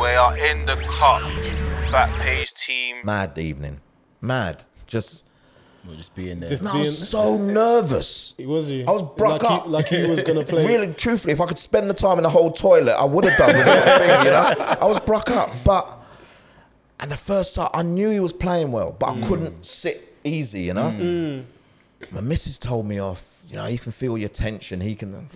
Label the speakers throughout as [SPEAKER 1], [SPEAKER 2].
[SPEAKER 1] We are in the cup. Back page team.
[SPEAKER 2] Mad evening. Mad. Just.
[SPEAKER 3] We'll just be in there.
[SPEAKER 4] Just
[SPEAKER 2] No, I
[SPEAKER 4] being,
[SPEAKER 2] was so nervous.
[SPEAKER 4] was he?
[SPEAKER 2] I was broke
[SPEAKER 4] like
[SPEAKER 2] up.
[SPEAKER 4] He, like he was gonna play.
[SPEAKER 2] Really, truthfully, if I could spend the time in the whole toilet, I would have done with that thing, you know? I was broke up, but and the first time I knew he was playing well, but I mm. couldn't sit easy, you know? Mm. My missus told me off, you know, you can feel your tension, he can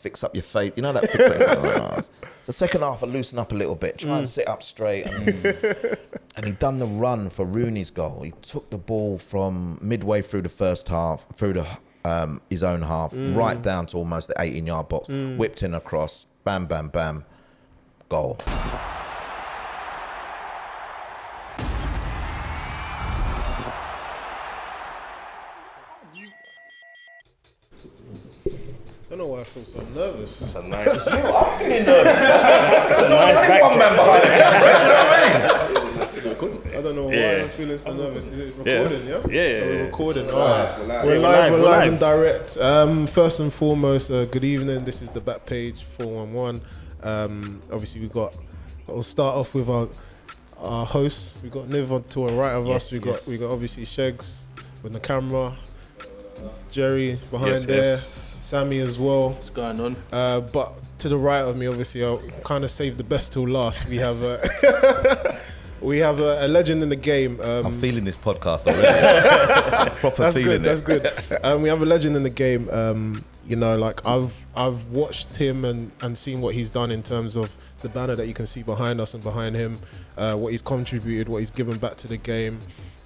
[SPEAKER 2] fix up your face. You know that fix up ah. So second half I loosen up a little bit, try and sit up straight and, and he done the run for Rooney's goal. He took the ball from midway through the first half, through the um, his own half, right down to almost the 18 yard box, whipped in across, bam, bam, bam, goal.
[SPEAKER 4] Know why I feel so nervous.
[SPEAKER 3] It's a nice,
[SPEAKER 2] I'm feeling nervous. There's one man behind the camera, do you know what I mean?
[SPEAKER 4] I don't know why
[SPEAKER 3] Yeah.
[SPEAKER 4] I'm feeling so nervous. Is it recording? Yeah.
[SPEAKER 3] Yeah, yeah,
[SPEAKER 4] So we're
[SPEAKER 3] yeah.
[SPEAKER 4] recording. All right.
[SPEAKER 3] we're
[SPEAKER 4] We're
[SPEAKER 3] live.
[SPEAKER 4] live.
[SPEAKER 3] We're live,
[SPEAKER 4] We're
[SPEAKER 3] we're
[SPEAKER 4] live
[SPEAKER 3] live.
[SPEAKER 4] and direct. Um, first and foremost, uh, good evening. This is the back page 411. Um, obviously, we've got. We'll start off with our our hosts. We've got Niv on to our right of us.
[SPEAKER 3] Yes,
[SPEAKER 4] We got
[SPEAKER 3] yes.
[SPEAKER 4] we got obviously Shegs with the camera. Jerry behind
[SPEAKER 3] Yes,
[SPEAKER 4] there.
[SPEAKER 3] yes.
[SPEAKER 4] Sammy as well.
[SPEAKER 3] what's going on?
[SPEAKER 4] Uh, but to the right of me, obviously, I'll kind of save the best till last. We have a, we have a, a legend in the game. Um,
[SPEAKER 2] I'm feeling this podcast already. Proper
[SPEAKER 4] that's
[SPEAKER 2] feeling
[SPEAKER 4] good. That's good. Um, we have a legend in the game. Um, you know, like I've I've watched him and and seen what he's done in terms of the banner that you can see behind us and behind him, uh, what he's contributed, what he's given back to the game.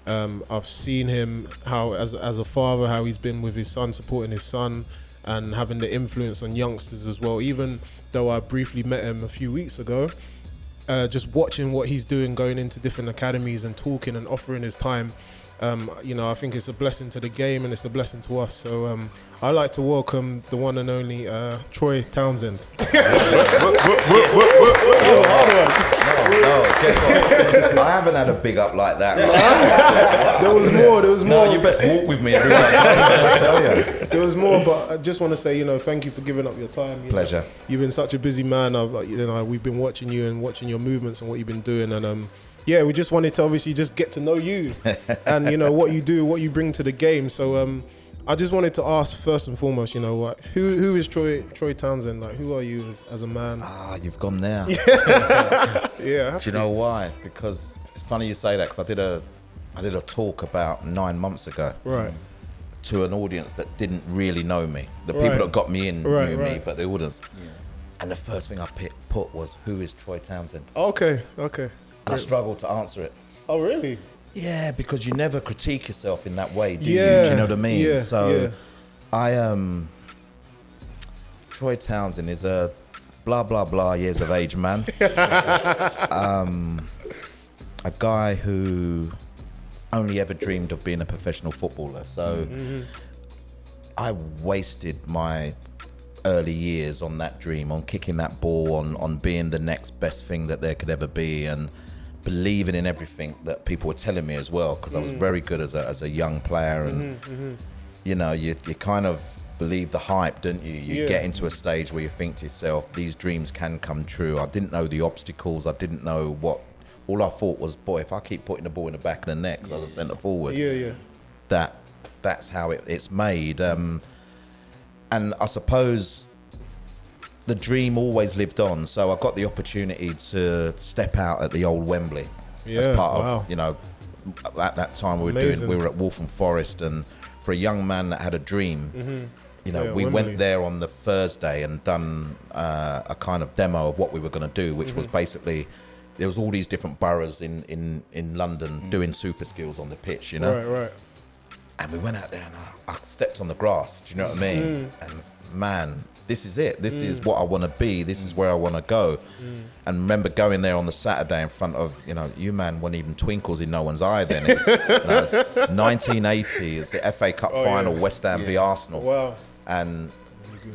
[SPEAKER 4] Um, I've seen him how as as a father how he's been with his son, supporting his son, and having the influence on youngsters as well. Even though I briefly met him a few weeks ago, uh, just watching what he's doing, going into different academies and talking and offering his time. Um, you know, I think it's a blessing to the game and it's a blessing to us. So um, I like to welcome the one and only uh, Troy Townsend.
[SPEAKER 2] No, no, guess what? I haven't had a big up like that.
[SPEAKER 4] There was more. There was more.
[SPEAKER 2] No, you best walk with me. I tell you.
[SPEAKER 4] There was more, but I just want to say, you know, thank you for giving up your time. you know.
[SPEAKER 2] Pleasure.
[SPEAKER 4] You've been such a busy man. I've, like, you know, we've been watching you and watching your movements and what you've been doing, and um, yeah, we just wanted to obviously just get to know you, and you know what you do, what you bring to the game. So um, I just wanted to ask first and foremost, you know, what who who is Troy Troy Townsend? Like, who are you as, as a man?
[SPEAKER 2] Ah, you've gone there.
[SPEAKER 4] Yeah,
[SPEAKER 2] Do you know why? Because it's funny you say that because I did a, I did a talk about nine months ago
[SPEAKER 4] right.
[SPEAKER 2] to an audience that didn't really know me. The people that got me in
[SPEAKER 4] Right,
[SPEAKER 2] knew me,
[SPEAKER 4] right.
[SPEAKER 2] but the audience. And the first thing I pi- put was, "Who is Troy Townsend?"
[SPEAKER 4] Okay, okay.
[SPEAKER 2] And I struggled to answer it.
[SPEAKER 4] Oh, really?
[SPEAKER 2] Yeah, because you never critique yourself in that way, do you? Do you know what I mean?
[SPEAKER 4] yeah,
[SPEAKER 2] so
[SPEAKER 4] yeah.
[SPEAKER 2] I um Troy Townsend is a blah blah blah years of age man. um a guy who only ever dreamed of being a professional footballer. So
[SPEAKER 4] Mm-hmm.
[SPEAKER 2] I wasted my early years on that dream, on kicking that ball, on on being the next best thing that there could ever be, and believing in everything that people were telling me as well. Because I
[SPEAKER 4] Mm.
[SPEAKER 2] was very good as a as a young player, and
[SPEAKER 4] Mm-hmm,
[SPEAKER 2] you know, you you kind of believe the hype, don't you? You
[SPEAKER 4] Yeah.
[SPEAKER 2] get into a stage where you think to yourself, these dreams can come true. I didn't know the obstacles. I didn't know what. All I thought was, boy, if I keep putting the ball in the back of the net I was a centre forward,
[SPEAKER 4] Yeah, yeah.
[SPEAKER 2] that that's how it, it's made. Um, and I suppose the dream always lived on. So I got the opportunity to step out at the old Wembley
[SPEAKER 4] Yeah,
[SPEAKER 2] as part
[SPEAKER 4] wow.
[SPEAKER 2] of you know at that time we were
[SPEAKER 4] Amazing.
[SPEAKER 2] doing we were at Waltham Forest and for a young man that had a dream. You know,
[SPEAKER 4] Mm-hmm. Yeah,
[SPEAKER 2] we
[SPEAKER 4] Wembley.
[SPEAKER 2] went there on the Thursday and done uh, a kind of demo of what we were going to do, which
[SPEAKER 4] Mm-hmm.
[SPEAKER 2] was basically there was all these different boroughs in in in London doing super skills on the pitch. You know,
[SPEAKER 4] Mm. Right, right.
[SPEAKER 2] and we went out there and I, I stepped on the grass. Do you know what I mean?
[SPEAKER 4] Mm.
[SPEAKER 2] And man, this is it. This is what I want to be. This is where I want to go.
[SPEAKER 4] Mm.
[SPEAKER 2] And remember going there on the Saturday in front of you know you man weren't even twinkles in no one's eye then. No, it's 1980. It's the FA Cup
[SPEAKER 4] Oh,
[SPEAKER 2] final,
[SPEAKER 4] yeah.
[SPEAKER 2] West Ham v Arsenal,
[SPEAKER 4] Wow.
[SPEAKER 2] and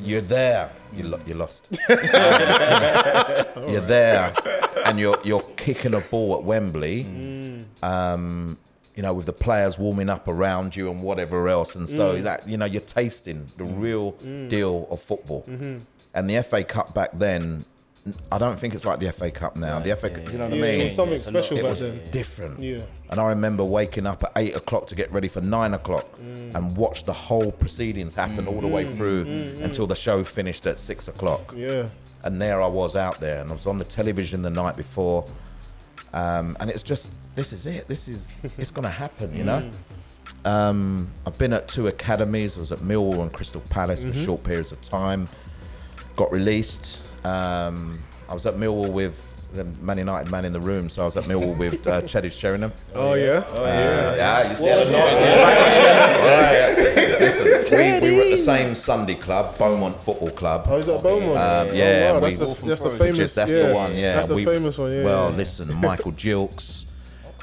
[SPEAKER 2] you're there. You lo- you lost. you're there, and you're you're kicking a ball at Wembley. Um, you know, with the players warming up around you and whatever else, and so mm. that you know you're tasting the mm. real mm. deal of football. Mm-hmm. And the FA Cup back then, I don't think it's like the FA Cup now. the FA, Cup, you know what
[SPEAKER 4] Yeah,
[SPEAKER 2] I
[SPEAKER 4] it
[SPEAKER 2] mean?
[SPEAKER 4] was something
[SPEAKER 3] it's
[SPEAKER 4] special
[SPEAKER 2] it
[SPEAKER 4] back
[SPEAKER 2] was
[SPEAKER 4] then.
[SPEAKER 2] different.
[SPEAKER 4] Yeah.
[SPEAKER 2] And I remember waking up at eight o'clock to get ready for nine o'clock
[SPEAKER 4] Mm.
[SPEAKER 2] and watch the whole proceedings happen all the way through until the show finished at six o'clock.
[SPEAKER 4] Yeah.
[SPEAKER 2] And there I was out there, and I was on the television the night before, um, and it's just this is it. This is it's gonna happen, you know. Um, I've been at two academies. I was at Millwall and Crystal Palace for short periods of time. Got released. Um, I was at Millwall with the Man United man in the room, so I was at Millwall with uh, Teddy Sheringham.
[SPEAKER 4] Oh yeah.
[SPEAKER 3] Oh yeah.
[SPEAKER 2] Yeah, you see how the noise Listen, we, we were at the same Sunday club, Beaumont Football Club.
[SPEAKER 4] Oh, is that Beaumont?
[SPEAKER 2] Um,
[SPEAKER 4] Oh,
[SPEAKER 2] yeah,
[SPEAKER 4] wow,
[SPEAKER 2] we-
[SPEAKER 4] that's, a, that's a famous.
[SPEAKER 2] is- that's
[SPEAKER 4] yeah.
[SPEAKER 2] the one, yeah.
[SPEAKER 4] That's a famous one. Yeah.
[SPEAKER 2] Well,
[SPEAKER 4] yeah.
[SPEAKER 2] listen, Michael Gilkes,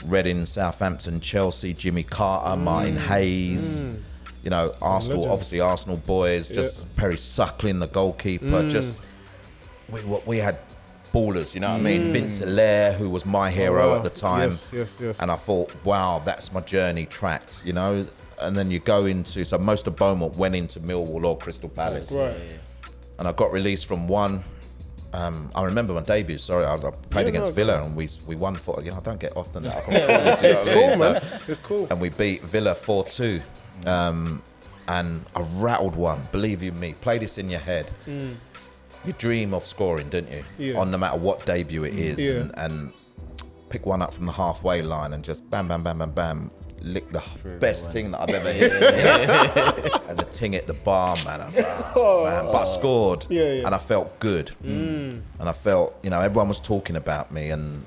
[SPEAKER 2] Reading, Southampton, Chelsea, Jimmy Carter, Martin mm. Hayes. Mm. You know, Arsenal,
[SPEAKER 4] Legends.
[SPEAKER 2] obviously Arsenal boys. Just Perry Suckling, the goalkeeper. Mm. Just we we had ballers. You know what I mean? Vince Hilaire, who was my oh, hero
[SPEAKER 4] wow.
[SPEAKER 2] at the time.
[SPEAKER 4] Yes, yes, yes.
[SPEAKER 2] And I thought, wow, that's my journey tracked. You know. And then you go into so most of Beaumont went into Millwall or Crystal Palace
[SPEAKER 4] Right.
[SPEAKER 2] and I got released from one. Um, I remember my debut. Sorry, I, I played
[SPEAKER 4] Yeah,
[SPEAKER 2] against
[SPEAKER 4] no,
[SPEAKER 2] Villa and we we won for. You know, I don't get often. that. I can't- you know
[SPEAKER 4] It's
[SPEAKER 2] I mean?
[SPEAKER 4] cool, man.
[SPEAKER 2] So-
[SPEAKER 4] It's cool.
[SPEAKER 2] and we beat Villa four two, um, and I rattled one. Believe you me, play this in your head. You dream of scoring, don't you?
[SPEAKER 4] Yeah.
[SPEAKER 2] On no matter what debut it is,
[SPEAKER 4] Yeah.
[SPEAKER 2] and, and pick one up from the halfway line and just bam, bam, bam, bam, bam. Lick the best thing that I've ever hit. and the ting at the bar, man. I was like, oh, oh. man. But I scored,
[SPEAKER 4] Yeah, yeah.
[SPEAKER 2] and I felt good. Mm. Mm. And I felt, you know, everyone was talking about me. And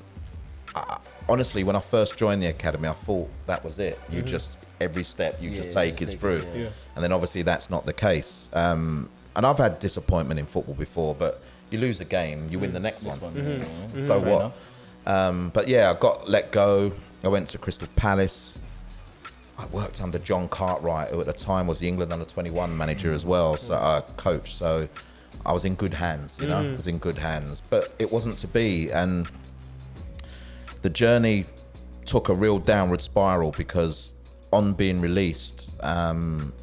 [SPEAKER 2] I, honestly, when I first joined the academy, I thought that was it. You mm-hmm. just, every step you just
[SPEAKER 3] Yeah,
[SPEAKER 2] take
[SPEAKER 3] just
[SPEAKER 2] is
[SPEAKER 3] take it,
[SPEAKER 2] through.
[SPEAKER 3] yeah.
[SPEAKER 4] Yeah.
[SPEAKER 2] And then obviously that's not the case. Um, and I've had disappointment in football before, but you lose a game, you win the next one.
[SPEAKER 3] One, yeah, yeah.
[SPEAKER 2] So
[SPEAKER 3] Fair
[SPEAKER 2] what? Um, but yeah, I got let go. I went to Crystal Palace. I worked under John Cartwright, who at the time was the England under 21 manager as well, so uh, coach. So I was in good hands, you know, I was in good hands. But it wasn't to be, and the journey took a real downward spiral because on being released, um,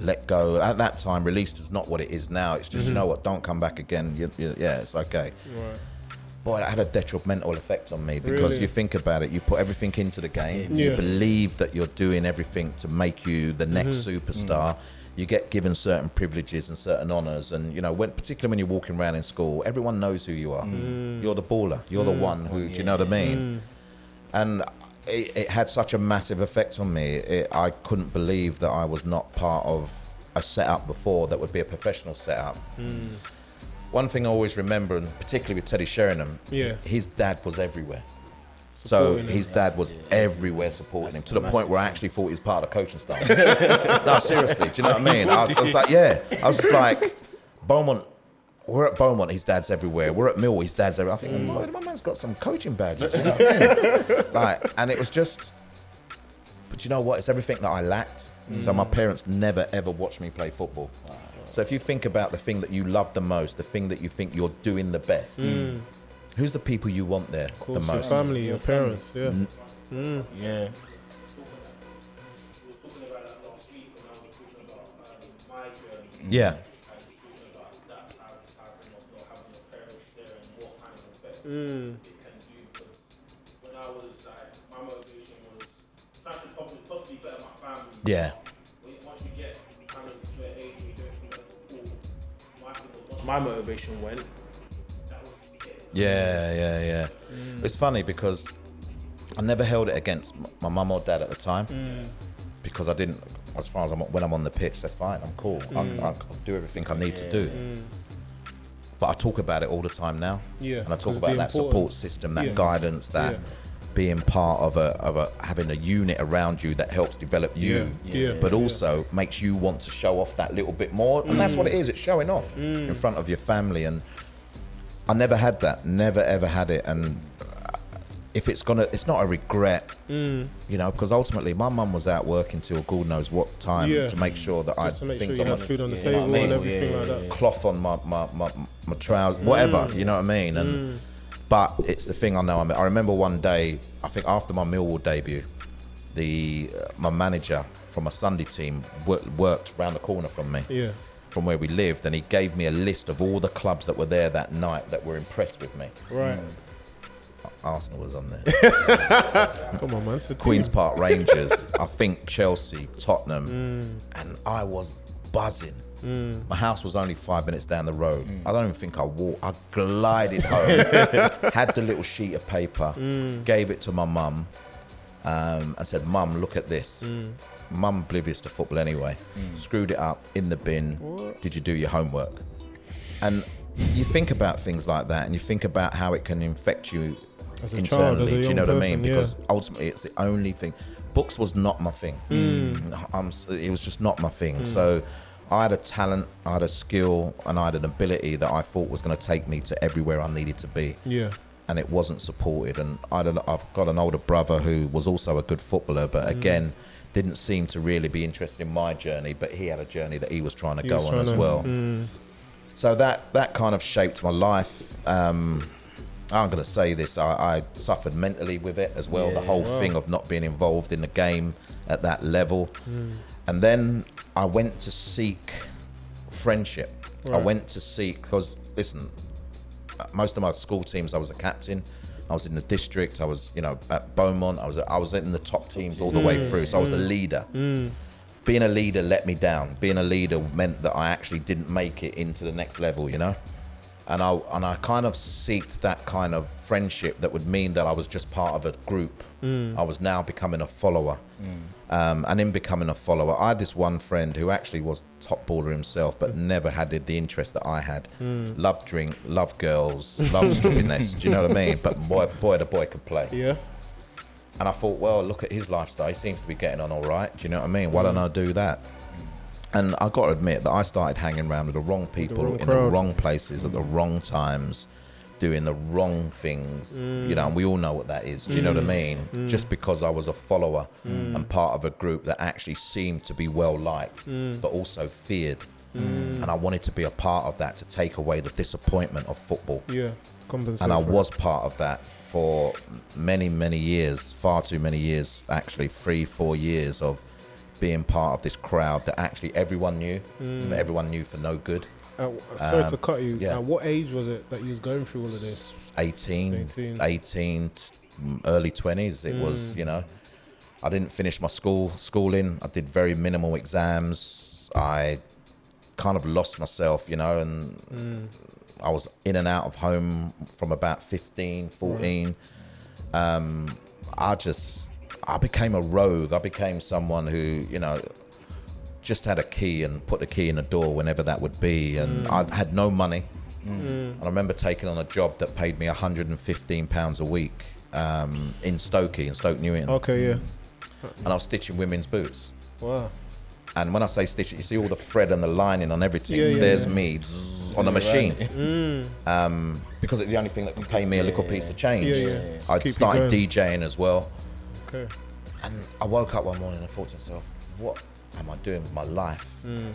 [SPEAKER 2] let go. At that time, released is not what it is now. It's just you know what, don't come back again. You, you, yeah, it's okay
[SPEAKER 4] Right.
[SPEAKER 2] Boy, that had a detrimental effect on me because
[SPEAKER 4] Really?
[SPEAKER 2] you think about it, you put everything into the game,
[SPEAKER 4] Yeah.
[SPEAKER 2] you believe that you're doing everything to make you the next
[SPEAKER 4] Mm-hmm.
[SPEAKER 2] superstar. You get given certain privileges and certain honors, and you know, when, particularly when you're walking around in school, everyone knows who you are.
[SPEAKER 4] Mm.
[SPEAKER 2] You're the baller. You're the one who. Do you know what I mean? And it, it had such a massive effect on me. It, I couldn't believe that I was not part of a setup before that would be a professional setup. One thing I always remember, and particularly with Teddy Sheringham,
[SPEAKER 4] Yeah.
[SPEAKER 2] his dad was everywhere. So
[SPEAKER 4] Supporting him.
[SPEAKER 2] his dad was everywhere supporting him to the point where I actually thought he's part of the coaching staff. no, seriously, do you know what I mean? I was, I was like, yeah. I was just like, Beaumont, we're at Beaumont, his dad's everywhere. We're at Mill, his dad's everywhere. I think, "Oh, my man's got some coaching badges. You know what I mean? like, and it was just, but you know what? It's everything that I lacked. So mm. my parents never ever watched me play football. So if you think about the thing that you love the most, the thing that you think you're doing the best, hmm. who's the people you want there
[SPEAKER 4] Of course,
[SPEAKER 2] the most?
[SPEAKER 4] your family, your parents. Yeah. Hmm.
[SPEAKER 3] Yeah.
[SPEAKER 5] we were talking about that last week when I was talking about my journey.
[SPEAKER 2] Yeah,
[SPEAKER 5] I was my motivation went, that was it.
[SPEAKER 2] yeah, yeah, yeah. It's funny because I never held it against my mum or dad at the time mm. because I didn't. As far as I'm when I'm on the pitch, that's fine. I'm cool. I, I, mm. will do everything I need to do. Mm. But I talk about it all the time now.
[SPEAKER 4] Yeah,
[SPEAKER 2] and I talk about that support system, that
[SPEAKER 4] Yeah.
[SPEAKER 2] guidance, that
[SPEAKER 4] Yeah.
[SPEAKER 2] Being part of a of a having a unit around you that helps develop you.
[SPEAKER 4] Yeah, yeah,
[SPEAKER 2] but
[SPEAKER 4] yeah.
[SPEAKER 2] also makes you want to show off that little bit more. And that's mm. what it is, it's showing off mm. in front of your family. And I never had that, never ever had it. And if it's gonna, it's not a regret, mm. you know, because ultimately my mum was out working till God knows what time
[SPEAKER 4] Yeah.
[SPEAKER 2] to make sure that I
[SPEAKER 4] Just to make sure
[SPEAKER 2] things
[SPEAKER 4] you
[SPEAKER 2] on
[SPEAKER 4] have
[SPEAKER 2] my
[SPEAKER 4] food on the
[SPEAKER 3] Yeah,
[SPEAKER 4] table
[SPEAKER 3] you know what I
[SPEAKER 4] and everything
[SPEAKER 3] Yeah,
[SPEAKER 4] like that.
[SPEAKER 2] cloth on my my, my, my trousers, whatever, you know what I mean? And but it's the thing I know. I, mean, I remember one day, I think after my Millwall debut, the uh, my manager from a Sunday team wor- worked round the corner from me,
[SPEAKER 4] Yeah.
[SPEAKER 2] from where we lived, and he gave me a list of all the clubs that were there that night that were impressed with me.
[SPEAKER 4] Right.
[SPEAKER 2] Arsenal was on there.
[SPEAKER 4] Come on, man.
[SPEAKER 2] Queens. Park Rangers, I think Chelsea, Tottenham,
[SPEAKER 4] Mm.
[SPEAKER 2] and I was buzzing. My house was only five minutes down the road. I don't even think I walked. I glided home, had the little sheet of paper,
[SPEAKER 4] Mm.
[SPEAKER 2] gave it to my mum, um, and said, "Mum, look at this."
[SPEAKER 4] Mm.
[SPEAKER 2] Mum oblivious to football anyway. Screwed it up in the bin. Did you do your homework? And you think about things like that, and you think about how it can infect you
[SPEAKER 4] child,
[SPEAKER 2] internally.
[SPEAKER 4] a
[SPEAKER 2] do you know what I mean?
[SPEAKER 4] person, yeah.
[SPEAKER 2] Because ultimately, it's the only thing. Books was not my thing.
[SPEAKER 4] Mm.
[SPEAKER 2] I'm, it was just not my thing. So I had a talent, I had a skill, and I had an ability that I thought was going to take me to everywhere I needed to be.
[SPEAKER 4] Yeah.
[SPEAKER 2] And it wasn't supported. And I don't, I've got an older brother who was also a good footballer,
[SPEAKER 4] Mm.
[SPEAKER 2] but again, didn't seem to really be interested in my journey. But he had a journey that he was trying to
[SPEAKER 4] He
[SPEAKER 2] go on as
[SPEAKER 4] to-
[SPEAKER 2] well.
[SPEAKER 4] Mm.
[SPEAKER 2] So that that kind of shaped my life. Um, I'm going to say this: I, I suffered mentally with it as well. the whole thing of not being involved in the game at that level, and then I went to seek friendship. I went to seek because listen, most of my school teams, I was a captain. I was in the district. I was, you know, at Beaumont. I was, I was in the top teams all the way mm. through. So I was a mm. leader. Mm. Being a leader let me down. Being a leader meant that I actually didn't make it into the next level. You know, and I and I kind of seeked that kind of friendship that would mean that I was just part of a group. I was now becoming a follower, um, and in becoming a follower, I had this one friend who actually was top baller himself, but never had the, the interest that I had. Loved drink, loved girls, loved stupidness. do you know what I mean? But boy, boy, the boy could play.
[SPEAKER 4] Yeah.
[SPEAKER 2] And I thought, well, look at his lifestyle. He seems to be getting on all right. Do you know what I mean? Why don't I do that? And I got to admit that I started hanging around with the wrong people
[SPEAKER 4] wrong
[SPEAKER 2] in the wrong places at the wrong times, doing the wrong things. You know, and we all know what that is. Do you know what I mm. mean? Mm. Just because I was a follower mm. and part of a group that actually seemed to be well liked, but also feared. And I wanted to be a part of that to take away the disappointment of football
[SPEAKER 4] Yeah. Compensate.
[SPEAKER 2] and I
[SPEAKER 4] for it.
[SPEAKER 2] was part of that for many, many years, far too many years, actually, three, four years of being part of this crowd that actually everyone knew, but everyone knew for no good.
[SPEAKER 4] At, sorry
[SPEAKER 2] Um,
[SPEAKER 4] to cut you.
[SPEAKER 2] yeah.
[SPEAKER 4] At what age was it that you was going through all of this?
[SPEAKER 2] 18,
[SPEAKER 4] 18.
[SPEAKER 2] 18, early 20s, it was, you know, I didn't finish my school schooling. I did very minimal exams. I kind of lost myself, you know, and I was in and out of home from about 15, 14. Um, I just, I became a rogue. I became someone who, you know, just had a key and put the key in a door whenever that would be. And I had no money. And I remember taking on a job that paid me 115 pounds a week um, in Stokey, in Stoke Newington,
[SPEAKER 4] Okay. Yeah.
[SPEAKER 2] and I was stitching women's boots.
[SPEAKER 4] Wow.
[SPEAKER 2] And when I say stitching, you see all the thread and the lining on everything.
[SPEAKER 4] Yeah, yeah,
[SPEAKER 2] There's
[SPEAKER 4] yeah.
[SPEAKER 2] me zzz, on a machine. Um, because it's the only thing that can pay me a little piece of change.
[SPEAKER 4] Yeah, yeah, yeah.
[SPEAKER 2] I
[SPEAKER 4] Keep
[SPEAKER 2] started. DJing as well.
[SPEAKER 4] Okay.
[SPEAKER 2] And I woke up one morning and thought to myself, what am I doing with my life?
[SPEAKER 4] Mm.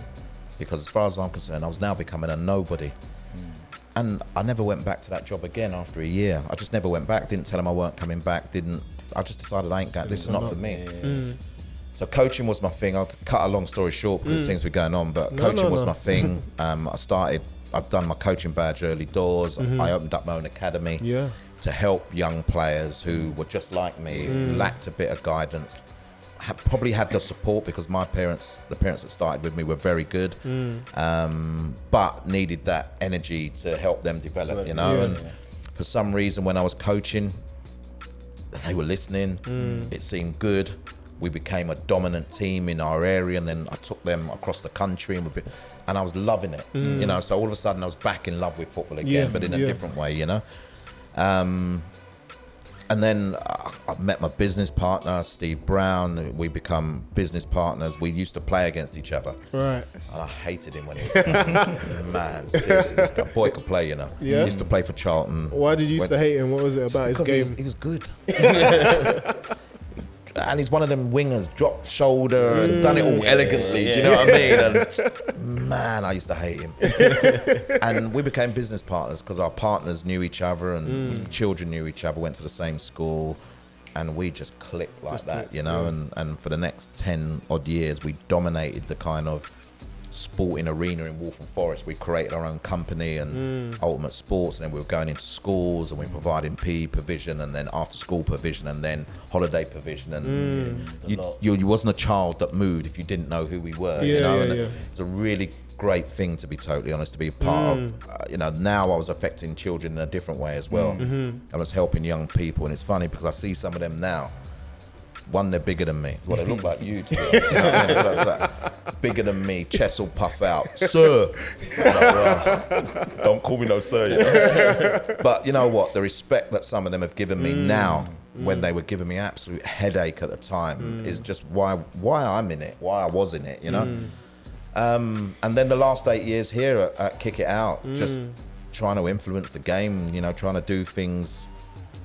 [SPEAKER 2] Because as far as I'm concerned, I was now becoming a nobody. And I never went back to that job again after a year. I just never went back. Didn't tell them I weren't coming back. Didn't. I just decided I ain't got. This is not for me.
[SPEAKER 4] Mm.
[SPEAKER 2] So coaching was my thing. I'll cut a long story short because it seems to going on. But
[SPEAKER 4] No,
[SPEAKER 2] coaching
[SPEAKER 4] no,
[SPEAKER 2] was my thing. Um, I started. I've done my coaching badge early doors. I opened up my own academy
[SPEAKER 4] Mm-hmm. Yeah.
[SPEAKER 2] to help young players who were just like me,
[SPEAKER 4] Mm.
[SPEAKER 2] lacked a bit of guidance. Had, probably had the support because my parents, the parents that started with me, were very good,
[SPEAKER 4] Mm.
[SPEAKER 2] um, but needed that energy to help them develop. You know,
[SPEAKER 4] Yeah.
[SPEAKER 2] and for some reason, when I was coaching, they were listening.
[SPEAKER 4] Mm.
[SPEAKER 2] It seemed good. We became a dominant team in our area, and then I took them across the country, and, be, and I was loving it. You know, so all of a sudden I was back in love with football again,
[SPEAKER 4] Mm. Yeah,
[SPEAKER 2] but in a different way. You know. Um, and then uh, I I met my business partner, Steve Brown. We become business partners. We used to play against each other.
[SPEAKER 4] Right.
[SPEAKER 2] And I hated him when he was man. Seriously, this guy, boy could play, you know.
[SPEAKER 4] Yeah.
[SPEAKER 2] He used to play for Charlton.
[SPEAKER 4] Why did you used
[SPEAKER 2] Went
[SPEAKER 4] to hate him? What was it about his game?
[SPEAKER 2] he was, he was good. and he's one of them wingers, dropped shoulder and done it all mm. elegantly. Do you know what I mean? And man, I used to hate him. and we became business partners because our partners knew each other and mm. children knew each other, went to the same school. And we just clicked like that,
[SPEAKER 4] clicked,
[SPEAKER 2] you know.
[SPEAKER 4] yeah.
[SPEAKER 2] And, and for the next 10 odd years, we dominated the kind of sporting arena in Waltham Forest. We created our own company and Ultimate Sports, and then we were going into schools and we were providing PE provision, and then after school provision, and then holiday provision, and you,
[SPEAKER 3] lot.
[SPEAKER 2] you, you wasn't a child that moved if you didn't know who we were. you
[SPEAKER 4] Yeah,
[SPEAKER 2] know,
[SPEAKER 4] yeah,
[SPEAKER 2] and
[SPEAKER 4] yeah.
[SPEAKER 2] it's a really great thing to be totally honest to be a part
[SPEAKER 4] Mm.
[SPEAKER 2] of. Uh, you know, now I was affecting children in a different way as well.
[SPEAKER 4] Mm-hmm.
[SPEAKER 2] I was helping young people, and it's funny because I see some of them now. One, they're bigger than me. Well, they look like you, to be honest. You know what I mean? So that's like, bigger than me, chest will puff out. Sir! I'm like, "Well, don't call me no sir, you know? But you know what? The respect that some of them have given me mm. now, mm. when they were giving me absolute headache at the time, mm. is just why why I'm in it, why I was in it, you know? Um, and then the last eight years here at, at Kick It Out, just trying to influence the game, you know, trying to do things,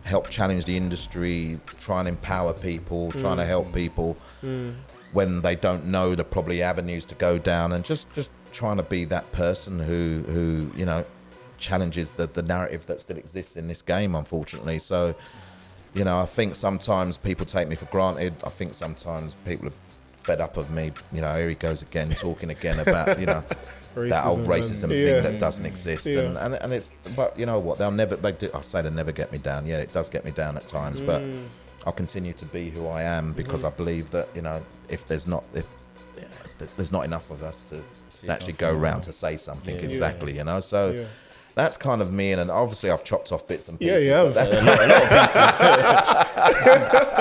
[SPEAKER 2] help challenge the industry, try and empower people, trying to mm. help people mm. when they don't know the probably avenues to go down, and just just trying to be that person who who you know challenges the the narrative that still exists in this game, unfortunately. So. You know, I think sometimes people take me for granted. I think sometimes people are fed up of me. You know, here he goes again, talking again about you know that old
[SPEAKER 4] Racism
[SPEAKER 2] racism
[SPEAKER 4] and-
[SPEAKER 2] thing
[SPEAKER 4] yeah.
[SPEAKER 2] that doesn't exist.
[SPEAKER 4] Yeah.
[SPEAKER 2] And, and and it's but you know what? They'll never. They do. I say they never get me down. Yeah, it does get me down at times, but
[SPEAKER 4] Mm.
[SPEAKER 2] I'll continue to be who I am because
[SPEAKER 4] Mm-hmm.
[SPEAKER 2] I believe that you know if there's not if yeah, th- there's not enough of us to
[SPEAKER 3] Say
[SPEAKER 2] actually go around to say something
[SPEAKER 3] Yeah. Yeah.
[SPEAKER 2] exactly. You know, so.
[SPEAKER 4] Yeah.
[SPEAKER 2] That's kind of me, and obviously I've chopped off bits and pieces.
[SPEAKER 4] you
[SPEAKER 2] but
[SPEAKER 4] have.
[SPEAKER 2] That's
[SPEAKER 3] A lot, a lot of pieces.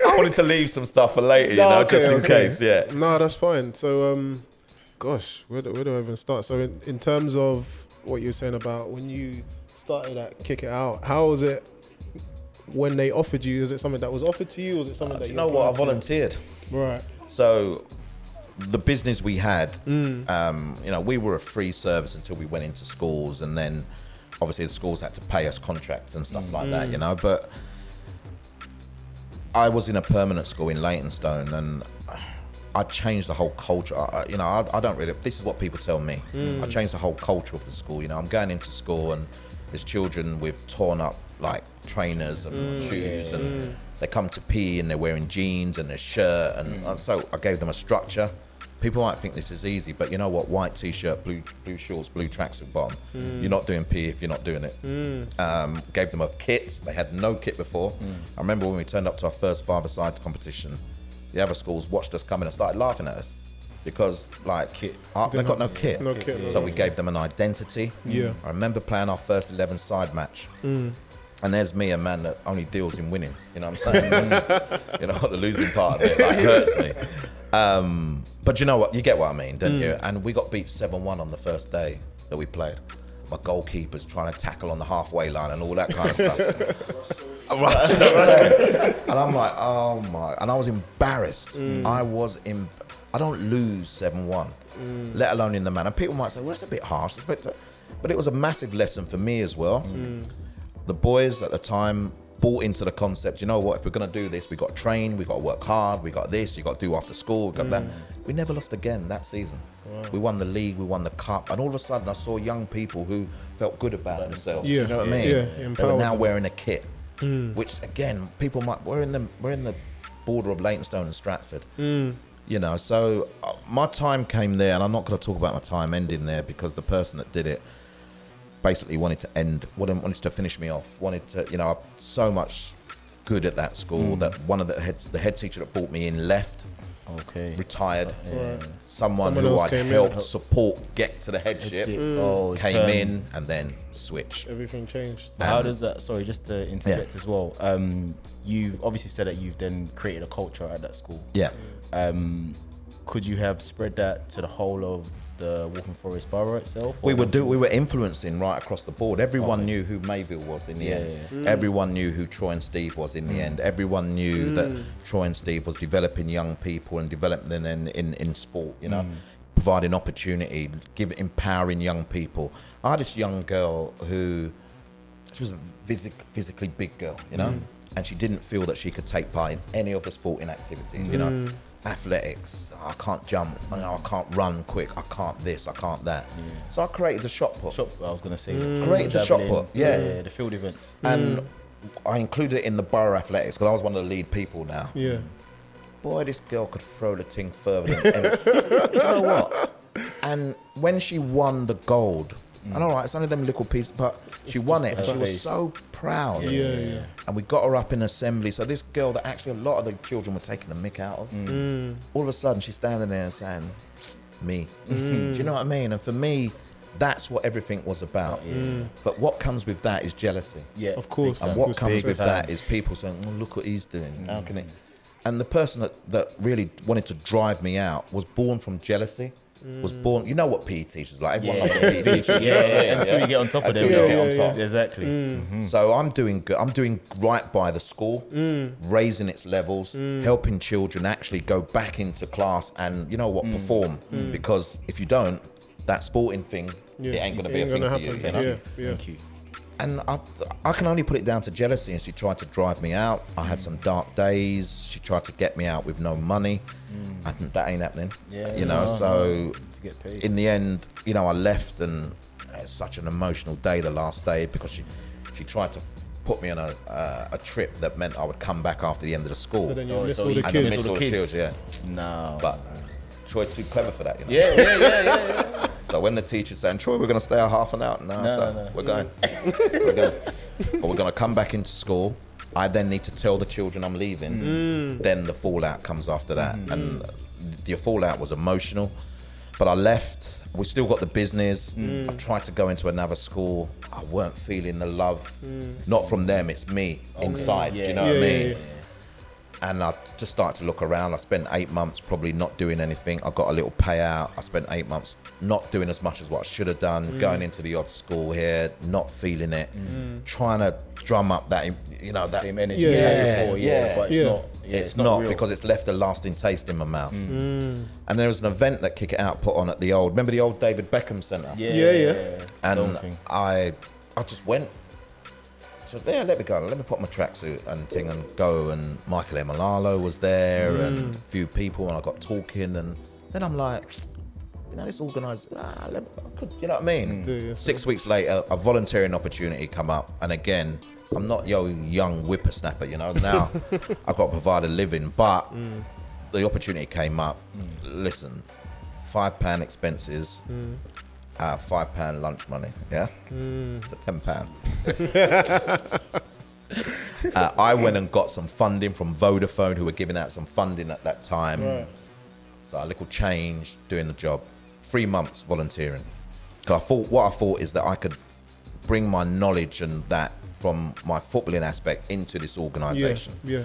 [SPEAKER 2] I wanted to leave some stuff for later, you
[SPEAKER 4] No,
[SPEAKER 2] know,
[SPEAKER 4] okay,
[SPEAKER 2] just in
[SPEAKER 4] okay.
[SPEAKER 2] case. Yeah.
[SPEAKER 4] No, that's fine. So, um, gosh, where do, where do I even start? So, in, in terms of what you're saying about when you started at Kick It Out, how was it when they offered you? Is it something that was offered to you? Or was it something that
[SPEAKER 2] Uh, you
[SPEAKER 4] you
[SPEAKER 2] know what? I volunteered.
[SPEAKER 4] Right.
[SPEAKER 2] So the business we had,
[SPEAKER 4] Mm.
[SPEAKER 2] um, you know, we were a free service until we went into schools, and then obviously the schools had to pay us contracts and stuff like
[SPEAKER 4] Mm.
[SPEAKER 2] that, you know. But I was in a permanent school in Leytonstone, and I changed the whole culture. I, you know, I, I don't really. This is what people tell me. I hmm. changed the whole culture of the school. You know, I'm going into school and there's children with torn up like trainers and hmm. shoes, and hmm. they come to pee and they're wearing jeans and a shirt, and, and so I gave them a structure. People might think this is easy, but you know what? White t-shirt, blue blue shorts, blue tracksuit bottom. You're not doing pee if you're not doing it. Um, gave them a kit. They had no kit before. I remember when we turned up to our first five-a-side competition, the other schools watched us coming and started laughing at us because like
[SPEAKER 3] Kit.
[SPEAKER 2] uh, they got no kit.
[SPEAKER 4] No kit, no
[SPEAKER 2] So we gave them an identity.
[SPEAKER 4] Yeah.
[SPEAKER 2] I remember playing our first 11 side match. And there's me, a man that only deals in winning. You know what I'm saying? you know, the losing part of it like, hurts me. Um, but you know what? You get what I mean, don't you? And we got beat 7 1 on the first day that we played. My goalkeeper's trying to tackle on the halfway line and all that kind of stuff. Right, you know what I'm saying? And I'm like, oh my. And I was embarrassed. I was in. I don't lose 7 1, let alone in the man. And people might say, well, that's a bit harsh. A bit- But it was a massive lesson for me as well. The boys at the time bought into the concept, you know what, if we're going to do this, we got to train, we got to work hard, we got this, you got to do after school, we got that. We never lost again that season. We won the league, we won the cup, and all of a sudden I saw young people who felt good about themselves.
[SPEAKER 4] Yeah,
[SPEAKER 2] You know what I mean?
[SPEAKER 4] yeah,
[SPEAKER 2] they were now wearing a kit, which again, people might, we're in the, we're in the border of Leytonstone and Stratford. You know, so uh, my time came there, and I'm not going to talk about my time ending there because the person that did it basically wanted to end, wanted, wanted to finish me off, wanted to, you know, I've so much good at that school
[SPEAKER 4] Mm.
[SPEAKER 2] that one of the head, the head teacher that brought me in left,
[SPEAKER 3] Okay.
[SPEAKER 2] retired.
[SPEAKER 4] Right.
[SPEAKER 2] Someone,
[SPEAKER 4] Someone
[SPEAKER 2] who
[SPEAKER 4] else
[SPEAKER 2] I'd
[SPEAKER 4] came in.
[SPEAKER 2] helped support get to the headship
[SPEAKER 3] Oh,
[SPEAKER 2] came
[SPEAKER 3] turn.
[SPEAKER 2] in and then switched.
[SPEAKER 4] Everything changed.
[SPEAKER 3] But How does that? Sorry, just to interject as well. Um, you've obviously said that you've then created a culture at that school.
[SPEAKER 2] Yeah.
[SPEAKER 3] Um, could you have spread that to the whole of the Waltham Forest borough itself?
[SPEAKER 2] We were
[SPEAKER 3] would
[SPEAKER 2] do we were influencing right across the board. Everyone
[SPEAKER 3] Okay.
[SPEAKER 2] knew who Mayville was in the
[SPEAKER 3] Yeah,
[SPEAKER 2] end.
[SPEAKER 3] yeah, mm.
[SPEAKER 2] Everyone knew who Troy and Steve was in the mm. end. Everyone knew mm. that Troy and Steve was developing young people and developing them in, in, in sport, you know, providing opportunity, give empowering young people. I had this young girl who she was a physic, physically big girl, you know, and she didn't feel that she could take part in any of the sporting activities, you know. Athletics, I can't jump, you know, I can't run quick, I can't this, I can't that. Mm. So I created the shot put.
[SPEAKER 3] Shop, I was gonna say mm.
[SPEAKER 2] Created the shot put, yeah.
[SPEAKER 3] yeah, the field events.
[SPEAKER 2] and mm. I included it in the borough athletics because I was one of the lead people now.
[SPEAKER 4] Yeah.
[SPEAKER 2] boy, this girl could throw the thing further than ever. You know what? And when she won the gold, and all right, it's only them little pieces, but she won it, and she was so proud.
[SPEAKER 4] Yeah, yeah.
[SPEAKER 2] And we got her up in assembly. So this girl that actually a lot of the children were taking the mick out of,
[SPEAKER 4] Mm.
[SPEAKER 2] all of a sudden she's standing there and saying, "Me."
[SPEAKER 4] Mm.
[SPEAKER 2] Do you know what I mean? And for me, that's what everything was about. But what comes with that is jealousy.
[SPEAKER 3] Yeah,
[SPEAKER 4] Of course.
[SPEAKER 2] And what comes with that is people saying, "Well, look what he's doing. How can it?" And the person that, that really wanted to drive me out was born from jealousy. Was born. You know what PE teachers like? Everyone
[SPEAKER 3] Yeah.
[SPEAKER 2] loves a PE teacher.
[SPEAKER 3] Yeah,
[SPEAKER 2] what I
[SPEAKER 3] yeah, until you get on top of them.
[SPEAKER 2] you get on top.
[SPEAKER 3] Exactly.
[SPEAKER 4] Mm.
[SPEAKER 2] So I'm doing good. I'm doing right by the school,
[SPEAKER 4] Mm.
[SPEAKER 2] raising its levels, helping children actually go back into class and you know
[SPEAKER 4] Mm.
[SPEAKER 2] what perform. Because if you don't, that sporting thing,
[SPEAKER 4] Yeah.
[SPEAKER 2] it ain't gonna be a thing for you. You know.
[SPEAKER 4] Yeah, yeah.
[SPEAKER 3] Thank you.
[SPEAKER 2] And I, I can only put it down to jealousy. And she tried to drive me out. I had some dark days. She tried to get me out with no money, and that ain't happening.
[SPEAKER 3] Yeah,
[SPEAKER 2] you know.
[SPEAKER 3] no,
[SPEAKER 2] so
[SPEAKER 3] To get paid.
[SPEAKER 2] in the end, you know, I left, and it's such an emotional day, the last day, because she she tried to put me on a uh, a trip that meant I would come back after the end of the school.
[SPEAKER 4] So then you
[SPEAKER 3] Oh,
[SPEAKER 4] miss
[SPEAKER 3] so
[SPEAKER 4] all the
[SPEAKER 3] you-
[SPEAKER 2] I missed all the
[SPEAKER 3] Kids.
[SPEAKER 2] kids, yeah.
[SPEAKER 3] No.
[SPEAKER 2] But Troy too clever for that, you know.
[SPEAKER 3] yeah, yeah, yeah, yeah, yeah.
[SPEAKER 2] So when the teacher's saying, Troy, we're going to stay a half an hour. No,
[SPEAKER 3] No, no,
[SPEAKER 2] we're going. we're going. But we're going to come back into school. I then need to tell the children I'm leaving.
[SPEAKER 3] Mm.
[SPEAKER 2] Then the fallout comes after that.
[SPEAKER 3] Mm-hmm.
[SPEAKER 2] And the fallout was emotional. But I left. We still got the business.
[SPEAKER 3] Mm.
[SPEAKER 2] I tried to go into another school. I weren't feeling the love. Not from them, it's me inside. Do
[SPEAKER 3] Mm.
[SPEAKER 2] You know
[SPEAKER 4] Yeah,
[SPEAKER 2] what I
[SPEAKER 4] yeah,
[SPEAKER 2] mean?
[SPEAKER 4] yeah.
[SPEAKER 2] And I just started to look around. I spent eight months probably not doing anything. I got a little payout. I spent eight months not doing as much as what I should have done,
[SPEAKER 3] Mm.
[SPEAKER 2] going into the odd school here, not feeling it, trying to drum up that, you know, that.
[SPEAKER 3] Same energy
[SPEAKER 4] Yeah,
[SPEAKER 2] yeah,
[SPEAKER 3] before, yeah,
[SPEAKER 2] yeah.
[SPEAKER 3] but it's
[SPEAKER 4] Yeah.
[SPEAKER 3] not. Yeah,
[SPEAKER 2] it's, not,
[SPEAKER 3] real.
[SPEAKER 2] because it's left a lasting taste in my mouth.
[SPEAKER 3] Mm.
[SPEAKER 2] And there was an event that Kick It Out put on at the old, remember the old David Beckham Centre?
[SPEAKER 3] Yeah,
[SPEAKER 4] Yeah, yeah.
[SPEAKER 2] and I, I just went. So yeah, let me go. Let me put my tracksuit and thing and go. And Michael Emalalo was there, and mm. a few people, and I got talking, and then I'm like, you know, this organised. Ah, let me, could, you know what I mean?
[SPEAKER 4] Do?
[SPEAKER 2] Six weeks later, a volunteering opportunity come up, and again, I'm not yo young whippersnapper. You know, now I've got to provide a living, but mm. the opportunity came up. Mm. Listen, five pound expenses uh, five pound lunch money. Yeah, it's a ten pound. uh, I went and got some funding from Vodafone, who were giving out some funding at that time.
[SPEAKER 4] Right.
[SPEAKER 2] So a little change doing the job. Three months volunteering. 'Cause I thought what I thought is that I could bring my knowledge and that from my footballing aspect into this
[SPEAKER 4] Yeah,
[SPEAKER 2] organisation
[SPEAKER 4] yeah.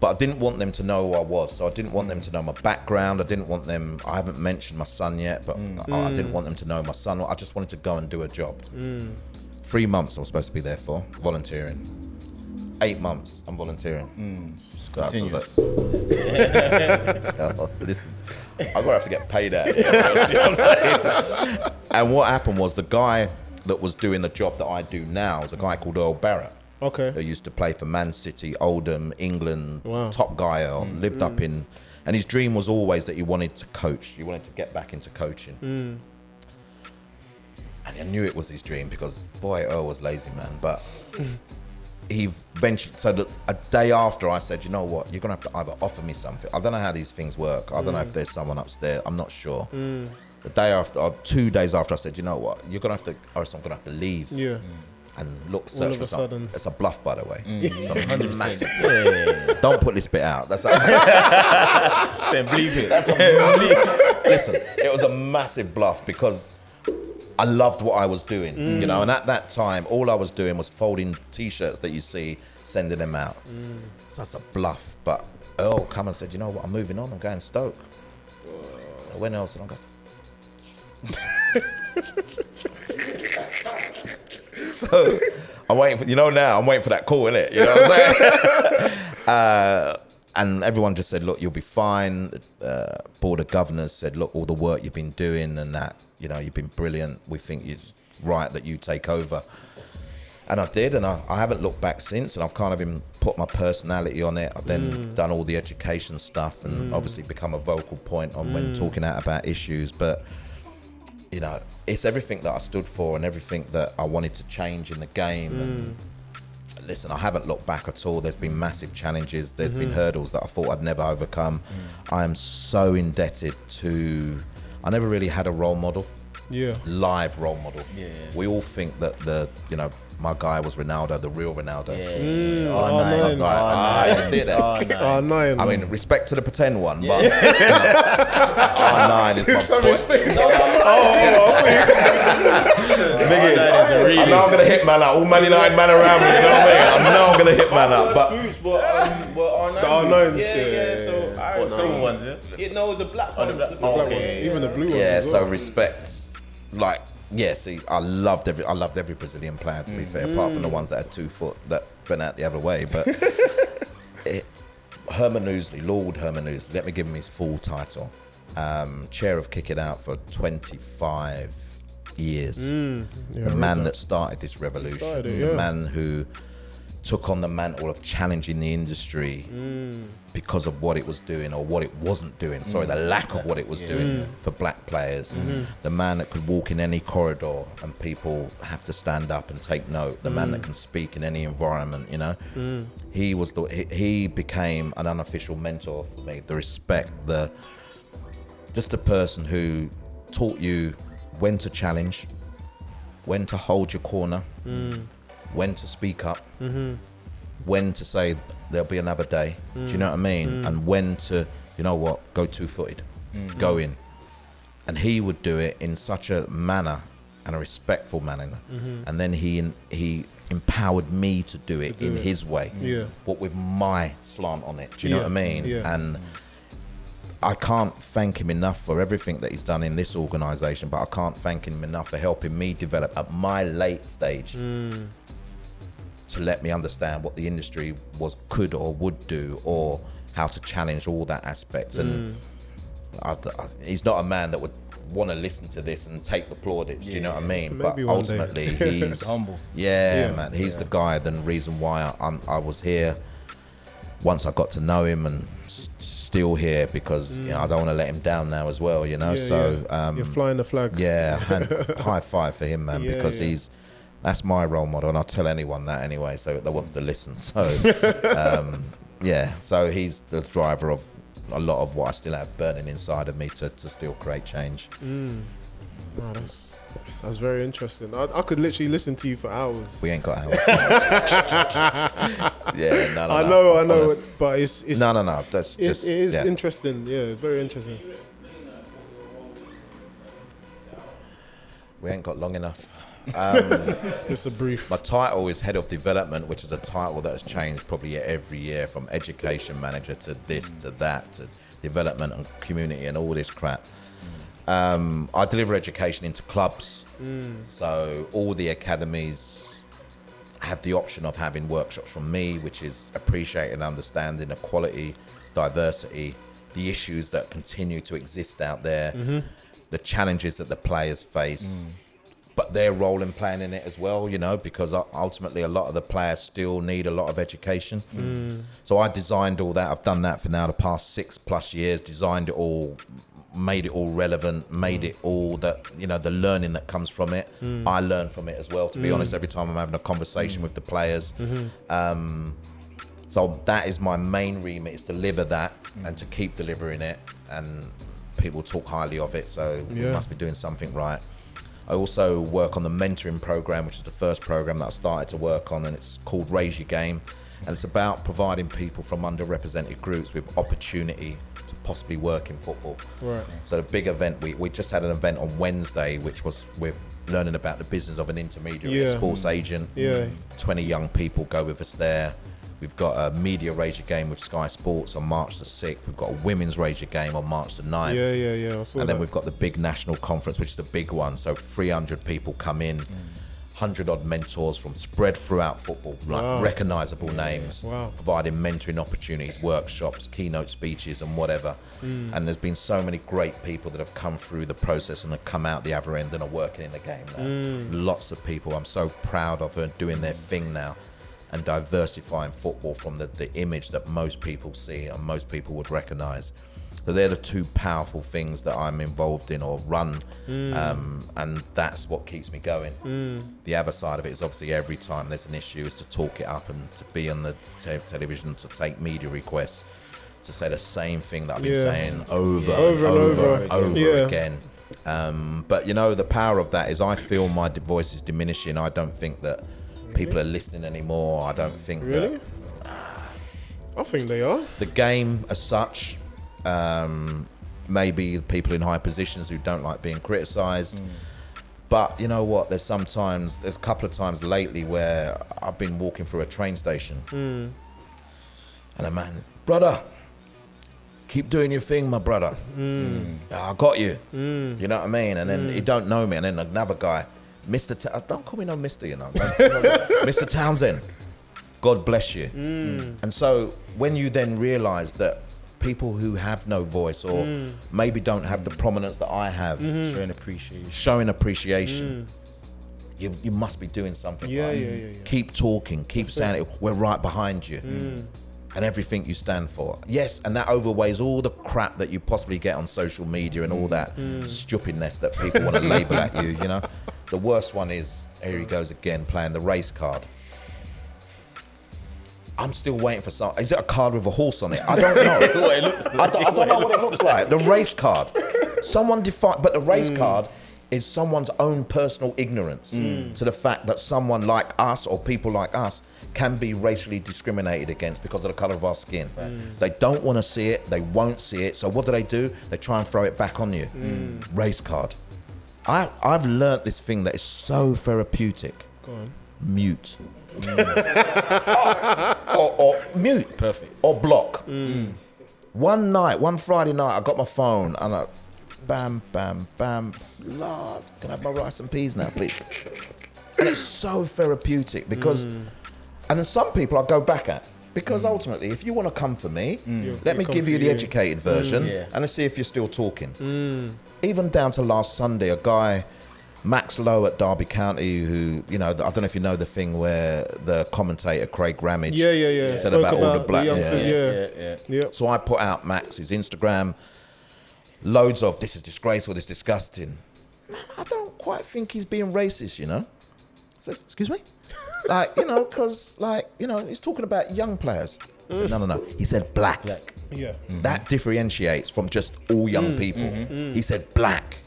[SPEAKER 2] But I didn't want them to know who I was. So I didn't want them to know my background. I didn't want them. I haven't mentioned my son yet, but mm. I, I didn't mm. want them to know my son. I just wanted to go and do a job. Mm. Three months I was supposed to be there for volunteering. Eight months I'm volunteering. So I was like, Oh, listen, I'm gonna have to get paid out. Here, you know what I'm and what happened was the guy that was doing the job that I do now is a guy called Earl Barrett who
[SPEAKER 4] Okay.
[SPEAKER 2] used to play for Man City, Oldham, England,
[SPEAKER 4] Wow.
[SPEAKER 2] top guy, uh, mm. lived up mm. in, and his dream was always that he wanted to coach. He wanted to get back into coaching. Mm. And I knew it was his dream because, boy, Earl was lazy, man. But he ventured, so that a day after I said, you know what, you're going to have to either offer me something. I don't know how these things work. I don't know if there's someone upstairs. I'm not sure. The day after, or two days after, I said, you know what, you're going to have to, or else I'm going to have to leave
[SPEAKER 4] Yeah.
[SPEAKER 2] And look, search
[SPEAKER 4] of
[SPEAKER 2] for
[SPEAKER 4] a
[SPEAKER 2] something.
[SPEAKER 4] sudden.
[SPEAKER 2] It's a bluff, by the way. Mm.
[SPEAKER 3] Hundred percent.
[SPEAKER 2] Massive.
[SPEAKER 3] Yeah, yeah, yeah.
[SPEAKER 2] Don't put this bit out. That's a,
[SPEAKER 3] Then believe it.
[SPEAKER 2] that's a listen. It was a massive bluff because I loved what I was doing, you mm. know. And at that time, all I was doing was folding T-shirts that you see, sending them out. Mm. So that's a bluff. But Earl come and said, you know what? I'm moving on. I'm going Stoke. So when Earl said, I'm going. so I'm waiting for you know now I'm waiting for that call, innit? You know what I'm saying? uh, and everyone just said, look, you'll be fine. Uh, board of governors said, look, all the work you've been doing and that, you know, you've been brilliant. We think it's right that you take over. And I did, and I, I haven't looked back since. And I've kind of been put my personality on it. I've then done all the education stuff, and obviously become a vocal point on when talking out about issues. But you know, it's everything that I stood for and everything that I wanted to change in the game. And hmm. listen, I haven't looked back at all. There's been massive challenges. There's been hmm. hurdles that I thought I'd never overcome. Hmm. I am so indebted to. I never really had a role model
[SPEAKER 4] Yeah.
[SPEAKER 2] live role model.
[SPEAKER 3] Yeah.
[SPEAKER 2] We all think that the you know my guy was Ronaldo, the real Ronaldo.
[SPEAKER 3] Yeah.
[SPEAKER 4] oh,
[SPEAKER 3] Oh,
[SPEAKER 4] man.
[SPEAKER 3] nine.
[SPEAKER 2] Right, ah, you see it there.
[SPEAKER 3] Oh, nine.
[SPEAKER 4] Oh, nine.
[SPEAKER 2] I mean, respect to the pretend one, but you know, R9 is my
[SPEAKER 4] Some
[SPEAKER 2] boy.
[SPEAKER 4] respect.
[SPEAKER 2] Thing is, I know I'm gonna hit man up. All Man United man around me. You know what I mean? I know I'm gonna hit man up, but
[SPEAKER 5] boots were um, were R9.
[SPEAKER 4] The R9s,
[SPEAKER 5] yeah,
[SPEAKER 4] yeah,
[SPEAKER 5] yeah.
[SPEAKER 4] yeah,
[SPEAKER 5] So
[SPEAKER 4] yeah.
[SPEAKER 5] I
[SPEAKER 3] What, silver ones, yeah?
[SPEAKER 5] Yeah, no, the black
[SPEAKER 3] Oh, the black-
[SPEAKER 5] the
[SPEAKER 3] oh,
[SPEAKER 5] black
[SPEAKER 3] okay.
[SPEAKER 5] ones,
[SPEAKER 4] Even the blue ones.
[SPEAKER 2] yeah. So
[SPEAKER 4] well.
[SPEAKER 2] respects, like yeah. See, I loved every. I loved every Brazilian player. To be fair, apart from the ones that had two foot that went out the other way, but. it, Herman Ouseley, Lord Herman Ouseley, let me give him his full title. Um, chair of Kick It Out for 25 years. the man that started this revolution.
[SPEAKER 4] Started it,
[SPEAKER 2] The man who took on the mantle of challenging the industry mm. because of what it was doing or what it wasn't doing. Sorry, the mm. lack of what it was doing mm. for black players. Mm-hmm. The man that could walk in any corridor and people have to stand up and take note. The man that can speak in any environment, you know. He was the he, he became an unofficial mentor for me. The respect, the just a person who taught you when to challenge, when to hold your corner, when to speak up, when to say there'll be another day. Do you know what I mean? Mm. And when to, you know what, go two footed, mm. go in. And he would do it in such a manner and a respectful manner. Mm-hmm. And then he he empowered me to do it
[SPEAKER 4] do
[SPEAKER 2] in
[SPEAKER 4] it.
[SPEAKER 2] his way,
[SPEAKER 4] Yeah.
[SPEAKER 2] but with my slant on it. Do you know
[SPEAKER 4] Yeah,
[SPEAKER 2] what I mean?
[SPEAKER 4] yeah.
[SPEAKER 2] And I can't thank him enough for everything that he's done in this organisation, but I can't thank him enough for helping me develop at my late stage
[SPEAKER 4] Mm.
[SPEAKER 2] To let me understand what the industry was could or would do, or how to challenge all that aspects. And I, I, he's not a man that would want to listen to this and take the plaudits. Do you know what I mean?
[SPEAKER 4] Maybe
[SPEAKER 2] but ultimately, he's
[SPEAKER 3] Humble.
[SPEAKER 2] Yeah,
[SPEAKER 4] Yeah.
[SPEAKER 2] man, he's the guy. The reason why I, I'm, I was here once I got to know him and s- still here because you know I don't want to let him down now as well. You know,
[SPEAKER 4] Yeah,
[SPEAKER 2] so
[SPEAKER 4] yeah.
[SPEAKER 2] um,
[SPEAKER 4] You're flying the flag.
[SPEAKER 2] yeah, high five for him, man,
[SPEAKER 4] Yeah,
[SPEAKER 2] because
[SPEAKER 4] yeah.
[SPEAKER 2] he's that's my role model, and I'll tell anyone that anyway, so that wants to listen. So, um, yeah, so he's the driver of a lot of what I still have burning inside of me to, to still create change.
[SPEAKER 4] Wow, that's, that's very interesting. I, I could literally listen to you for hours.
[SPEAKER 2] We ain't got hours. yeah, no, no,
[SPEAKER 4] I
[SPEAKER 2] no,
[SPEAKER 4] know, I know,
[SPEAKER 2] honest.
[SPEAKER 4] but it's it's
[SPEAKER 2] No, no, no. That's
[SPEAKER 4] it's,
[SPEAKER 2] just
[SPEAKER 4] it is
[SPEAKER 2] yeah.
[SPEAKER 4] interesting. Yeah, very interesting.
[SPEAKER 2] we ain't got long enough.
[SPEAKER 4] Um, Just a brief.
[SPEAKER 2] My title is head of development, which is a title that has changed probably every year from education manager to this to that to development and community and all this crap. Um, I deliver education into clubs, mm. so all the academies have the option of having workshops from me, which is appreciating, understanding equality, diversity, the issues that continue to exist out there, mm-hmm. the challenges that the players face mm. But their role in playing in it as well, you know, because ultimately a lot of the players still need a lot of education. Mm. So I designed all that. I've done that for now the past six plus years, designed it all, made it all relevant, made mm. it all that, you know, the learning that comes from it. Mm. I learn from it as well, to be honest, every time I'm having a conversation with the players. Mm-hmm. Um, so that is my main remit is to deliver that and to keep delivering it. And people talk highly of it, so we must be doing something right. I also work on the mentoring program, which is the first program that I started to work on, and it's called Raise Your Game. And it's about providing people from underrepresented groups with opportunity to possibly work in football.
[SPEAKER 4] Right.
[SPEAKER 2] So the big event, we, we just had an event on Wednesday, which was we're learning about the business of an intermediary, a sports agent.
[SPEAKER 4] Yeah.
[SPEAKER 2] 20 young people go with us there. We've got a media Your Game with Sky Sports on March the 6th. We've got a women's Your Game on March the 9th.
[SPEAKER 4] Yeah, yeah, yeah.
[SPEAKER 2] And then we've got the big national conference, which is the big one. So 300 people come in, 100 odd mentors from spread throughout football, like
[SPEAKER 4] Wow.
[SPEAKER 2] recognizable names,
[SPEAKER 4] Wow.
[SPEAKER 2] providing mentoring opportunities, workshops, keynote speeches, and whatever.
[SPEAKER 4] Mm.
[SPEAKER 2] And there's been so many great people that have come through the process and have come out the other end and are working in the game now.
[SPEAKER 4] Mm.
[SPEAKER 2] Lots of people I'm so proud of and doing their thing now and diversifying football from the, the image that most people see and most people would recognize. So they're the two powerful things that I'm involved in or run, um, and that's what keeps me going. The other side of it is obviously every time there's an issue, is to talk it up and to be on the te- television to take media requests to say the same thing that I've been
[SPEAKER 4] Yeah.
[SPEAKER 2] saying over,
[SPEAKER 4] Over
[SPEAKER 2] and
[SPEAKER 4] and
[SPEAKER 2] over,
[SPEAKER 4] over.
[SPEAKER 2] and over
[SPEAKER 4] Yeah.
[SPEAKER 2] again. Um, but you know, the power of that is I feel my voice is diminishing. I don't think that people are listening anymore. I don't think
[SPEAKER 4] Really?
[SPEAKER 2] that
[SPEAKER 4] I think they are.
[SPEAKER 2] the game as such, um, maybe people in high positions who don't like being criticised. Mm. But you know what? There's sometimes, there's a couple of times lately where I've been walking through a train station, mm. and a man, brother, keep doing your thing, my brother. Mm. I got you. You know what I mean? And then he don't know me, and then another guy, Mr. Ta- uh, don't call me no Mister, you know, Mr. Townsend. God bless you. Mm. And so when you then realise that people who have no voice or mm. maybe don't have the prominence that I have, mm-hmm.
[SPEAKER 3] Showing appreciation.
[SPEAKER 2] showing appreciation. Mm. You, you must be doing something.
[SPEAKER 4] Yeah,
[SPEAKER 2] right.
[SPEAKER 4] yeah, yeah, yeah.
[SPEAKER 2] Keep talking. Keep saying it. We're right behind you. And everything you stand for. Yes, and that overweighs all the crap that you possibly get on social media and all that stupidness that people want to label at you, you know? The worst one is, here he goes again, playing the race card. I'm still waiting for some. Is it a card with a horse on it? I don't know. what I, don't, I don't know what it looks like. The race card. Someone defined, but the race card is someone's own personal ignorance to the fact that someone like us or people like us can be racially discriminated against because of the color of our skin. They don't want to see it. They won't see it. So what do they do? They try and throw it back on you. Race card. I I've learnt this thing that is so therapeutic.
[SPEAKER 4] Go on.
[SPEAKER 2] Mute. Mm. or, or mute.
[SPEAKER 3] Perfect.
[SPEAKER 2] Or block. Mm. Mm. One night, one Friday night, I got my phone and I, bam, bam, bam. Lord, can I have my rice and peas now, please? and it's so therapeutic because, and then some people I go back at. Because mm. ultimately, if you want to come for me, mm. let me give you the
[SPEAKER 4] you.
[SPEAKER 2] educated version mm.
[SPEAKER 3] Yeah.
[SPEAKER 2] and let's see if you're still talking. Even down to last Sunday, a guy, Max Lowe at Derby County, who, you know, I don't know if you know the thing where the commentator Craig Ramage
[SPEAKER 4] Yeah, yeah, yeah.
[SPEAKER 2] said
[SPEAKER 4] Spoke
[SPEAKER 2] about, all the black.
[SPEAKER 4] youngsters,
[SPEAKER 2] yeah.
[SPEAKER 4] yeah.
[SPEAKER 3] yeah.
[SPEAKER 4] Yeah.
[SPEAKER 2] So I put out Max's Instagram, loads of this is disgraceful, this is disgusting. Man, I don't quite think he's being racist, you know. I said, excuse me? Like, you know, because, like, you know, he's talking about young players. I said, no, no, no. He said black.
[SPEAKER 3] Black.
[SPEAKER 4] Yeah. Mm-hmm.
[SPEAKER 2] That differentiates from just all young mm-hmm. people. Mm-hmm. He said black.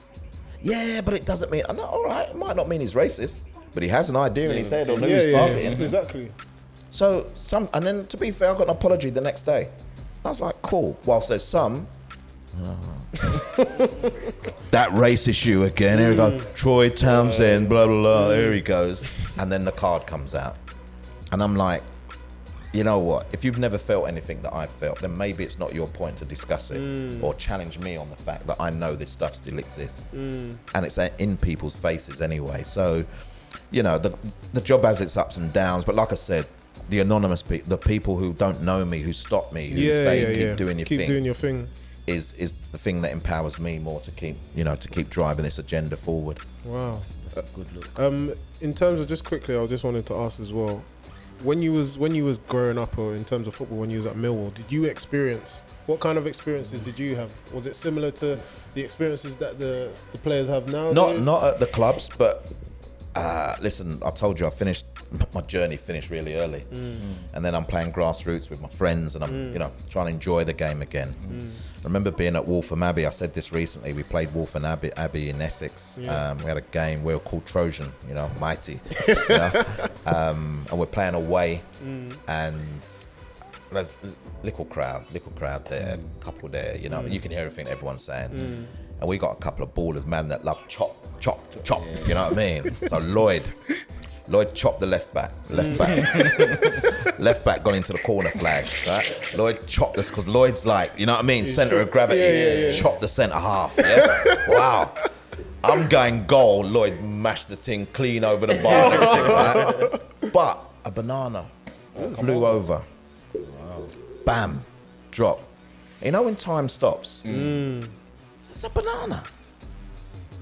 [SPEAKER 2] Yeah, but it doesn't mean. I know, all right, it might not mean he's racist, but he has an idea in his head on who
[SPEAKER 4] Yeah,
[SPEAKER 2] he's
[SPEAKER 4] yeah,
[SPEAKER 2] targeting.
[SPEAKER 4] yeah. Exactly.
[SPEAKER 2] So some, and then to be fair, I got an apology the next day. I was like, cool. Whilst there's some, that race issue again. Here we go. Mm. Troy Townsend, blah blah blah. Here he goes, and then the card comes out, and I'm like, you know what? If you've never felt anything that I've felt, then maybe it's not your point to discuss it or challenge me on the fact that I know this stuff still exists, and it's in people's faces anyway. So, you know, the the job has its ups and downs, but like I said. The anonymous people, the people who don't know me, who stop me, who
[SPEAKER 4] Yeah,
[SPEAKER 2] say
[SPEAKER 4] yeah,
[SPEAKER 2] keep
[SPEAKER 4] yeah.
[SPEAKER 2] doing your
[SPEAKER 4] keep
[SPEAKER 2] thing,
[SPEAKER 4] doing your thing.
[SPEAKER 2] is is the thing that empowers me more to keep you know to keep driving this agenda forward.
[SPEAKER 4] Wow.
[SPEAKER 3] That's a good look.
[SPEAKER 4] Um, in terms of just quickly, I just wanted to ask as well. When you was when you was growing up, or in terms of football, when you was at Millwall, did you experience what kind of experiences did you have? Was it similar to the experiences that the, the players have now?
[SPEAKER 2] Not not at the clubs, but uh, listen, I told you I finished my journey finished really early, mm. Mm. and then I'm playing grassroots with my friends, and I'm mm. you know trying to enjoy the game again. I remember being at Waltham Abbey. I said this recently. We played Waltham Abbey, Abbey in Essex. Um, we had a game. We were called Trojan, you know, mighty, you know? um, and we're playing away, and there's a little crowd, little crowd there, couple there. You know, you can hear everything everyone's saying. And we got a couple of ballers, man, that love chop, chop, chop. You know what I mean? So Lloyd, Lloyd chopped the left back, left back, left back gone into the corner flag. Right? Lloyd chopped this because Lloyd's like, you know what I mean, center of gravity.
[SPEAKER 4] Yeah, yeah, yeah.
[SPEAKER 2] Chopped the center half. Yeah. wow. I'm going goal. Lloyd mashed the thing clean over the bar. and everything, right? But a banana flew over. Bam, drop. You know when time stops? It's a banana.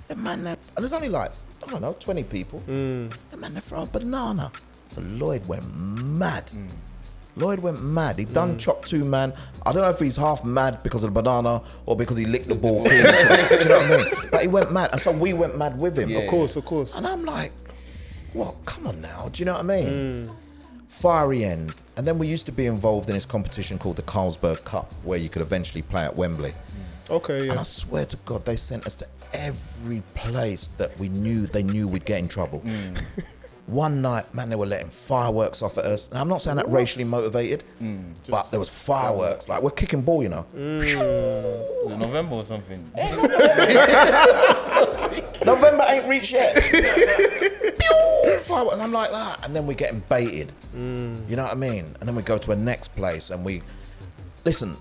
[SPEAKER 2] The man, there- and there's only like, I don't know, 20 people. Mm. The man, they throw a banana. So Lloyd went mad. Mm. Lloyd went mad. He done mm. chop two man. I don't know if he's half mad because of the banana or because he licked the ball. clean. Do you know what I mean? But he went mad, and so we went mad with him.
[SPEAKER 4] Of course, of course.
[SPEAKER 2] And I'm like, what? Come on now. Do you know what I mean? Fiery end. And then we used to be involved in this competition called the Carlsberg Cup, where you could eventually play at Wembley.
[SPEAKER 4] Okay,
[SPEAKER 2] And I swear to God, they sent us to every place that we knew they knew we'd get in trouble. Hmm. One night, man, they were letting fireworks off at us. And I'm not saying that racially motivated, hmm, but there was fireworks. Like we're kicking ball, you know.
[SPEAKER 3] Hmm. It November or something?
[SPEAKER 2] November ain't reached yet. Fireworks. And I'm like that. And then we're getting baited. You know what I mean? And then we go to a next place and we listen.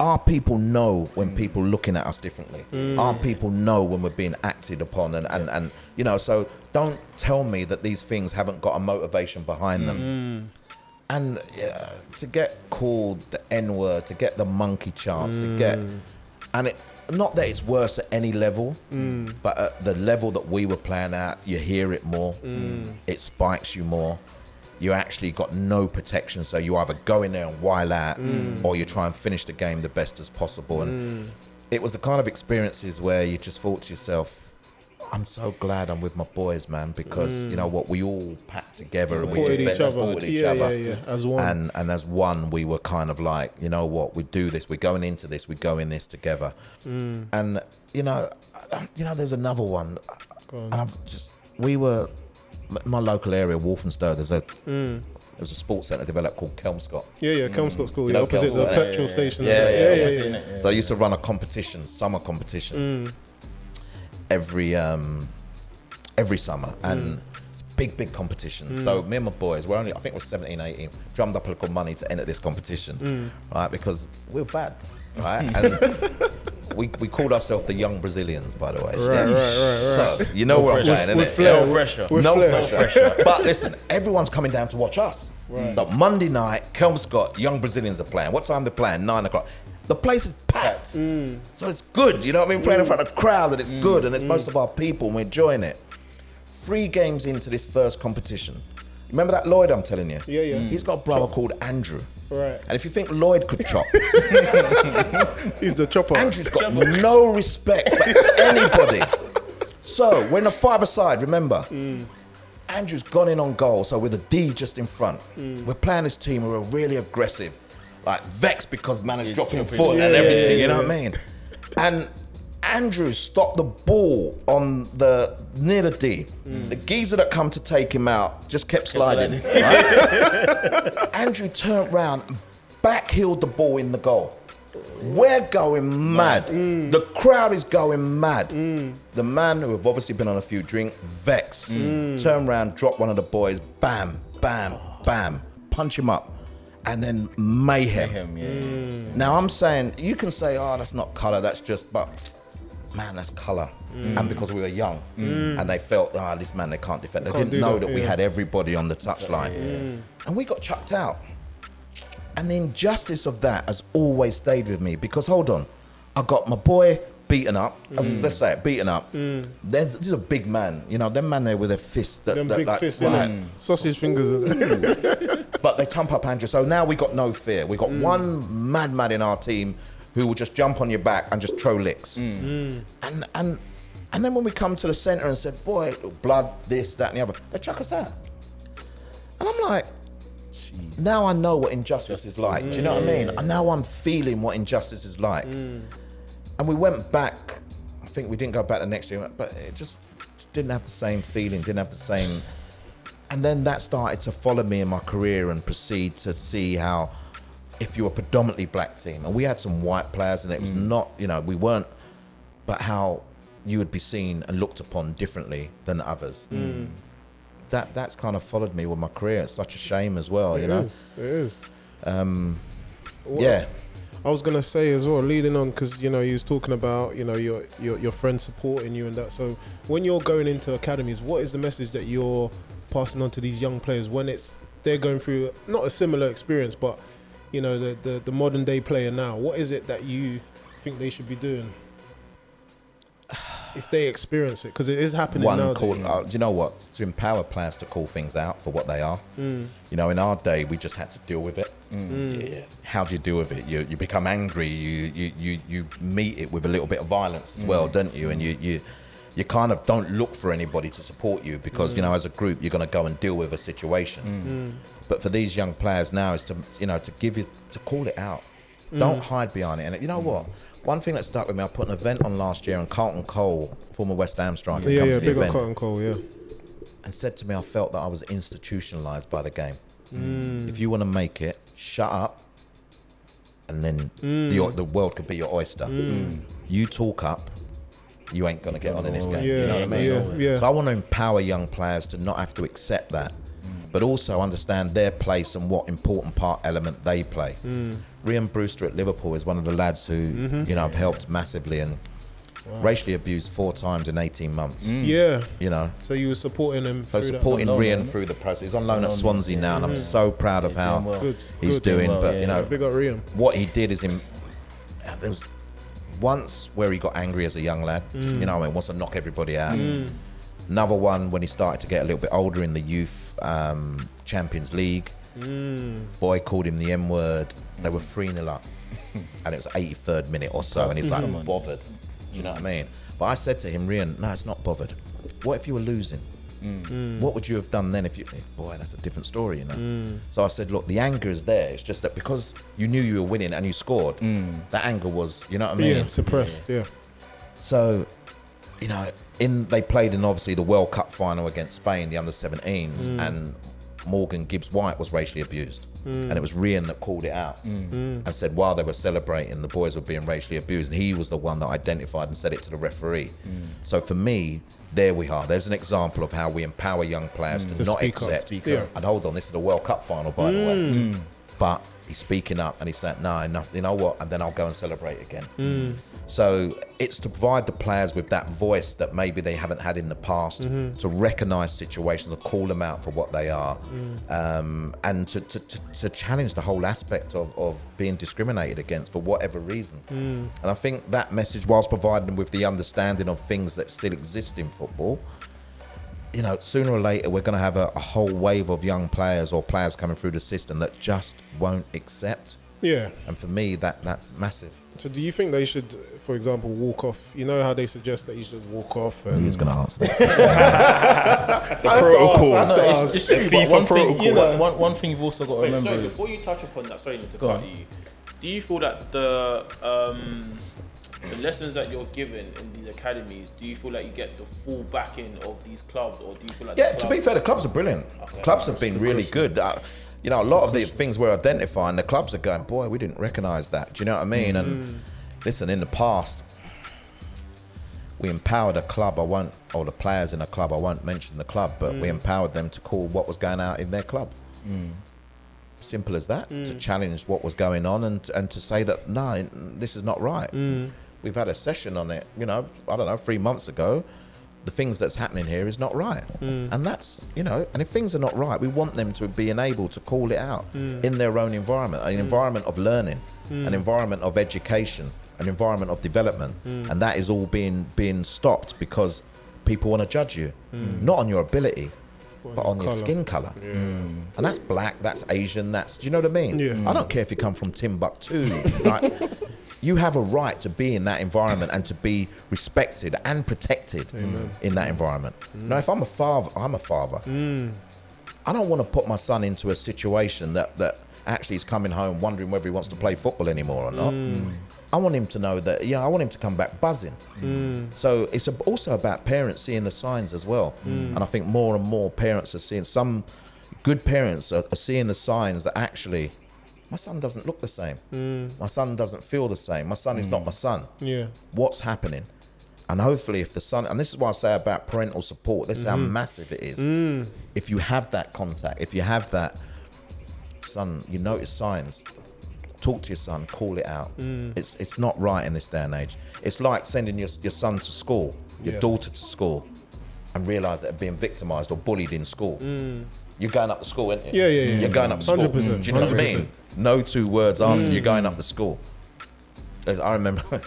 [SPEAKER 2] Our people know when mm. people looking at us differently. Mm. Our people know when we're being acted upon, and, and, and you know. So don't tell me that these things haven't got a motivation behind them. Mm. And yeah, to get called the N word, to get the monkey chance, to get, and it not that it's worse at any level, but at the level that we were playing at, you hear it more. It spikes you more. You actually got no protection, so you either go in there and while out, mm. or you try and finish the game the best as possible. And mm. it was the kind of experiences where you just thought to yourself, I'm so glad I'm with my boys, man, because you know mm. what, we all packed together and we
[SPEAKER 4] Supported each other.
[SPEAKER 2] supported each
[SPEAKER 4] Yeah,
[SPEAKER 2] other.
[SPEAKER 4] yeah, yeah, as one.
[SPEAKER 2] And and as one, we were kind of like, you know what, we do this, we're going into this, we're going this together.
[SPEAKER 4] Mm.
[SPEAKER 2] And you know, you know, there's another one. And I've just we were my local area, Walthamstow. There's a
[SPEAKER 4] Mm.
[SPEAKER 2] there's a sports centre developed called Kelmscott.
[SPEAKER 4] Yeah, yeah, Kelmscott School,
[SPEAKER 2] You know
[SPEAKER 4] opposite the
[SPEAKER 2] Kelmscott,
[SPEAKER 4] petrol
[SPEAKER 3] yeah,
[SPEAKER 4] station.
[SPEAKER 2] yeah,
[SPEAKER 4] yeah,
[SPEAKER 2] yeah,
[SPEAKER 4] yeah, yeah.
[SPEAKER 3] yeah.
[SPEAKER 2] So I used to run a competition, summer competition, every um, every summer, and it's a big, big competition. So me and my boys, we're only, I think we're 17, 18, drummed up a little money to enter this competition, right? Because we're bad, right? And we, we called ourselves the Young Brazilians, by the way.
[SPEAKER 4] Right, right, right, right.
[SPEAKER 2] So you know where I'm
[SPEAKER 3] pressure.
[SPEAKER 2] going,
[SPEAKER 4] With
[SPEAKER 2] innit?
[SPEAKER 4] flair,
[SPEAKER 3] No pressure.
[SPEAKER 4] With
[SPEAKER 2] no
[SPEAKER 4] flair.
[SPEAKER 2] pressure. but listen, everyone's coming down to watch us. Right. So Monday night, Kelmscott, young Brazilians are playing. What time they're playing? Nine o'clock. The place is packed. So it's good. You know what I mean? Playing in front of a crowd and it's good and it's most of our people and we're enjoying it. Three games into this first competition. Remember that Lloyd I'm telling you?
[SPEAKER 4] Yeah, yeah. Mm.
[SPEAKER 2] He's got a brother called Andrew.
[SPEAKER 4] Right.
[SPEAKER 2] And if you think Lloyd could chop,
[SPEAKER 4] He's the chopper.
[SPEAKER 2] Andrew's got no respect for anybody. So we're in a five-a-side, remember? Andrew's gone in on goal, so with a D just in front. Mm. We're playing this team who are really aggressive, like vexed because man is dropping
[SPEAKER 3] dropping-
[SPEAKER 2] foot
[SPEAKER 4] Yeah,
[SPEAKER 2] and
[SPEAKER 4] yeah,
[SPEAKER 2] everything,
[SPEAKER 4] yeah,
[SPEAKER 2] you know what I mean? And Andrew stopped the ball on the near the D. The geezer that come to take him out just kept sliding. right? Andrew turned round and backheeled the ball in the goal. We're going mad. The crowd is going mad. The man who have obviously been on a few drink, Vex, turn around, drop one of the boys, bam, bam, bam, punch him up, and then mayhem.
[SPEAKER 3] Him, yeah, yeah.
[SPEAKER 2] Now I'm saying you can say, oh, that's not color, that's just, but man, that's color. Mm. And because we were young, mm. Mm, and they felt, ah, this man they can't defend. They
[SPEAKER 4] Can't
[SPEAKER 2] didn't know
[SPEAKER 4] that,
[SPEAKER 2] that, we had everybody on the touchline, and we got chucked out. And the injustice of that has always stayed with me because hold on, I got my boy beaten up. as- Let's say it, beaten up. There's this is a big man, you know, them man there with their fists that,
[SPEAKER 4] Them
[SPEAKER 2] that
[SPEAKER 4] big
[SPEAKER 2] like,
[SPEAKER 4] fists,
[SPEAKER 2] right,
[SPEAKER 4] innit? Sausage fingers.
[SPEAKER 2] but they tump up Andrew. So now we got no fear. We got one madman in our team who will just jump on your back and just throw licks. Mm. Mm. And and and then when we come to the centre and said, boy, blood, this, that, and the other, they chuck us out. And I'm like, now I know what injustice is like. Do you know what I mean? Mm. And now I'm feeling what injustice is like. And we went back. I think we didn't go back the next year, but it just, just didn't have the same feeling. Didn't have the same. And then that started to follow me in my career and proceed to see how, if you were a predominantly black team, and we had some white players, and it was mm. not, you know, we weren't, but how you would be seen and looked upon differently than others. Mm. That that's kind of followed me with my career. It's such a shame as well, you
[SPEAKER 4] It
[SPEAKER 2] know.
[SPEAKER 4] is. It is. Um, what-
[SPEAKER 2] Yeah.
[SPEAKER 4] I was gonna say as well, leading on because you know you was talking about you know your, your your friends supporting you and that. So when you're going into academies, what is the message that you're passing on to these young players when it's they're going through not a similar experience, but you know the the, the modern day player now? What is it that you think they should be doing? if they experience it because it is happening
[SPEAKER 2] one call. Uh, do you know what? To empower players to call things out for what they are. Mm. You know, in our day, we just had to deal with it. Mm. Mm. Yeah. How do you deal with it? You you become angry. You you you you meet it with a little bit of violence as well, don't you? And you you. You kind of don't look for anybody to support you because you know, as a group, you're going to go and deal with a situation. But for these young players now, is to you know to give you to call it out. Don't hide behind it. And you know what? One thing that stuck with me, I put an event on last year, and Carlton Cole, former West Ham striker,
[SPEAKER 4] yeah, yeah, big
[SPEAKER 2] event
[SPEAKER 4] Cole, yeah.
[SPEAKER 2] and said to me, I felt that I was institutionalized by the game.
[SPEAKER 4] Mm.
[SPEAKER 2] If you want to make it, shut up, and then the, the world could be your oyster.
[SPEAKER 4] Mm.
[SPEAKER 2] You talk up, you ain't going to get on in this game.
[SPEAKER 4] Yeah,
[SPEAKER 2] you know what I mean?
[SPEAKER 4] yeah, yeah.
[SPEAKER 2] So I want to empower young players to not have to accept that, but also understand their place and what important part element they play.
[SPEAKER 4] Mm.
[SPEAKER 2] Rian Brewster at Liverpool is one of the lads who
[SPEAKER 4] Mm-hmm.
[SPEAKER 2] you know have helped massively and racially abused four times in 18 months.
[SPEAKER 4] Yeah.
[SPEAKER 2] You know,
[SPEAKER 4] So you were supporting him.
[SPEAKER 2] so
[SPEAKER 4] through that.
[SPEAKER 2] supporting
[SPEAKER 3] On
[SPEAKER 2] Rian
[SPEAKER 3] isn't
[SPEAKER 2] through the process. He's on loan at
[SPEAKER 3] loan,
[SPEAKER 2] Swansea now, and I'm so proud of how
[SPEAKER 3] doing well.
[SPEAKER 4] Good,
[SPEAKER 2] he's
[SPEAKER 4] good.
[SPEAKER 2] doing.
[SPEAKER 3] well,
[SPEAKER 2] but
[SPEAKER 3] yeah,
[SPEAKER 2] you know,
[SPEAKER 4] Big up Rian.
[SPEAKER 2] what he did is him. There was once where he got angry as a young lad.
[SPEAKER 4] Mm.
[SPEAKER 2] You know, I and wants to knock everybody out. Another one when he started to get a little bit older in the youth um, Champions League.
[SPEAKER 4] Mm.
[SPEAKER 2] Boy called him the M word. They were three 0 up, and it was 83rd minute or so, and he's like bothered. Do you know what I mean? But I said to him, Rian, no, it's not bothered. What if you were losing? What would you have done then if you? eh, Boy, that's a different story, you know. So I said, look, the anger is there. It's just that because you knew you were winning and you scored, that anger was, you know what I mean?
[SPEAKER 4] Yeah, suppressed. Yeah.
[SPEAKER 2] So, you know, in they played in obviously the World Cup final against Spain, the under 17s, mm. and Morgan Gibbs White was racially abused. Mm. And it was Rian that called it out mm. and said while they were celebrating, the boys were being racially abused. And he was the one that identified and said it to the referee. So for me, there we are. There's an example of how we empower young players to,
[SPEAKER 4] To
[SPEAKER 2] not
[SPEAKER 4] up.
[SPEAKER 2] accept.
[SPEAKER 3] Speak
[SPEAKER 4] Yeah.
[SPEAKER 3] up.
[SPEAKER 2] And hold on, this is the World Cup final, by the way. But he's speaking up and he's saying, no, enough, you know what? And then I'll go and celebrate again. Mm. So it's to provide the players with that voice that maybe they haven't had in the past, mm-hmm. to recognise situations, to call them out for what they are, mm. um, and to, to, to, to challenge the whole aspect of, of being discriminated against for whatever reason. Mm. And I think that message, whilst providing them with the understanding of things that still exist in football, you know, sooner or later we're going to have a, a whole wave of young players or players coming through the system that just won't accept.
[SPEAKER 4] Yeah.
[SPEAKER 2] And for me, that that's massive.
[SPEAKER 4] So do you think they should, for example, walk off? You know how they suggest that you should walk off and
[SPEAKER 2] Who's going to answer that?
[SPEAKER 4] the protocol.
[SPEAKER 3] No, it's, it's true. but
[SPEAKER 5] FIFA
[SPEAKER 3] one thing, you know, one, one thing you've also got to
[SPEAKER 5] Wait,
[SPEAKER 3] remember
[SPEAKER 5] sorry,
[SPEAKER 3] is
[SPEAKER 5] before you touch upon that, sorry to cut you. Do you feel that the um, the lessons that you're given in these academies, do you feel like you get the full backing of these clubs, or do you feel like
[SPEAKER 2] Yeah, to be fair, the clubs are brilliant. clubs have been really good. Uh, you know, a lot of the things we're identifying, the clubs are going, boy, we didn't recognise that. Do you know what I mean? And mm. listen, in the past, we empowered a club. I won't, or the players in a club. I won't mention the club, but we mm. empowered them to call what was going out in their club. Mm. Simple as that. To challenge what was going on and and to say that no, this is not right. We've had a session on it. You know, I don't know, three months ago. The things that's happening here is not right, hmm. and that's you know. And if things are not right, we want them to be enabled to call it out hmm. in their own environment, an hmm. environment of learning, an environment of education, an environment of development, and that is all being being stopped because people want to judge you, not on your ability, but on your skin color. And that's black, that's Asian, that's do you know what I mean?
[SPEAKER 4] Yeah.
[SPEAKER 2] I don't care if you come from Timbuktu. like, you have a right to be in that environment and to be respected and protected in that environment. Now, if I'm a father, I'm a father. Mm. I don't want to put my son into a situation that that actually is coming home wondering whether he wants to play football anymore or not. Mm. I want him to know that you know I want him to come back buzzing. Mm. So it's also about parents seeing the signs as well, and I think more and more parents are seeing some good parents are, are seeing the signs that actually my son doesn't look the same, mm. my son doesn't feel the same, my son is mm. not my son
[SPEAKER 4] Yeah.
[SPEAKER 2] what's happening. And hopefully, if the son, and this is what I say about parental support, this is how mm-hmm. massive it is. Mm. If you have that contact, if you have that, son, you notice signs, talk to your son, call it out. It's it's not right in this day and age. It's like sending your, your son to school, your
[SPEAKER 4] Yeah.
[SPEAKER 2] daughter to school, and realize that they're being victimized or bullied in school. You're going up the school, aren't you?
[SPEAKER 4] Yeah, yeah, yeah.
[SPEAKER 2] You're going up to school.
[SPEAKER 4] 100%,
[SPEAKER 2] Do you know what I
[SPEAKER 4] 100%.
[SPEAKER 2] mean? No two words answered. Mm. You're going up the school. I remember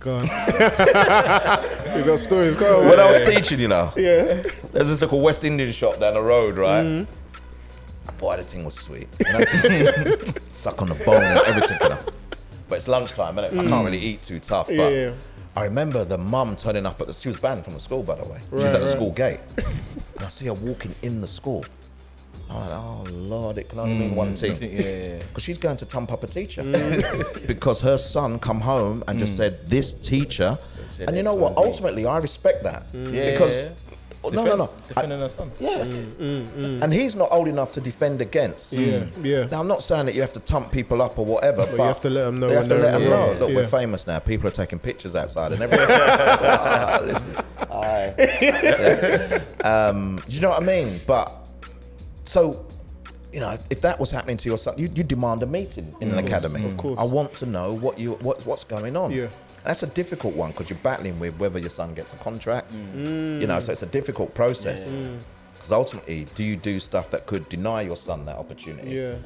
[SPEAKER 4] Go on. you got stories. Go on.
[SPEAKER 2] When I was teaching, you know,
[SPEAKER 4] yeah.
[SPEAKER 2] there's this little West Indian shop down the road, right? Mm. Boy, the thing was sweet. You know? Suck on the bone and everything, you know. But it's lunchtime, and I can't mm. really eat too tough. But
[SPEAKER 4] Yeah, yeah.
[SPEAKER 2] I remember the mum turning up at the. She was banned from the school, by the way. She's
[SPEAKER 4] Right,
[SPEAKER 2] at the
[SPEAKER 4] right.
[SPEAKER 2] school gate, and I see her walking in the school. I'm like, oh lord, it can only mean one thing.
[SPEAKER 3] Yeah, yeah, yeah.
[SPEAKER 2] Because she's going to tump up a teacher. because her son come home and just said, this teacher. And you know what? Ultimately, I respect that.
[SPEAKER 3] Yeah,
[SPEAKER 2] Because,
[SPEAKER 3] yeah,
[SPEAKER 2] no, no, no.
[SPEAKER 3] Defending her son.
[SPEAKER 2] Yes. Mm, mm, mm. And he's not old enough to defend against.
[SPEAKER 4] Yeah, yeah.
[SPEAKER 2] Now, I'm not saying that you have to tump people up or whatever, but,
[SPEAKER 4] you have to let 'em know
[SPEAKER 2] You have to let them
[SPEAKER 4] the
[SPEAKER 2] know.
[SPEAKER 4] wrong.
[SPEAKER 2] Look, we're famous now. People are taking pictures outside and everything. Ah, listen, I- um, do you know what I mean? But so, you know, if, if that was happening to your son, you, you demand a meeting in an academy. Of
[SPEAKER 4] course.
[SPEAKER 2] I want to know what you what, what's going on.
[SPEAKER 4] Yeah.
[SPEAKER 2] That's a difficult one because you're battling with whether your son gets a contract. Mm. Mm. You know, so it's a difficult process. Because mm. ultimately, do you do stuff that could deny your son that opportunity?
[SPEAKER 4] Yeah.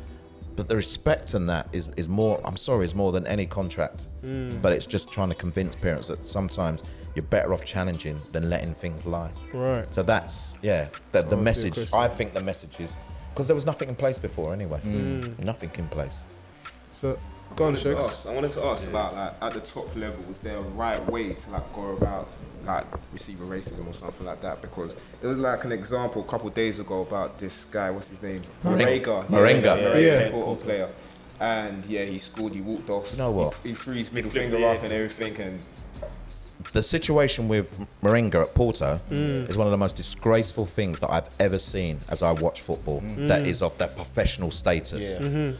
[SPEAKER 2] But the respect in that is, is more, I'm sorry, is more than any contract. But it's just trying to convince parents that sometimes you're better off challenging than letting things lie.
[SPEAKER 4] Right.
[SPEAKER 2] So that's, yeah, the, the
[SPEAKER 4] Answer your
[SPEAKER 2] message. I think the message is, because there was nothing in place before anyway. Nothing in place.
[SPEAKER 4] So, go on,
[SPEAKER 6] to
[SPEAKER 4] Shakes.
[SPEAKER 6] ask, I wanted to ask about like at the top level, is there a right way to like go about like receiving racism or something like that? Because there was like an example a couple of days ago about this guy, what's his name? Morenga.
[SPEAKER 2] Morenga.
[SPEAKER 6] Yeah,
[SPEAKER 4] Yeah.
[SPEAKER 6] yeah, player. And yeah, he scored, he walked off.
[SPEAKER 2] You know what?
[SPEAKER 6] He, he threw his middle finger up and everything and
[SPEAKER 2] The situation with Moringa at Porto
[SPEAKER 4] Mm.
[SPEAKER 2] is one of the most disgraceful things that I've ever seen as I watch football
[SPEAKER 4] Mm.
[SPEAKER 2] that is of that professional status.
[SPEAKER 3] Yeah.
[SPEAKER 4] Mm-hmm.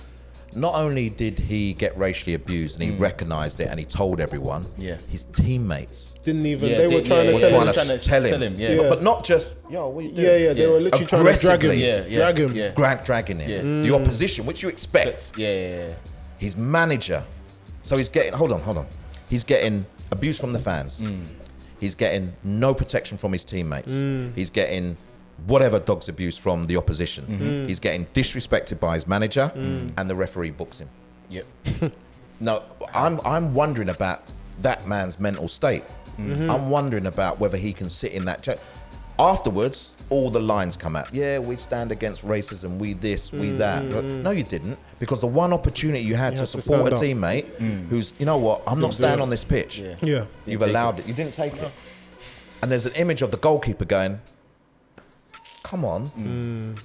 [SPEAKER 2] Not only did he get racially abused and he hmm. recognized it and he told everyone,
[SPEAKER 3] Yeah.
[SPEAKER 2] his teammates
[SPEAKER 4] Didn't even.
[SPEAKER 3] Yeah,
[SPEAKER 4] they
[SPEAKER 3] they-
[SPEAKER 4] were trying
[SPEAKER 3] yeah,
[SPEAKER 2] were
[SPEAKER 4] to tell
[SPEAKER 2] trying
[SPEAKER 4] him.
[SPEAKER 2] to
[SPEAKER 3] to
[SPEAKER 2] tell him.
[SPEAKER 3] tell him, yeah.
[SPEAKER 2] But,
[SPEAKER 4] Yeah.
[SPEAKER 2] but not just, yo, what you doing?
[SPEAKER 4] Yeah, yeah. They were literally trying to drag him.
[SPEAKER 2] Aggressively.
[SPEAKER 3] Yeah, yeah.
[SPEAKER 4] Drag him.
[SPEAKER 3] Yeah.
[SPEAKER 2] Grant dragging him.
[SPEAKER 3] Yeah.
[SPEAKER 2] The mm. opposition, which you expect.
[SPEAKER 3] Yeah, yeah, yeah.
[SPEAKER 2] His manager. So he's getting, hold on, hold on. He's getting abuse from the fans. Mm. He's getting no protection from his teammates. Mm. He's getting whatever dog's abuse from the opposition. Mm-hmm. He's getting disrespected by his manager, and the referee books him.
[SPEAKER 3] Yep.
[SPEAKER 2] No, I'm I'm wondering about that man's mental state. I'm wondering about whether he can sit in that chair. Afterwards, all the lines come out. Yeah, we stand against racism. We this, we that. But No, you didn't, because the one opportunity you had
[SPEAKER 4] You
[SPEAKER 2] to
[SPEAKER 4] had to
[SPEAKER 2] support a
[SPEAKER 4] stand
[SPEAKER 2] teammate who's, you know what, I'm not
[SPEAKER 4] do
[SPEAKER 2] staying on this pitch.
[SPEAKER 3] Yeah.
[SPEAKER 4] Yeah.
[SPEAKER 2] You've allowed it. You didn't take it. And there's an image of the goalkeeper going, "Come on, mm.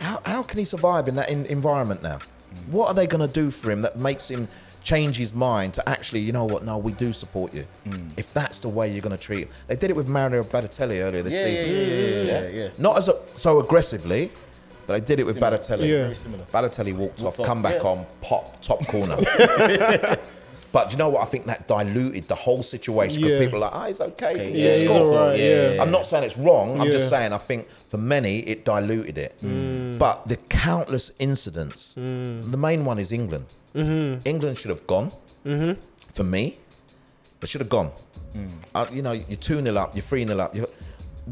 [SPEAKER 2] how, how can he survive in that in- environment now? Mm. What are they going to do for him that makes him change his mind to actually, you know what? No, we do support you. Mm. If that's the way you're going to treat him, they did it with Mario Balotelli earlier this
[SPEAKER 3] Yeah,
[SPEAKER 2] season.
[SPEAKER 3] yeah, yeah, yeah, yeah, yeah.
[SPEAKER 2] Not as a, so aggressively, but I did it with
[SPEAKER 3] Similar.
[SPEAKER 2] Balotelli.
[SPEAKER 4] Yeah.
[SPEAKER 2] Balotelli walked,
[SPEAKER 3] Walked
[SPEAKER 2] off,
[SPEAKER 3] off,
[SPEAKER 2] come back on, pop, top corner. but do you know what? I think that diluted the whole situation because
[SPEAKER 4] Yeah.
[SPEAKER 2] people are like, ah, he's okay.
[SPEAKER 3] Okay,
[SPEAKER 4] Yeah,
[SPEAKER 2] just
[SPEAKER 4] he's
[SPEAKER 2] scored."
[SPEAKER 4] alright. Yeah.
[SPEAKER 2] I'm not saying it's wrong. I'm just saying I think for many it diluted it.
[SPEAKER 4] Mm.
[SPEAKER 2] But the countless incidents, the main one is England.
[SPEAKER 4] Mm-hmm.
[SPEAKER 2] England should have gone. For me, they should have gone.
[SPEAKER 4] Mm.
[SPEAKER 2] Uh, you know, you're 2 0 up, you're 3 0 up. You're,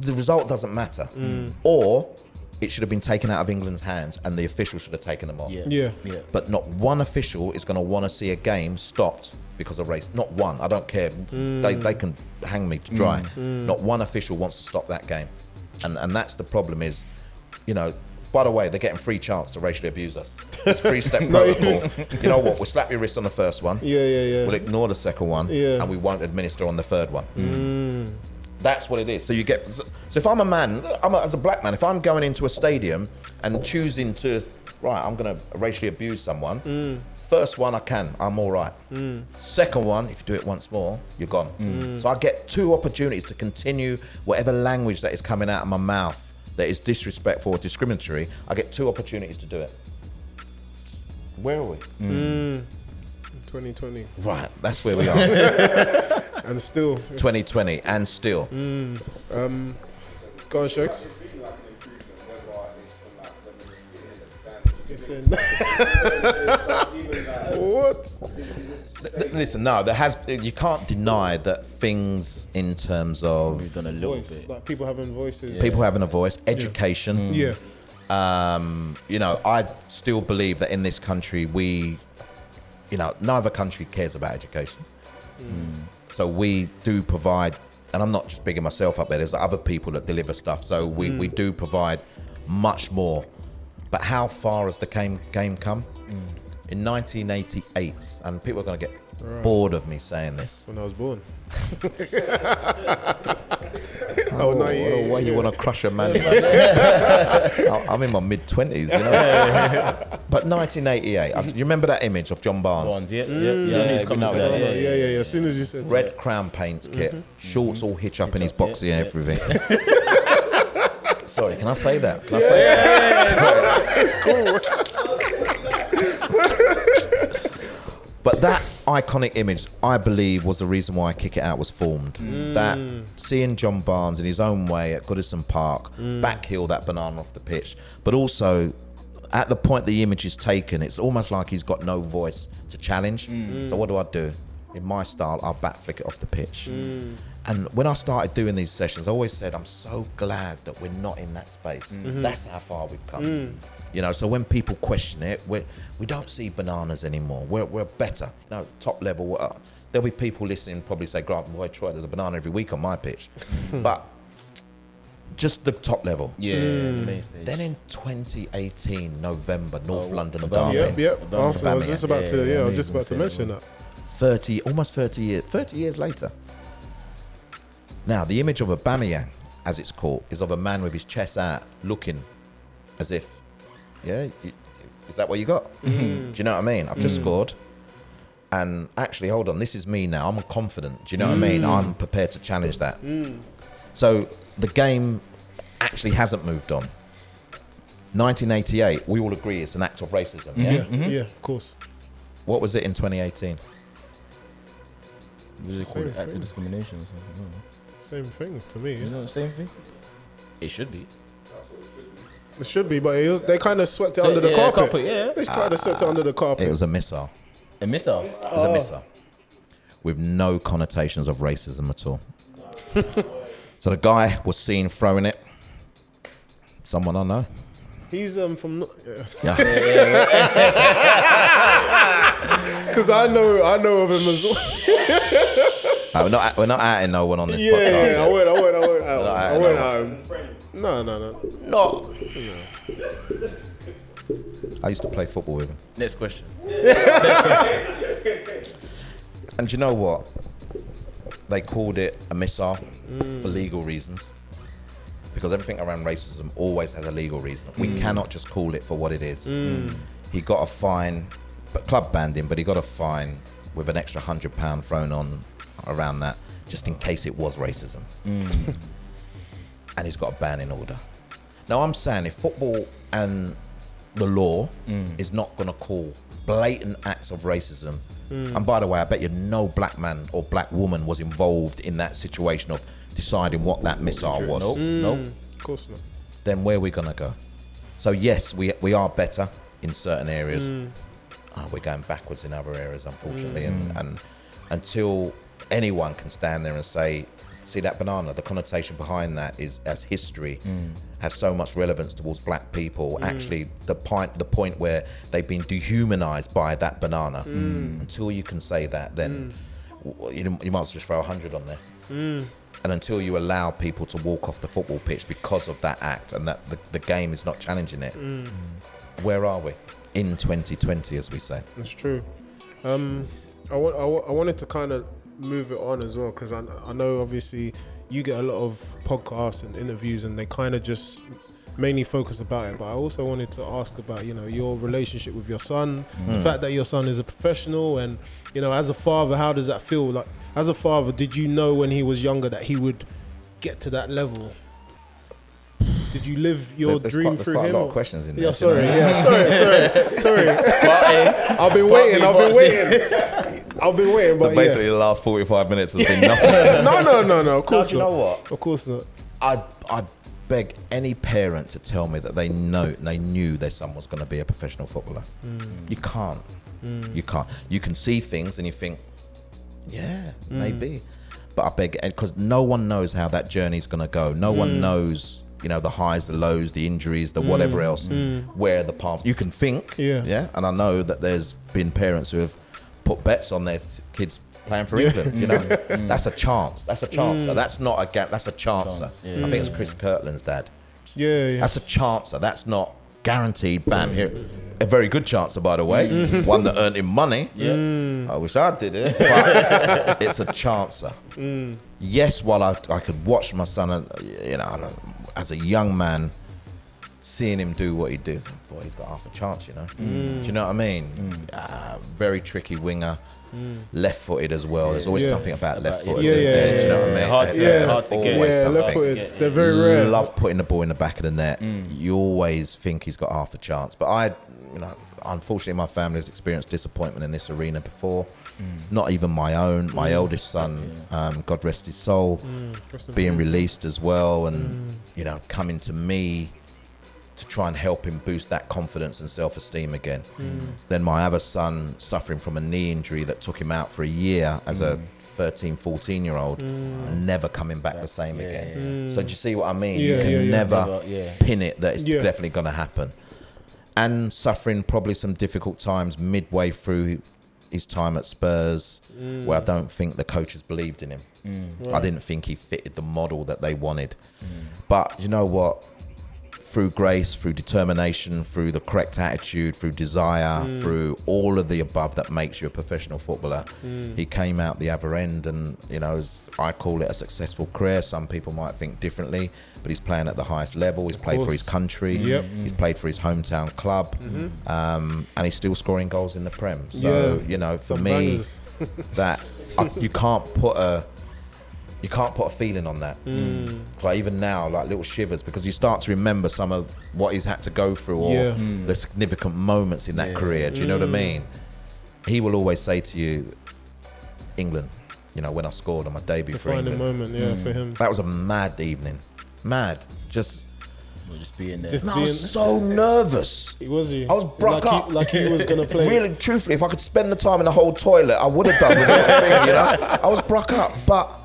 [SPEAKER 2] the result doesn't matter.
[SPEAKER 4] Mm.
[SPEAKER 2] Or it should have been taken out of England's hands and the officials should have taken them off.
[SPEAKER 3] Yeah.
[SPEAKER 4] Yeah.
[SPEAKER 3] Yeah.
[SPEAKER 2] But not one official is going to want to see a game stopped because of race. Not one. I don't care. They, mm. they can hang me to dry. Mm. Mm. Not one official wants to stop that game. And and that's the problem is, you know, by the way, they're getting free chance to racially abuse us. It's three step protocol. You know what? We'll slap your wrist on the first one.
[SPEAKER 4] Yeah, yeah, yeah.
[SPEAKER 2] We'll ignore the second one.
[SPEAKER 4] Yeah.
[SPEAKER 2] And we won't administer on the third one. That's what it is. So you get. So if I'm a man, I'm a, as a black man, if I'm going into a stadium and choosing to, right, I'm going to racially abuse someone. Mm. First one I can, I'm all right. Mm. Second one, if you do it once more, you're gone. Mm. So I get two opportunities to continue whatever language that is coming out of my mouth that is disrespectful or discriminatory. I get two opportunities to do it. Where are we?
[SPEAKER 4] 2020.
[SPEAKER 2] Right, that's where we are.
[SPEAKER 4] And still.
[SPEAKER 2] 2020, and still.
[SPEAKER 4] Um, go on, Shakes.
[SPEAKER 6] Being like an improvement, whether it's from like when we're sitting in the stands.
[SPEAKER 4] It's in-
[SPEAKER 6] Even like,
[SPEAKER 4] what?
[SPEAKER 2] Listen, no, there has. You can't deny that things in terms of
[SPEAKER 3] We've done a little
[SPEAKER 4] Voice.
[SPEAKER 3] bit.
[SPEAKER 4] Like people having voices.
[SPEAKER 2] people having a voice, education.
[SPEAKER 4] Yeah.
[SPEAKER 2] Um, you know, I still believe that in this country we, you know, no other country cares about education. Mm. So we do provide, and I'm not just bigging myself up there. There's other people that deliver stuff. So we, we mm. do provide much more. But how far has the game game come? Mm. In 1988, and people are going to get bored of me saying this.
[SPEAKER 4] when I was born.
[SPEAKER 2] Oh,
[SPEAKER 4] no,
[SPEAKER 2] what
[SPEAKER 4] yeah, oh,
[SPEAKER 2] a
[SPEAKER 4] yeah,
[SPEAKER 2] you want to crush a man. I- I'm in my mid 20s, you know. But 1988, I- you remember that image of John Barnes?
[SPEAKER 3] Ones, yeah, yeah, yeah. Mm.
[SPEAKER 2] Yeah,
[SPEAKER 3] coming out
[SPEAKER 2] know
[SPEAKER 3] Yeah,
[SPEAKER 4] yeah, yeah, yeah. As soon as you said
[SPEAKER 2] Red crown paints kit, mm-hmm. shorts all hitch up in his
[SPEAKER 3] up,
[SPEAKER 2] boxy
[SPEAKER 3] yeah,
[SPEAKER 2] and
[SPEAKER 3] yeah.
[SPEAKER 2] everything. Sorry, can I say that? Can I say that? it's cool. But that iconic image, I believe, was the reason why Kick It Out was formed. Mm. That seeing John Barnes in his own way at Goodison Park, mm. backheel that banana off the pitch, but also at the point the image is taken, it's almost like he's got no voice to challenge. Mm. So what do I do? In my style, I'll back flick it off the pitch. And when I started doing these sessions, I always said, I'm so glad that we're not in that space. Mm-hmm. That's how far we've come. You know, so when people question it, we we don't see bananas anymore. We're, we're better. You know, top level. Uh, there'll be people listening probably say, Grant, boy, Troy, there's a banana every week on my pitch. but just the top level.
[SPEAKER 3] yeah, the.
[SPEAKER 2] Then in 2018, November, North
[SPEAKER 3] Oh,
[SPEAKER 2] London
[SPEAKER 3] Aubameyang.
[SPEAKER 2] Derby.
[SPEAKER 4] Yep, yep.
[SPEAKER 3] Aubameyang.
[SPEAKER 4] Arsenal, I was just about to,
[SPEAKER 3] Yeah,
[SPEAKER 4] yeah, I was just about to mention that.
[SPEAKER 2] 30, almost 30 years, 30 years later. Now, the image of Aubameyang, as it's called, is of a man with his chest out, looking as if, yeah, y- is that what you got? Mm-hmm. Do you know what I mean? I've just mm. scored. And actually, hold on, this is me now. I'm confident. Do you know what I mean? Mm. I'm prepared to challenge that. Mm. So the game actually hasn't moved on. 1988, we all agree it's an act of racism. Yeah. Mm-hmm. Mm-hmm.
[SPEAKER 4] Yeah, of course.
[SPEAKER 2] What was it in 2018?
[SPEAKER 3] Did they call it
[SPEAKER 4] Same
[SPEAKER 3] active
[SPEAKER 4] thing.
[SPEAKER 3] discrimination or something? No.
[SPEAKER 4] Same thing to me.
[SPEAKER 3] Is it the same thing? It should be.
[SPEAKER 4] It should be, but it was, they kind of swept it under the
[SPEAKER 3] yeah,
[SPEAKER 4] carpet.
[SPEAKER 3] carpet, yeah.
[SPEAKER 4] They kind of swept it under the carpet.
[SPEAKER 2] It was a missile.
[SPEAKER 3] A missile.
[SPEAKER 2] It was a missile with no connotations of racism at all. so the guy was seen throwing it. Someone I know.
[SPEAKER 4] He's um from no- yeah.
[SPEAKER 2] Yeah.
[SPEAKER 4] because I know I know of him as well.
[SPEAKER 2] Uh, we're not we're not outing no one on this
[SPEAKER 4] Yeah,
[SPEAKER 2] podcast.
[SPEAKER 4] yeah, I went, I went, I went out.
[SPEAKER 2] No, I-
[SPEAKER 4] I went
[SPEAKER 2] no.
[SPEAKER 4] No, no, no.
[SPEAKER 2] I used to play football with him.
[SPEAKER 3] Next question.
[SPEAKER 2] And do you know what? They called it a missile for mm. legal reasons. Because everything around racism always has a legal reason. We mm. cannot just call it for what it is. Mm. He got a fine, but club banned him, but he got a fine with an extra hundred pound thrown on around that, just in case it was racism. and he's got a ban in order. Now I'm saying if football and the law mm. is not going to call blatant acts of racism, mm. and by the way, I bet you no black man or black woman was involved in that situation of deciding what that missile was.
[SPEAKER 3] Nope. Nope.
[SPEAKER 4] Of course not.
[SPEAKER 2] Then where are we going to go? So yes, we we are better in certain areas. Uh, we're going backwards in other areas, unfortunately, and, and until anyone can stand there and say, "See that banana?" The connotation behind that is as history mm. has so much relevance towards black people. Mm. Actually, the point the point where they've been dehumanized by that banana. Mm. Until you can say that, then w- you, you might as well just throw a hundred on there. And until you allow people to walk off the football pitch because of that act and that the, the game is not challenging it, where are we? In 2020, as we say.
[SPEAKER 4] That's true. Um, I, wa- I, I wanted to kind of move it on as well because I, I know obviously you get a lot of podcasts and interviews and they kind of just mainly focus about it. But I also wanted to ask about you know your relationship with your son, the mm. fact that your son is a professional, and you know as a father, how does that feel? Like as a father, did you know when he was younger that he would get to that level? Did you live your
[SPEAKER 2] There's
[SPEAKER 4] dream
[SPEAKER 2] quite, there's
[SPEAKER 4] through
[SPEAKER 2] quite
[SPEAKER 4] him?
[SPEAKER 2] a lot of questions in there. Yeah, sorry,
[SPEAKER 4] yeah, sorry, sorry, sorry. Eh, I've been waiting, I've been waiting. I've been waiting,
[SPEAKER 2] So
[SPEAKER 4] but
[SPEAKER 2] basically,
[SPEAKER 4] yeah.
[SPEAKER 2] the last 45 minutes has been nothing.
[SPEAKER 4] No, no, no, no. Of
[SPEAKER 2] No,
[SPEAKER 4] course
[SPEAKER 2] you know what?
[SPEAKER 4] Of course not.
[SPEAKER 2] I I beg any parent to tell me that they know they knew their son was going to be a professional footballer. Mm. You can't. Mm. You can't. You can see things and you think, yeah, mm. maybe. But I beg, because no one knows how that journey's going to go. No one knows, you know, the highs, the lows, the injuries, the whatever else, where the path. You can think,
[SPEAKER 4] Yeah.
[SPEAKER 2] yeah. And I know that there's been parents who have put bets on their kids' playing for England. You know, mm. that's a chance. That's a chance. Mm. That's not a gap. That's a chancer.
[SPEAKER 3] Chance, yeah.
[SPEAKER 2] I think it's Chris Kirkland's dad.
[SPEAKER 4] Yeah, yeah.
[SPEAKER 2] That's a chancer. That's not guaranteed. Bam here. A very good chancer, by the way. Mm-hmm. One that earned him money.
[SPEAKER 3] Yeah. Mm.
[SPEAKER 2] I wish I did it, but it's a chancer. Yes, while I, I could watch my son, uh, you know, as a young man, seeing him do what he does, boy, he's got half a chance, you know. Mm. Do you know what I mean? Uh, very tricky winger, mm. left-footed as well. There's always
[SPEAKER 4] Yeah.
[SPEAKER 2] something about
[SPEAKER 3] About-
[SPEAKER 2] left-footed.
[SPEAKER 4] yeah, yeah,
[SPEAKER 2] there? Do you know what I mean?
[SPEAKER 3] Hard to-
[SPEAKER 2] There's
[SPEAKER 3] hard to get.
[SPEAKER 4] yeah, left footed. They're very rare.
[SPEAKER 2] Love putting the ball in the back of the net. You always think he's got half a chance. But I, you know, unfortunately, my family has experienced disappointment in this arena before. Not even my own. My eldest son, um, God rest his soul, being released as well, and you know, coming to me to try and help him boost that confidence and self-esteem again. Mm. Then my other son suffering from a knee injury that took him out for a year as a mm. 13, 14 year old, mm. never coming back the same
[SPEAKER 3] Yeah,
[SPEAKER 2] again. So do you see what I mean? you can
[SPEAKER 4] yeah, yeah.
[SPEAKER 2] never
[SPEAKER 3] Never, yeah.
[SPEAKER 2] pin it that it's
[SPEAKER 4] Yeah.
[SPEAKER 2] definitely going to happen. And suffering probably some difficult times midway through his time at Spurs, where I don't think the coaches believed in him. I didn't think he fitted the model that they wanted. But you know what? Through grace, through determination, through the correct attitude, through desire, through all of the above that makes you a professional footballer, he came out the other end, and you know, as I call it a successful career. Some people might think differently, but he's playing at the highest level. He's played for his country.
[SPEAKER 4] Yep.
[SPEAKER 2] He's played for his hometown club, um, and he's still scoring goals in the Prem. So
[SPEAKER 4] Yeah.
[SPEAKER 2] you know, for
[SPEAKER 4] Some
[SPEAKER 2] me, that I, you can't put a you can't put a feeling on that.
[SPEAKER 4] Mm.
[SPEAKER 2] Like even now, like little shivers because you start to remember some of what he's had to go through or
[SPEAKER 4] Yeah. Mm.
[SPEAKER 2] the significant moments in that
[SPEAKER 3] Yeah.
[SPEAKER 2] career. Do you know what I mean? He will always say to you, England. You know when I scored on my debut for England.
[SPEAKER 4] moment, yeah, for him.
[SPEAKER 2] That was a mad evening, mad. Just
[SPEAKER 3] We'll just be in there.
[SPEAKER 4] Just
[SPEAKER 2] no, I was so nervous.
[SPEAKER 4] was he?
[SPEAKER 2] I was broke
[SPEAKER 4] like
[SPEAKER 2] up.
[SPEAKER 4] He, like he was gonna play.
[SPEAKER 2] Really, truthfully, if I could spend the time in the whole toilet, I would have done. With that thing, you know, I was broke up, but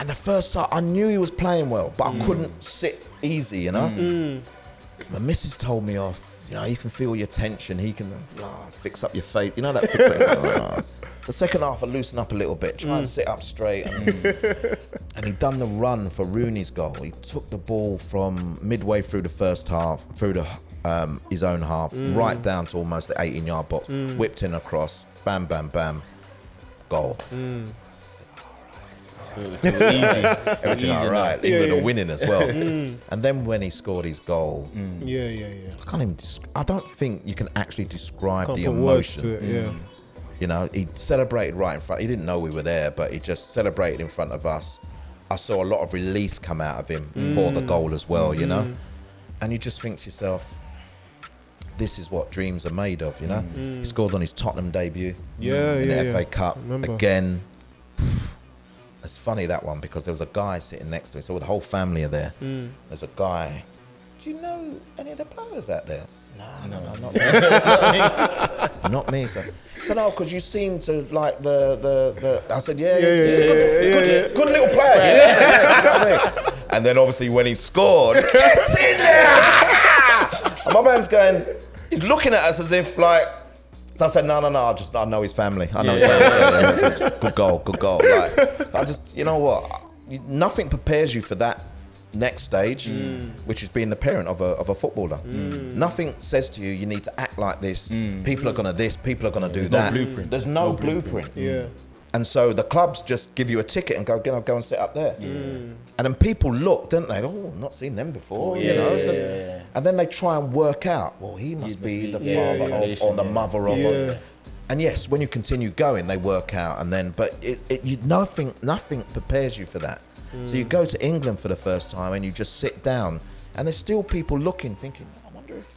[SPEAKER 2] and the first time I knew he was playing well, but I mm. couldn't sit easy, you know. Mm. Mm. My missus told me off. You know, you can feel your tension. He can ah, fix up your face. You know that fix up. the second half, I loosen up a little bit, try and sit up straight. And, and he done the run for Rooney's goal. He took the ball from midway through the first half, through the um, his own half, right down to almost the 18 yard box, whipped in across, bam, bam, bam, goal.
[SPEAKER 3] Easy.
[SPEAKER 2] Everything
[SPEAKER 3] Easy
[SPEAKER 2] all right. England
[SPEAKER 4] yeah.
[SPEAKER 2] are winning as well. Mm. And then when he scored his goal, mm.
[SPEAKER 4] Yeah, yeah, yeah.
[SPEAKER 2] I can't even. I don't think you can actually describe
[SPEAKER 4] Can't
[SPEAKER 2] the emotion.
[SPEAKER 4] it. Yeah. Mm.
[SPEAKER 2] You know, he celebrated right in front. He didn't know we were there, but he just celebrated in front of us. I saw a lot of release come out of him for
[SPEAKER 4] Mm.
[SPEAKER 2] the goal as well. You know, and you just think to yourself, this is what dreams are made of. You know, he scored on his Tottenham debut.
[SPEAKER 4] Mm. Yeah,
[SPEAKER 2] in
[SPEAKER 4] yeah,
[SPEAKER 2] the
[SPEAKER 4] yeah.
[SPEAKER 2] FA Cup again. It's funny that one because there was a guy sitting next to me, so the whole family are there.
[SPEAKER 4] Mm.
[SPEAKER 2] There's a guy. Do you know any of the players out there? No, no, no, not me. not me. So, so no, because you seem to like the the the. I said, yeah, yeah,
[SPEAKER 4] yeah, yeah,
[SPEAKER 2] good,
[SPEAKER 4] yeah,
[SPEAKER 2] good,
[SPEAKER 4] yeah, yeah.
[SPEAKER 2] good little player. Yeah, yeah, you know I mean? And then obviously when he scored, get in there. and my man's going. He's looking at us as if like. So I said, no, no, no. I just I know his family. I know his family. Yeah, yeah, yeah. Good goal, good goal. Like I just, you know what? Nothing prepares you for that next stage, which is being the parent of a of a footballer. Mm. Nothing says to you, you need to act like this. People are gonna this. People are gonna do
[SPEAKER 3] no
[SPEAKER 2] that.
[SPEAKER 3] blueprint.
[SPEAKER 2] There's no, blueprint.
[SPEAKER 4] Yeah.
[SPEAKER 2] And so the clubs just give you a ticket and go, go, go and sit up there. Mm. And then people look, don't they? Oh, not seen them before. Oh, you
[SPEAKER 3] yeah,
[SPEAKER 2] know,
[SPEAKER 3] yeah,
[SPEAKER 2] just-
[SPEAKER 3] yeah, yeah.
[SPEAKER 2] And then they try and work out, well, he must
[SPEAKER 3] must
[SPEAKER 2] be
[SPEAKER 3] be-
[SPEAKER 2] the
[SPEAKER 3] yeah,
[SPEAKER 2] father
[SPEAKER 3] yeah,
[SPEAKER 2] of, or the
[SPEAKER 3] yeah.
[SPEAKER 2] mother of.
[SPEAKER 4] Yeah.
[SPEAKER 2] And yes, when you continue going, they work out, and then, but it, it you nothing, nothing prepares you for that. So you mm. go to England for the first time, and you just sit down, and there's still people looking, thinking, I wonder if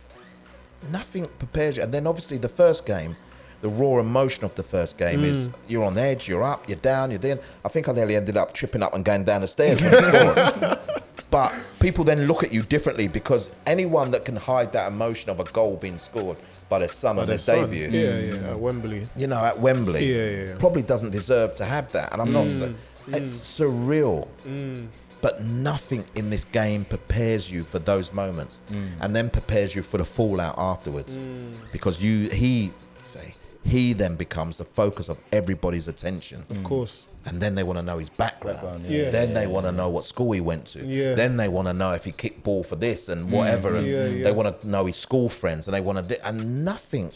[SPEAKER 2] nothing prepares you. And then obviously the first game, the raw emotion of the first game is mm. you're on edge, you're up, you're down, you're down. I think I nearly ended up tripping up and going down the stairs when I scored. But people then look at you differently because anyone that can hide that emotion of a goal being scored by their son on their
[SPEAKER 4] Son.
[SPEAKER 2] debut,
[SPEAKER 4] Yeah, yeah. At Wembley.
[SPEAKER 2] you know, at Wembley,
[SPEAKER 4] Yeah, yeah, yeah.
[SPEAKER 2] probably doesn't deserve to have that. And I'm not mm. saying mm. it's surreal. But nothing in this game prepares you for those moments, and then prepares you for the fallout afterwards, because you he say he then becomes the focus of everybody's attention.
[SPEAKER 4] Of course.
[SPEAKER 2] And then they want to know his background.
[SPEAKER 3] Background,
[SPEAKER 4] yeah. Yeah.
[SPEAKER 2] Then they want to know what school he went to.
[SPEAKER 4] Yeah.
[SPEAKER 2] Then they want to know if he kicked ball for this and whatever. Mm. And
[SPEAKER 4] Yeah, yeah.
[SPEAKER 2] they want to know his school friends and they want to. And nothing.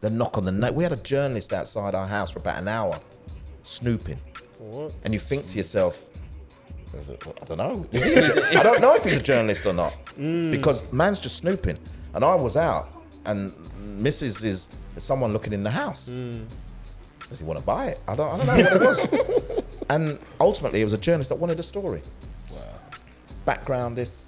[SPEAKER 2] The knock on the neck. We had a journalist outside our house for about an hour, snooping.
[SPEAKER 4] What?
[SPEAKER 2] And you think to yourself, I don't know. Is he a jour- I don't know if he's a journalist or not mm. because man's just snooping. And I was out, and Mrs. is someone looking in the house. Hmm. Does he want to buy it? I don't, I don't know what it was. and ultimately, it was a journalist that wanted a story. Background, this.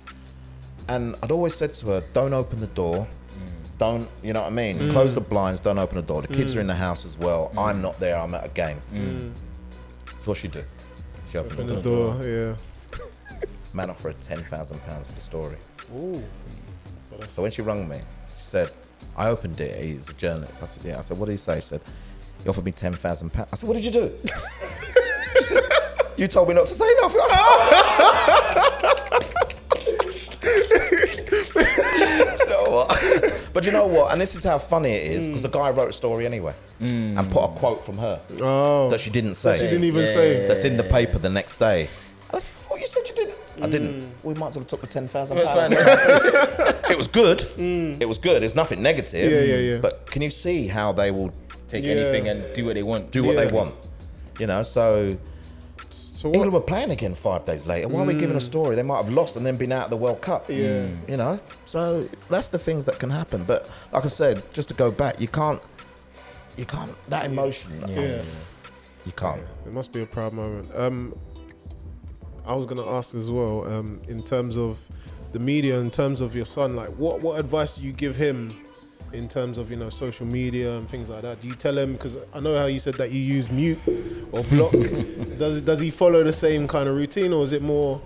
[SPEAKER 2] And I'd always said to her, don't open the door. Hmm. Don't, you know what I mean? Hmm. Close the blinds, don't open the door. The kids are in the house as well. I'm not there, I'm at a game. So what she do? She opened
[SPEAKER 4] In
[SPEAKER 2] the
[SPEAKER 4] the
[SPEAKER 2] door.
[SPEAKER 4] door, yeah.
[SPEAKER 2] Man offered her ten thousand pounds for the story.
[SPEAKER 4] Ooh.
[SPEAKER 2] So when she rang me, she said, "I opened it. He's a journalist." I said, "Yeah." I said, "What did he say?" He said, "He offered me ten thousand pounds." I said, "What did you do?" said, "You told me not to say nothing." you know what? But you know what? And this is how funny it is because the guy wrote a story anyway and put a quote from her
[SPEAKER 4] Oh.
[SPEAKER 2] that she didn't say.
[SPEAKER 4] she didn't even say.
[SPEAKER 2] That's in the paper the next day. And I said, I thought you said. I didn't. Mm. We might as well have took the ten thousand pounds. it was good. Mm. It was good. There's nothing negative.
[SPEAKER 4] Yeah, yeah, yeah.
[SPEAKER 2] But can you see how they will
[SPEAKER 3] Take
[SPEAKER 4] Yeah.
[SPEAKER 3] anything and do what they want.
[SPEAKER 2] do what
[SPEAKER 4] Yeah.
[SPEAKER 2] they want? You know. So
[SPEAKER 4] So
[SPEAKER 2] England
[SPEAKER 4] what?
[SPEAKER 2] were playing again five days later. Why are we giving a mm. story? They might have lost and then been out of the World Cup.
[SPEAKER 4] Yeah.
[SPEAKER 2] You know. So that's the things that can happen. But like I said, just to go back, you can't. You can't. That emotion.
[SPEAKER 4] Yeah.
[SPEAKER 2] You can't.
[SPEAKER 4] It must be a proud moment. Um, I was gonna ask as well, um, in terms of the media, in terms of your son, like what what advice do you give him in terms of you know social media and things like that? Do you tell him because I know how you said that you use mute or block? does does he follow the same kind of routine or is it more?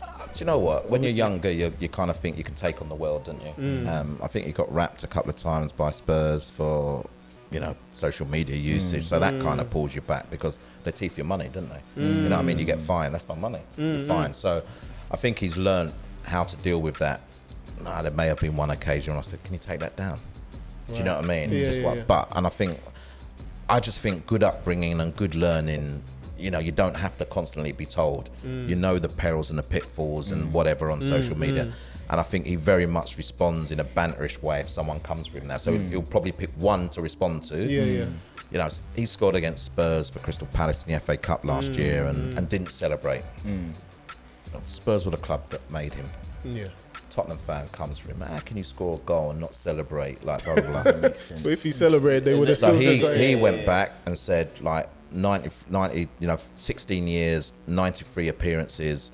[SPEAKER 2] Do you know what? When you're younger, you, you kind of think you can take on the world, don't you?
[SPEAKER 4] Mm.
[SPEAKER 2] Um, I think he got wrapped a couple of times by Spurs for, you know, social media usage. So that kind
[SPEAKER 4] Mm.
[SPEAKER 2] of pulls you back because they teeth your money, don't they? You know what I mean? You get fined. That's my money.
[SPEAKER 4] Mm-hmm.
[SPEAKER 2] You're fined. So I think he's learned how to deal with that. Nah, there may have been one occasion when I said, "Can you take that down?" Do you know what I mean?
[SPEAKER 4] Yeah,
[SPEAKER 2] just
[SPEAKER 4] yeah,
[SPEAKER 2] what,
[SPEAKER 4] yeah.
[SPEAKER 2] But and I think I just think good upbringing and good learning. You know, you don't have to constantly be told.
[SPEAKER 4] Mm.
[SPEAKER 2] You know the perils and the pitfalls and whatever on social media. And I think he very much responds in a banterish way if someone comes for him now. So hmm. he'll probably pick one to respond to.
[SPEAKER 4] Yeah, yeah. Hmm.
[SPEAKER 2] You know, he scored against Spurs for Crystal Palace in the FA Cup last
[SPEAKER 4] Mm,
[SPEAKER 2] year and, and didn't celebrate. Hmm. Spurs were the club that made him.
[SPEAKER 4] Yeah.
[SPEAKER 2] Tottenham fan comes for him. How can you score a goal and not celebrate? Like blah blah. blah.
[SPEAKER 4] But if he celebrated, they would have
[SPEAKER 2] So he,
[SPEAKER 4] said
[SPEAKER 2] he
[SPEAKER 4] something.
[SPEAKER 2] went back and said like 90, 90, you know, 16 years, 93 appearances.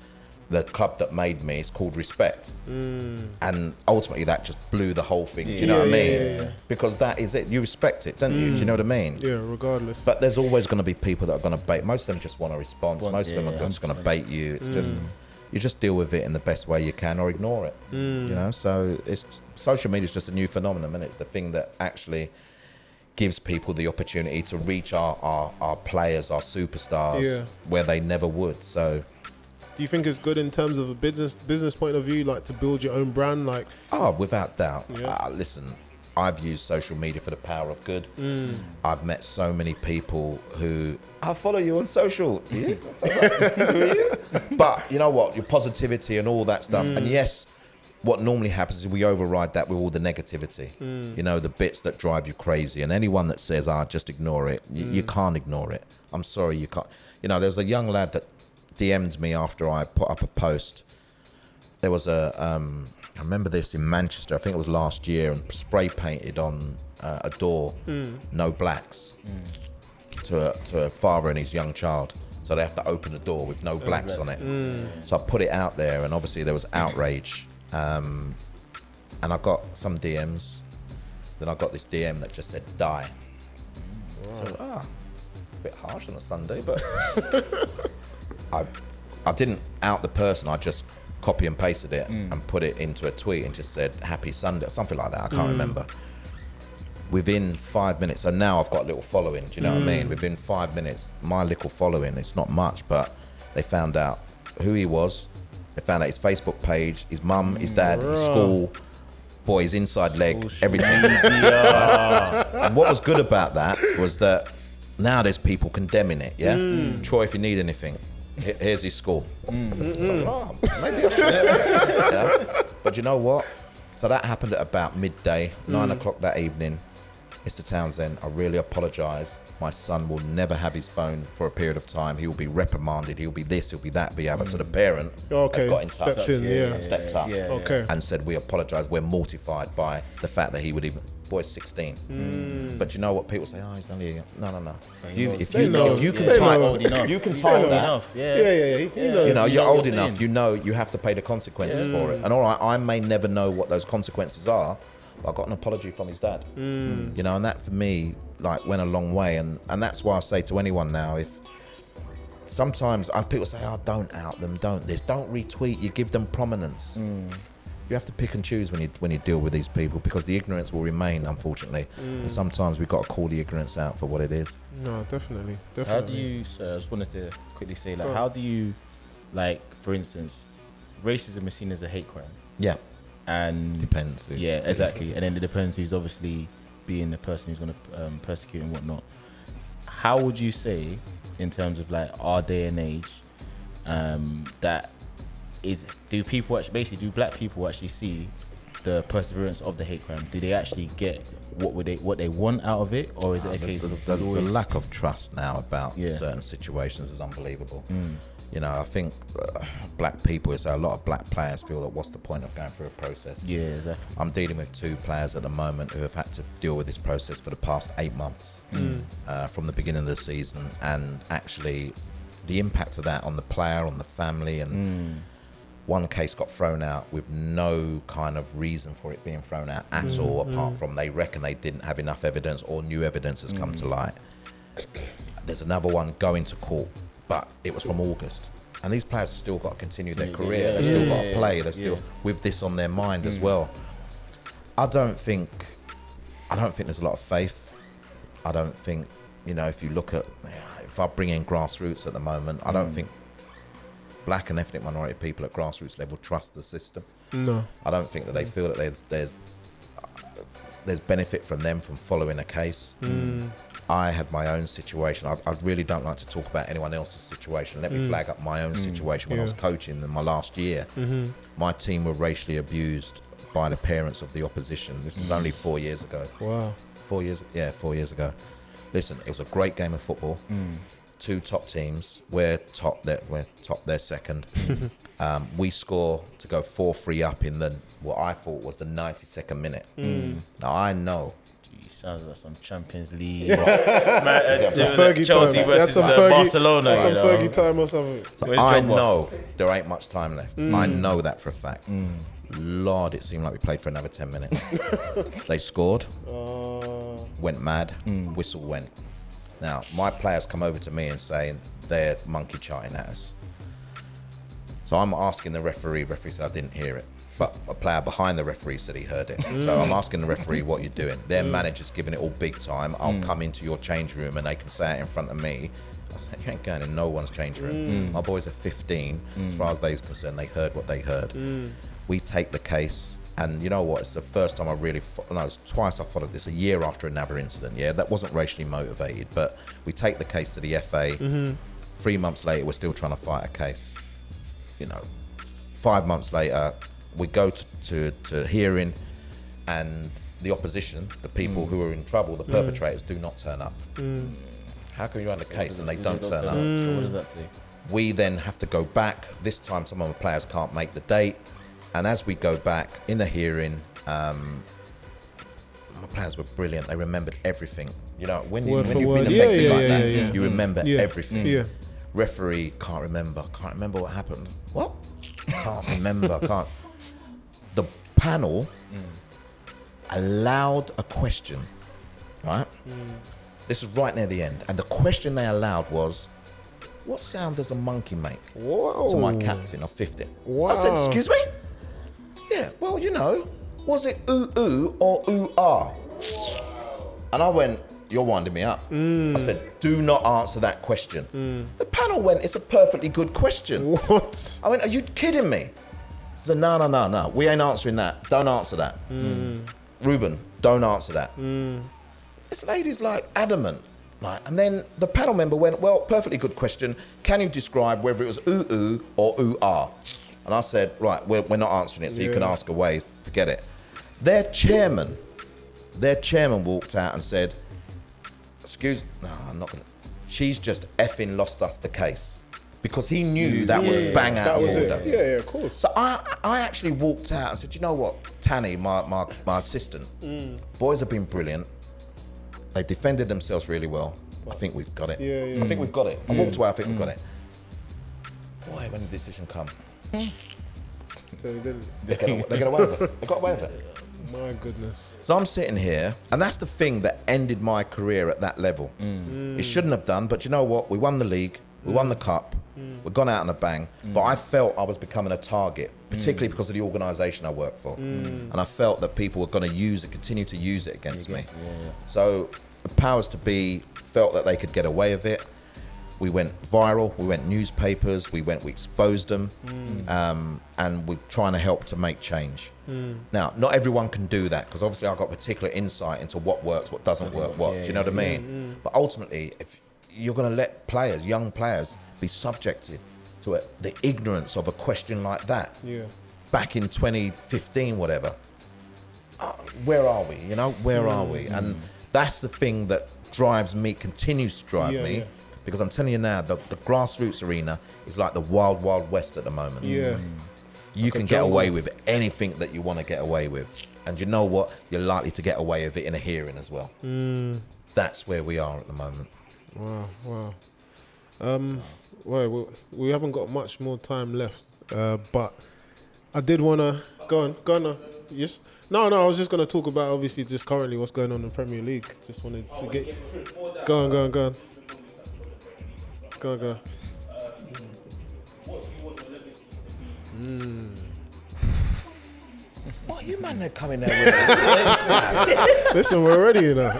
[SPEAKER 2] The club that made me is called Respect, mm. and ultimately that just blew the whole thing. Do you know
[SPEAKER 4] Mm. Yeah,
[SPEAKER 2] what I mean?
[SPEAKER 4] yeah, yeah.
[SPEAKER 2] Because that is it. You respect it, don't you? Do you know what I mm. mean?
[SPEAKER 4] Yeah, regardless.
[SPEAKER 2] But there's always going to be people that are going to bait. Most of them just want a response.
[SPEAKER 3] Want-
[SPEAKER 2] Most of them
[SPEAKER 3] yeah,
[SPEAKER 2] are just going to bait you. It's just mm. you just deal with it in the best way you can or ignore it. You know. So it's social media is just a new phenomenon, and it's the thing that actually gives people the opportunity to reach our our, our players, our superstars,
[SPEAKER 4] Yeah.
[SPEAKER 2] where they never would. So.
[SPEAKER 4] Do you think it's good in terms of a business business point of view, like to build your own brand? Like,
[SPEAKER 2] Oh, without doubt.
[SPEAKER 4] Yeah.
[SPEAKER 2] Uh, listen, I've used social media for the power of good.
[SPEAKER 4] Mm.
[SPEAKER 2] I've met so many people who I follow you on social. Do you? Who are you? But you know what? Your positivity and all that stuff.
[SPEAKER 4] Mm.
[SPEAKER 2] And yes, what normally happens is we override that with all the negativity.
[SPEAKER 4] Mm.
[SPEAKER 2] You know, the bits that drive you crazy. And anyone that says, "Ah, just ignore it," you,
[SPEAKER 4] Mm.
[SPEAKER 2] you can't ignore it. I'm sorry, you can't. You know, there was a young lad that DM'd me after I put up a post there was a um, I remember this in Manchester. I think it was last year, and spray painted on uh, a door, no blacks, to a, to a father and his young child. So they have to open the door with no blacks on it. So I put it out there, and obviously there was outrage, um, and I got some DMs. Then I got this DM that just said "die." So ah, a bit harsh on a Sunday, but I, I didn't out the person. I just copy and pasted it mm. and put it into a tweet and just said "Happy Sunday" or something like that. I can't mm. remember. Within five minutes, so now I've got a little following. Do you know what I mean? Mm. Within five minutes, my little following. It's not much, but they found out who he was. They found out his Facebook page, his mum, his dad, his
[SPEAKER 4] Bruh.
[SPEAKER 2] school, boys inside leg, everything. and what was good about that was that now there's people condemning it. Yeah, Troy, if you need anything, here's his score. Mm. So I'm like, "Oh, maybe I should. You know? But you know what? So that happened at about midday, mm. nine o'clock that evening. Mr. Townsend, I really apologise. My son will never have his phone for a period of time. He will be reprimanded. He'll be this. He'll be that. Be other. So the mm. parent
[SPEAKER 4] Okay,
[SPEAKER 2] got in touch
[SPEAKER 4] stepped in, yeah.
[SPEAKER 2] and stepped up
[SPEAKER 3] yeah,
[SPEAKER 4] Okay.
[SPEAKER 2] and said, "We apologise. We're mortified by the fact that he would even." Boy's 16,
[SPEAKER 4] Mm.
[SPEAKER 2] but you know what people say? Oh, he's only a, no, no, no. If you, if you,
[SPEAKER 4] know.
[SPEAKER 2] if you can
[SPEAKER 4] They
[SPEAKER 2] type,
[SPEAKER 4] know.
[SPEAKER 2] if you can
[SPEAKER 3] He's
[SPEAKER 2] type
[SPEAKER 3] old
[SPEAKER 2] that,
[SPEAKER 3] enough, yeah.
[SPEAKER 4] Yeah, yeah, yeah. He, he
[SPEAKER 3] Yeah.
[SPEAKER 4] knows.
[SPEAKER 2] you know,
[SPEAKER 3] You
[SPEAKER 2] you're old
[SPEAKER 3] you're
[SPEAKER 2] enough.
[SPEAKER 3] saying.
[SPEAKER 2] You know you have to pay the consequences for it. And all right, I may never know what those consequences are, but I got an apology from his dad.
[SPEAKER 3] Mm.
[SPEAKER 2] You know, and that for me like went a long way. And and that's why I say to anyone now, if sometimes uh, people say, "Oh, don't out them, don't this, don't retweet." You give them prominence.
[SPEAKER 3] Mm.
[SPEAKER 2] You have to pick and choose when you when you deal with these people because the ignorance will remain, unfortunately.
[SPEAKER 3] Mm.
[SPEAKER 2] And sometimes we've got to call the ignorance out for what it is.
[SPEAKER 4] No, definitely, definitely.
[SPEAKER 3] How do you? So I just wanted to quickly say, like, how do you, like, for instance, racism is seen as a hate crime,
[SPEAKER 2] Yeah,
[SPEAKER 3] and
[SPEAKER 2] depends.
[SPEAKER 3] yeah, exactly, and then it depends who's obviously being the person who's going to um, persecute and whatnot. How would you say, in terms of like our day and age, um, that is do people actually basically do black people actually see the perseverance of the hate crime? Do they actually get what would they what they want out of it, or is it a
[SPEAKER 2] the,
[SPEAKER 3] case
[SPEAKER 2] the-
[SPEAKER 3] of
[SPEAKER 2] the- the
[SPEAKER 3] always-
[SPEAKER 2] lack of trust now about
[SPEAKER 3] Yeah.
[SPEAKER 2] certain situations is unbelievable.
[SPEAKER 3] Mm.
[SPEAKER 2] You know, I think uh, black people is a lot of black players feel that what's the point of going through a process?
[SPEAKER 3] Yeah, exactly.
[SPEAKER 2] I'm dealing with two players at the moment who have had to deal with this process for the past eight months uh, from the beginning of the season, and actually the impact of that on the player, on the family, and one case got thrown out with no kind of reason for it being thrown out at mm, all, apart mm. from they reckon they didn't have enough evidence or new evidence has come to mm. light. There's another one going to court, but it was from August. And these players have still got to continue their career.
[SPEAKER 3] yeah,
[SPEAKER 2] They've still got to play. They're still
[SPEAKER 3] Yeah.
[SPEAKER 2] with this on their mind as well. I don't think I don't think there's a lot of faith. I don't think you know if you look at if I bring in grassroots at the moment, I don't think black and ethnic minority people at grassroots level trust the system.
[SPEAKER 4] No.
[SPEAKER 2] I don't think that they feel that there's there's there's benefit from them from following a case. Mm. I had my own situation. I, I really don't like to talk about anyone else's situation. Let me mm. flag up my own mm. situation when I was coaching in my last year. Mm-hmm. My team were racially abused by the parents of the opposition. This was only four years ago.
[SPEAKER 4] Wow.
[SPEAKER 2] Four years, yeah, four years ago. Listen, it was a great game of football. Two top teams. We're top. They're, we're top. They're second. um, we score to go four three up in the what I thought was the ninety second minute. Now I know.
[SPEAKER 3] Gee, sounds like some Champions League. Man, uh,
[SPEAKER 2] Some
[SPEAKER 4] Fergie
[SPEAKER 3] Chelsea
[SPEAKER 4] time.
[SPEAKER 3] versus
[SPEAKER 4] That's some
[SPEAKER 3] uh,
[SPEAKER 4] Fergie,
[SPEAKER 3] Barcelona.
[SPEAKER 4] That's
[SPEAKER 3] you
[SPEAKER 4] some
[SPEAKER 3] know.
[SPEAKER 4] Fergie time or something.
[SPEAKER 2] So I
[SPEAKER 3] Drogba?
[SPEAKER 2] know there ain't much time left. I know that for a fact. Lord, it seemed like we played for another ten minutes. they scored.
[SPEAKER 4] Uh,
[SPEAKER 2] went mad, whistle went. Now, my players come over to me and saying they're monkey charting at us. So I'm asking the referee, referee said I didn't hear it. But a player behind the referee said he heard it. So I'm mm. asking the referee what you're doing. Their mm. manager's giving it all big time. I'll mm. come into your change room and they can say it in front of me. I said, You ain't going in no one's change room. My boys are 15. As far as they're concerned, they heard what they heard. We take the case, and you know what? It's the first time I really, fo- no, it's twice I followed this, a year after another incident. Yeah, that wasn't racially motivated, but we take the case to the FA. Mm-hmm. Three months later, we're still trying to fight a case. You know, five months later, we go to, to, to hearing, and the opposition, the people mm. who are in trouble, the mm. perpetrators, do not turn up. Mm. How can you run the case and they don't turn up?
[SPEAKER 3] So what does that say?
[SPEAKER 2] We then have to go back. This time, some of the players can't make the date. And as we go back in the hearing, um, my players were brilliant. They remembered everything. You know, when, you, when you've
[SPEAKER 4] word.
[SPEAKER 2] been
[SPEAKER 4] Yeah,
[SPEAKER 2] affected
[SPEAKER 4] yeah,
[SPEAKER 2] like
[SPEAKER 4] yeah,
[SPEAKER 2] that,
[SPEAKER 4] yeah, yeah.
[SPEAKER 2] you remember
[SPEAKER 4] Yeah.
[SPEAKER 2] everything.
[SPEAKER 4] Yeah.
[SPEAKER 2] Referee can't remember. Can't remember what happened. What? Can't remember. Can't. The panel allowed a question, right? This is right near the end, and the question they allowed was, "What sound does a monkey make?"
[SPEAKER 4] Whoa.
[SPEAKER 2] to my captain of 50. I
[SPEAKER 4] Wow.
[SPEAKER 2] said, excuse me? Yeah, well, you know, was it ooh ooh or ooh ah? And I went, you're winding me up. I said, do not answer that question. The panel went, it's a perfectly good question.
[SPEAKER 4] What?
[SPEAKER 2] I went, are you kidding me? said, no, no, no, no. We ain't answering that. Don't answer that. Ruben, don't answer that. This lady's like adamant. Like, and then the panel member went, well, perfectly good question. Can you describe whether it was ooh ooh or ooh ah? And I said, right, we're, we're not answering it, so you can ask away. Forget it. Their chairman, their chairman walked out and said, excuse, no, I'm not gonna. She's just effing lost us the case because he knew that was bang out of order.
[SPEAKER 4] it. Yeah, yeah, of course.
[SPEAKER 2] So I, I actually walked out and said, you know what, Tanny, my, my, my assistant, boys have been brilliant. They've defended themselves really well. I think we've got it.
[SPEAKER 4] Yeah, yeah.
[SPEAKER 2] I think we've got it. I walked away, I think we've got it. Boy, when did the decision come?
[SPEAKER 4] So you didn't-
[SPEAKER 2] They got, they got away with it. They got away with it.
[SPEAKER 4] My goodness.
[SPEAKER 2] So I'm sitting here, and that's the thing that ended my career at that level. Mm. It shouldn't have done, but you know what? We won the league, we won the cup, mm. we've gone out on a bang. Mm. But I felt I was becoming a target, particularly because of the organisation I work for, and I felt that people were going to use it, continue to use it against me. So the powers to be felt that they could get away with it. We went viral. We went newspapers. We went. We exposed them, hmm. um, and we're trying to help to make change. Hmm. Now, not everyone can do that because obviously I've got particular insight into what works, what doesn't work, what. do you know what I mean? Hmm. But ultimately, if you're going to let players, young players, be subjected to it, the ignorance of a question like that,
[SPEAKER 4] Yeah.
[SPEAKER 2] back in 2015, whatever. uh, Where are we? You know, where are we? And that's the thing that drives me, continues to drive
[SPEAKER 4] Yeah,
[SPEAKER 2] me,
[SPEAKER 4] yeah.
[SPEAKER 2] Because I'm telling you now, the, the grassroots arena is like the wild, wild west at the moment.
[SPEAKER 4] Yeah.
[SPEAKER 2] You
[SPEAKER 4] Like
[SPEAKER 2] can get away with anything that you want to get away with. And you know what? You're likely to get away with it in a hearing as well.
[SPEAKER 4] Mm.
[SPEAKER 2] That's where we are at the moment.
[SPEAKER 4] Wow, wow. Um, well, we, we haven't got much more time left, uh, but I did want to go on, go on. uh, Yes. No, no. I was just going to talk about obviously just currently what's going on in the Premier League. Just wanted to get. Go on, go on, go on. Go on, go on.
[SPEAKER 2] What you man are coming there with?
[SPEAKER 4] Listen, we're ready, you know.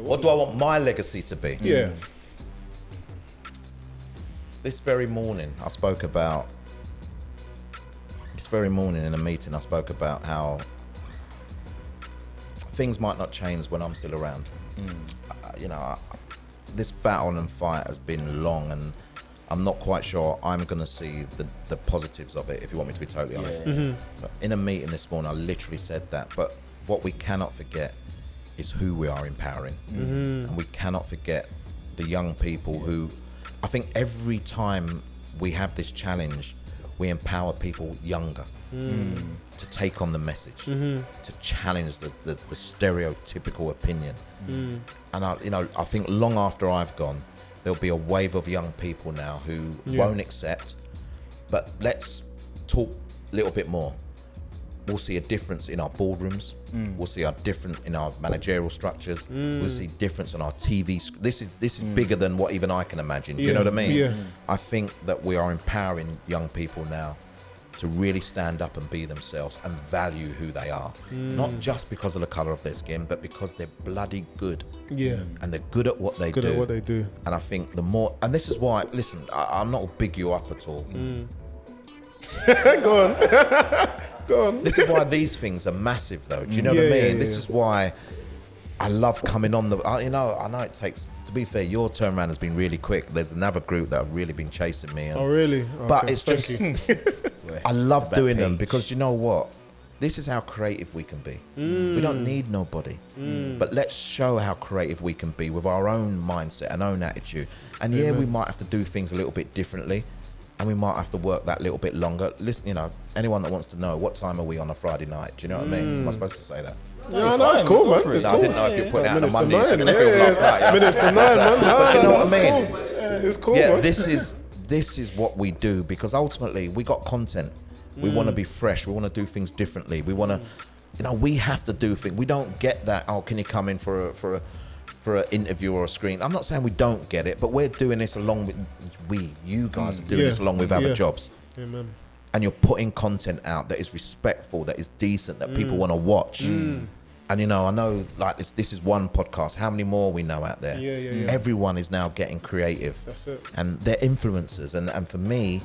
[SPEAKER 2] what do I want my legacy to be?
[SPEAKER 4] Yeah. Hmm.
[SPEAKER 2] This very morning, I spoke about. This very morning in a meeting, I spoke about how things might not change when I'm still around. Hmm. Uh, you know, I, this battle and fight has been long, and I'm not quite sure I'm going to see the, the positives of it, if you want me to be totally honest. Mm-hmm. So, in a meeting this morning, I literally said that. But what we cannot forget is who we are empowering. Mm-hmm. And we cannot forget the young people who, I think every time we have this challenge, we empower people younger mm. to take on the message, mm-hmm. to challenge the, the, the stereotypical opinion. Mm. And I, you know, I think long after I've gone, there'll be a wave of young people now who
[SPEAKER 4] Yeah.
[SPEAKER 2] won't accept. But let's talk a little bit more. We'll see a difference in our boardrooms. Mm. We'll see a difference in our managerial structures. We'll mm. see difference in our TV. sc- This is this is mm. bigger than what even I can imagine. Do you know what I mean?
[SPEAKER 4] yeah.
[SPEAKER 2] I think that we are empowering young people now to really stand up and be themselves and value who they are. Hmm. Not just because of the colour of their skin, but because they're bloody good.
[SPEAKER 4] Yeah.
[SPEAKER 2] And they're good at what they
[SPEAKER 4] Good
[SPEAKER 2] do.
[SPEAKER 4] at what they do.
[SPEAKER 2] And I think the more, and this is why, listen, I, I'm not big you up at all. Hmm.
[SPEAKER 4] go on. go on.
[SPEAKER 2] This is why these things are massive, though. Do you know
[SPEAKER 4] Yeah,
[SPEAKER 2] what I mean?
[SPEAKER 4] yeah,
[SPEAKER 2] this is why I love coming on the. You know, I know it takes. To be fair, your turnaround has been really quick. There's another group that have really been chasing me, and,
[SPEAKER 4] Oh, really?
[SPEAKER 2] but it's
[SPEAKER 4] thank
[SPEAKER 2] just. I love
[SPEAKER 3] That
[SPEAKER 2] doing them because you know what? This is how creative we can be. We
[SPEAKER 4] Mm.
[SPEAKER 2] don't need nobody. But let's show how creative we can be with our own mindset and own attitude. And yeah, we might have to do things a little bit differently. And we might have to work that little bit longer. Listen, you know, anyone that wants to know what time are we on a Friday night? Do you know what I mean? Am I supposed to say that?
[SPEAKER 4] No, no, it's cool, man. It's
[SPEAKER 2] No, I
[SPEAKER 4] cool.
[SPEAKER 2] didn't know if you put it out on a
[SPEAKER 4] Minutes to
[SPEAKER 2] Monday.
[SPEAKER 4] Nine. Yeah, yeah,
[SPEAKER 2] yeah.
[SPEAKER 4] Minutes to nine, man. No,
[SPEAKER 2] But you know what I mean?
[SPEAKER 4] It's cool,
[SPEAKER 2] yeah,
[SPEAKER 4] man.
[SPEAKER 2] this is this is what we do because ultimately we got content. We want to mm. be fresh. We want to do things differently. We want to, mm. you know, we have to do things. We don't get that. Oh, can you come in for a, for a for an interview or a screen? I'm not saying we don't get it, but we're doing this along with we. You guys are doing
[SPEAKER 4] Yeah.
[SPEAKER 2] this along with other
[SPEAKER 4] Yeah.
[SPEAKER 2] jobs,
[SPEAKER 4] Amen.
[SPEAKER 2] And you're putting content out that is respectful, that is decent, that
[SPEAKER 4] Mm.
[SPEAKER 2] people want to watch. Mm. And you know, I know like this, this is one podcast. How many more we know out there?
[SPEAKER 4] Yeah, yeah, yeah.
[SPEAKER 2] Everyone is now getting creative
[SPEAKER 4] That's it.
[SPEAKER 2] and they're influencers and, and for me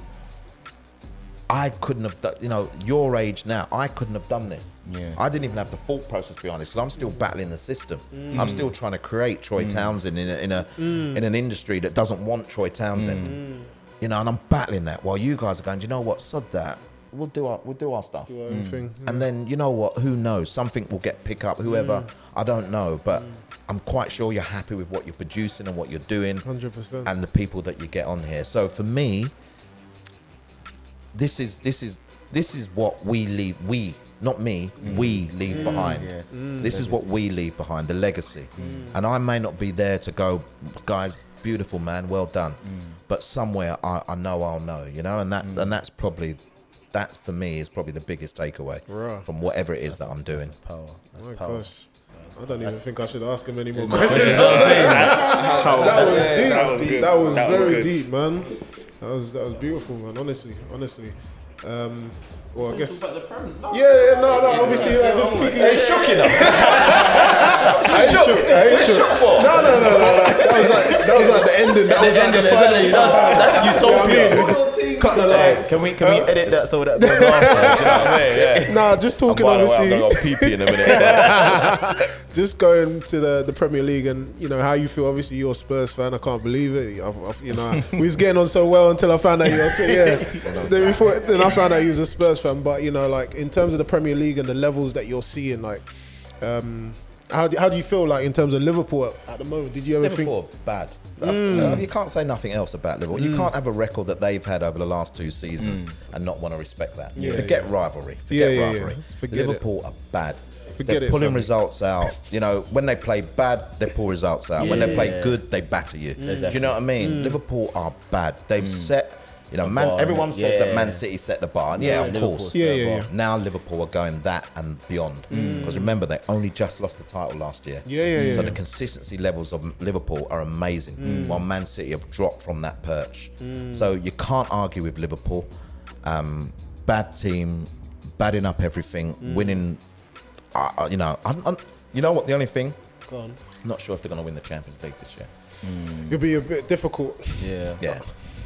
[SPEAKER 2] I couldn't have done, you know, your age now, I couldn't have done this.
[SPEAKER 3] Yeah.
[SPEAKER 2] I didn't even have the thought process behind this because I'm still battling the system. Mm. I'm still trying to create Troy mm. Townsend in a, in a in an industry that doesn't want Troy Townsend. You know, and I'm battling that while you guys are going, "Do you know what, sod that. We'll do our we'll do our stuff.
[SPEAKER 4] Do our own mm. thing.
[SPEAKER 2] And then you know what? Who knows? Something will get pick up. Whoever mm. I don't know, but I'm quite sure you're happy with what you're producing and what you're doing,
[SPEAKER 4] 100%.
[SPEAKER 2] and the people that you get on here. So for me, this is this is this is what we leave. We not me. Mm. We leave behind.
[SPEAKER 3] yeah.
[SPEAKER 2] This is what we leave behind. The legacy. And I may not be there to go, guys. Beautiful man, well done. But somewhere I, I know I'll know, you know, and that's and that's probably that for me is probably the biggest takeaway
[SPEAKER 4] Right.
[SPEAKER 2] from whatever it is that I'm doing.
[SPEAKER 3] Power. That's
[SPEAKER 4] My
[SPEAKER 3] power.
[SPEAKER 4] gosh. I don't even think I should ask him any more questions.
[SPEAKER 5] That
[SPEAKER 4] that was deep.
[SPEAKER 5] That was good.
[SPEAKER 4] That was
[SPEAKER 5] That was
[SPEAKER 4] very
[SPEAKER 5] good.
[SPEAKER 4] deep, man. That was that was beautiful, man. Honestly, honestly. Um, well, I guess. Yeah, yeah, no, no. Obviously, I just quickly.
[SPEAKER 2] It's shocking.
[SPEAKER 4] I ain't shook. I ain't shook. No, no, no, no. no. That was like that was like the ending. That was like the final.
[SPEAKER 3] That's, that's
[SPEAKER 4] You know what I
[SPEAKER 3] utopia.
[SPEAKER 4] Mean? Cut the lights.
[SPEAKER 3] Can we can we edit that so that goes after? Do you know what I mean? Yeah.
[SPEAKER 4] Nah, just talking
[SPEAKER 2] By the way,
[SPEAKER 4] obviously.
[SPEAKER 2] I'm going to pee pee in a minute.
[SPEAKER 4] just going to the, the Premier League and you know how you feel. Obviously, you're a Spurs fan. I can't believe it. I've, I've, you know, we was getting on so well until I found out you were. Yeah. then before, then I found out you was a Spurs fan. But you know, like in terms of the Premier League and the levels that you're seeing, like, um, how do, how do you feel like in terms of Liverpool at, at the moment? Did you ever
[SPEAKER 2] Liverpool, bad. Mm. Uh, You can't say nothing else about Liverpool. You mm. can't have a record that they've had over the last two seasons mm. and not want to respect that.
[SPEAKER 4] Yeah,
[SPEAKER 2] Forget rivalry. Forget
[SPEAKER 4] Yeah, yeah, yeah.
[SPEAKER 2] rivalry.
[SPEAKER 4] Forget it.
[SPEAKER 2] Liverpool are bad.
[SPEAKER 4] Forget
[SPEAKER 2] They're
[SPEAKER 4] it,
[SPEAKER 2] pulling
[SPEAKER 4] Sonny.
[SPEAKER 2] results out. You know, when they play bad, they pull results out. when they play
[SPEAKER 3] Yeah.
[SPEAKER 2] good, they batter you. Do you know what I mean? Liverpool are bad. They've set. You know, Man,
[SPEAKER 3] bar,
[SPEAKER 2] everyone
[SPEAKER 3] innit?
[SPEAKER 2] says that Man City set the bar, and yeah, of
[SPEAKER 3] Liverpool
[SPEAKER 2] course.
[SPEAKER 4] Yeah, yeah, yeah.
[SPEAKER 2] Now Liverpool are going that and beyond. Because remember, they only just lost the title last year.
[SPEAKER 4] Yeah, yeah, yeah,
[SPEAKER 2] So the consistency levels of Liverpool are amazing, while Man City have dropped from that perch. So you can't argue with Liverpool. Um, bad team, badding up everything, winning. Uh, uh, you know, I'm, I'm- you know what? The only thing,
[SPEAKER 4] Go on.
[SPEAKER 2] I'm not sure if they're going to win the Champions League this year.
[SPEAKER 4] It'll be a bit difficult.
[SPEAKER 3] Yeah.
[SPEAKER 2] Yeah,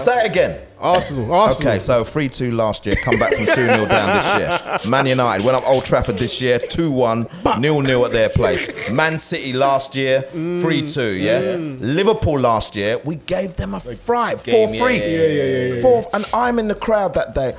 [SPEAKER 2] Say it again.
[SPEAKER 4] Arsenal. Arsenal.
[SPEAKER 2] Okay, so 3 2 last year, come back from 2 0 down this year. Man United went up Old Trafford this year, 2 1, 0 0 at their place. Man City last year, 3 2, mm. yeah? Liverpool last year, we gave them a fright, 4
[SPEAKER 3] game,
[SPEAKER 2] 3.
[SPEAKER 3] yeah, yeah,
[SPEAKER 4] yeah, yeah, yeah.
[SPEAKER 2] Fourth, and I'm in the crowd that day.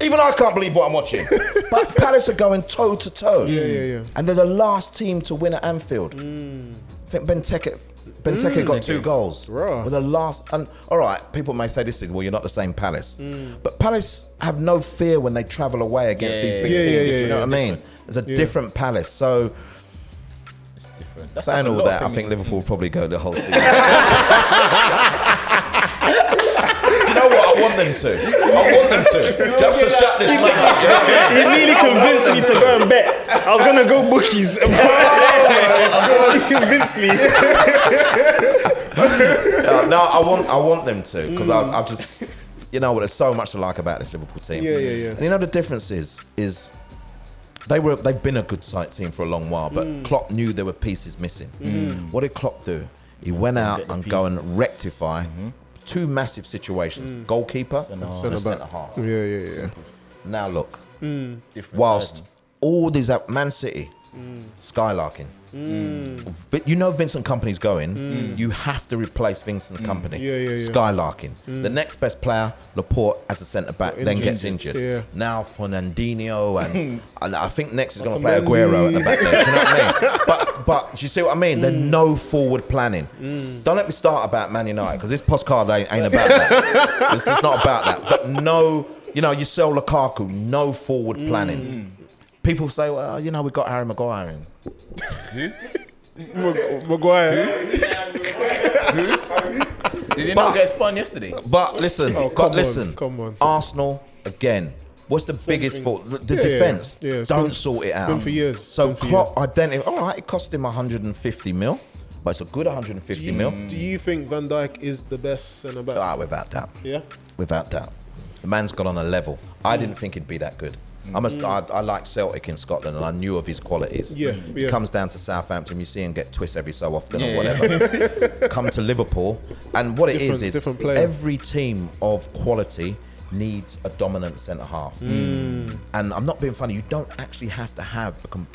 [SPEAKER 2] Even I can't believe what I'm watching. but Palace are going toe to toe.
[SPEAKER 4] Yeah, yeah, yeah.
[SPEAKER 2] And they're the last team to win at Anfield. I think Benteke, Benteke mm. got two goals.
[SPEAKER 4] Right.
[SPEAKER 2] We're the last. And all right, people may say this is well, you're not the same Palace, mm. but Palace have no fear when they travel away against
[SPEAKER 3] Yeah,
[SPEAKER 2] these big
[SPEAKER 4] yeah,
[SPEAKER 2] teams.
[SPEAKER 4] yeah,
[SPEAKER 2] you know
[SPEAKER 4] yeah.
[SPEAKER 2] what I mean? It's a different Palace. So
[SPEAKER 3] It's different. That's
[SPEAKER 2] saying
[SPEAKER 3] like
[SPEAKER 2] all that, I think. Liverpool will probably go the whole season. you know what? I want them to. I want them to. Just to shut this man up. You know what I mean?
[SPEAKER 5] He nearly convinced me to go and bet. I was gonna go bookies. he convinced me.
[SPEAKER 2] Uh, no, I want I want them to because I, I just you know what there's so much to like about this Liverpool team.
[SPEAKER 4] Yeah, yeah, yeah.
[SPEAKER 2] And you know the difference is is they were they've been a good side team for a long while, but
[SPEAKER 4] Mm.
[SPEAKER 2] Klopp knew there were pieces missing. Mm. Mm. What did Klopp do? He went out
[SPEAKER 3] Get the
[SPEAKER 2] and go and
[SPEAKER 3] pieces.
[SPEAKER 2] rectify mm-hmm. two massive situations: mm. goalkeeper
[SPEAKER 3] Centre
[SPEAKER 2] and
[SPEAKER 3] half.
[SPEAKER 4] Centre
[SPEAKER 2] centre half.
[SPEAKER 4] Yeah, yeah, yeah.
[SPEAKER 2] Simple. Now look,
[SPEAKER 3] Different
[SPEAKER 2] whilst all these at Man City, skylarking. Mm. Vi- You know Vincent Kompany's going. You have to replace Vincent Kompany.
[SPEAKER 4] Yeah, yeah, yeah.
[SPEAKER 2] Skylarking. The next best player, Laporte, as a centre back, then gets injured.
[SPEAKER 4] Yeah.
[SPEAKER 2] Now Fernandinho and, and I think next is going to play. Aguero at the back there. Do you know what I mean? But but do you see what I mean? There's no forward planning. Don't let me start about Man United because this postcard ain't, ain't about that. this is not about that. But no, you know, you sell Lukaku, no forward planning. People say, well, you know, we got Harry Maguire in.
[SPEAKER 4] Mag- Maguire.
[SPEAKER 3] Did he
[SPEAKER 2] But-
[SPEAKER 3] not get spun yesterday?
[SPEAKER 2] But listen,
[SPEAKER 4] Oh,
[SPEAKER 2] but
[SPEAKER 4] come on,
[SPEAKER 2] listen,
[SPEAKER 4] come on.
[SPEAKER 2] Arsenal again. What's the biggest fault? The, the
[SPEAKER 4] Yeah, yeah,
[SPEAKER 2] defense.
[SPEAKER 4] yeah. Yeah, it's
[SPEAKER 2] Don't
[SPEAKER 4] been-
[SPEAKER 2] sort it out.
[SPEAKER 4] been for years.
[SPEAKER 2] So
[SPEAKER 4] Been for
[SPEAKER 2] Klopp identified. All right, it cost him 150 mil, but it's a good 150
[SPEAKER 4] Do you,
[SPEAKER 2] mil.
[SPEAKER 4] do you think Van Dijk is the best centre back?
[SPEAKER 2] Ah, without doubt.
[SPEAKER 4] Yeah.
[SPEAKER 2] Without doubt. The man's got on a level. I didn't think he'd be that good. I must. I, I like Celtic in Scotland, and I knew of his qualities.
[SPEAKER 4] Yeah,
[SPEAKER 2] He
[SPEAKER 4] yeah.
[SPEAKER 2] comes down to Southampton, you see him get twists every so often or whatever. Come to Liverpool, and what it is is every team of quality needs a dominant centre half.
[SPEAKER 4] Mm.
[SPEAKER 2] And I'm not being funny. You don't actually have to have a, com-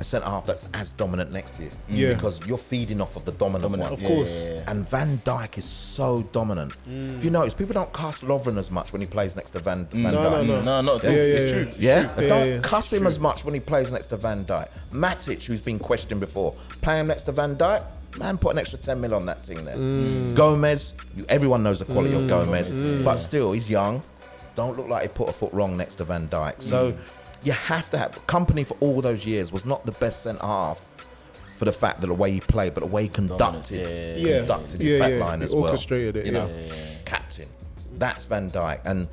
[SPEAKER 2] a centre half that's as dominant next to you. Mm.
[SPEAKER 4] Yeah.
[SPEAKER 2] Because you're feeding off of the dominant, one.
[SPEAKER 4] Of course.
[SPEAKER 2] And Van Dijk is so dominant. Mm. If you notice, people don't cuss Lovren as much when he plays next to Van, mm. Van
[SPEAKER 4] No,
[SPEAKER 2] Dijk.
[SPEAKER 4] no, no.
[SPEAKER 3] No, not at all.
[SPEAKER 4] Yeah, yeah,
[SPEAKER 3] it's
[SPEAKER 4] yeah.
[SPEAKER 3] true.
[SPEAKER 2] Yeah,
[SPEAKER 4] Yeah,
[SPEAKER 2] don't
[SPEAKER 4] yeah,
[SPEAKER 2] cuss him as much when he plays next to Van Dijk. Matip, who's been questioned before, play him next to Van Dijk. Man, put an extra 10 mil on that team there.
[SPEAKER 4] Mm.
[SPEAKER 2] Gomez, you, everyone knows the quality of Gomez, but still, he's young. Don't look like he put a foot wrong next to Van Dijk.
[SPEAKER 4] Mm.
[SPEAKER 2] So you have to have Kompany for all those years was not the best centre half for the fact that the way he played, but the way he conducted,
[SPEAKER 3] yeah,
[SPEAKER 4] yeah.
[SPEAKER 2] conducted
[SPEAKER 4] Yeah,
[SPEAKER 2] his back
[SPEAKER 4] yeah.
[SPEAKER 2] line
[SPEAKER 4] He
[SPEAKER 2] as well.
[SPEAKER 4] orchestrated it,
[SPEAKER 2] you know,
[SPEAKER 4] yeah.
[SPEAKER 2] captain. That's Van Dijk, and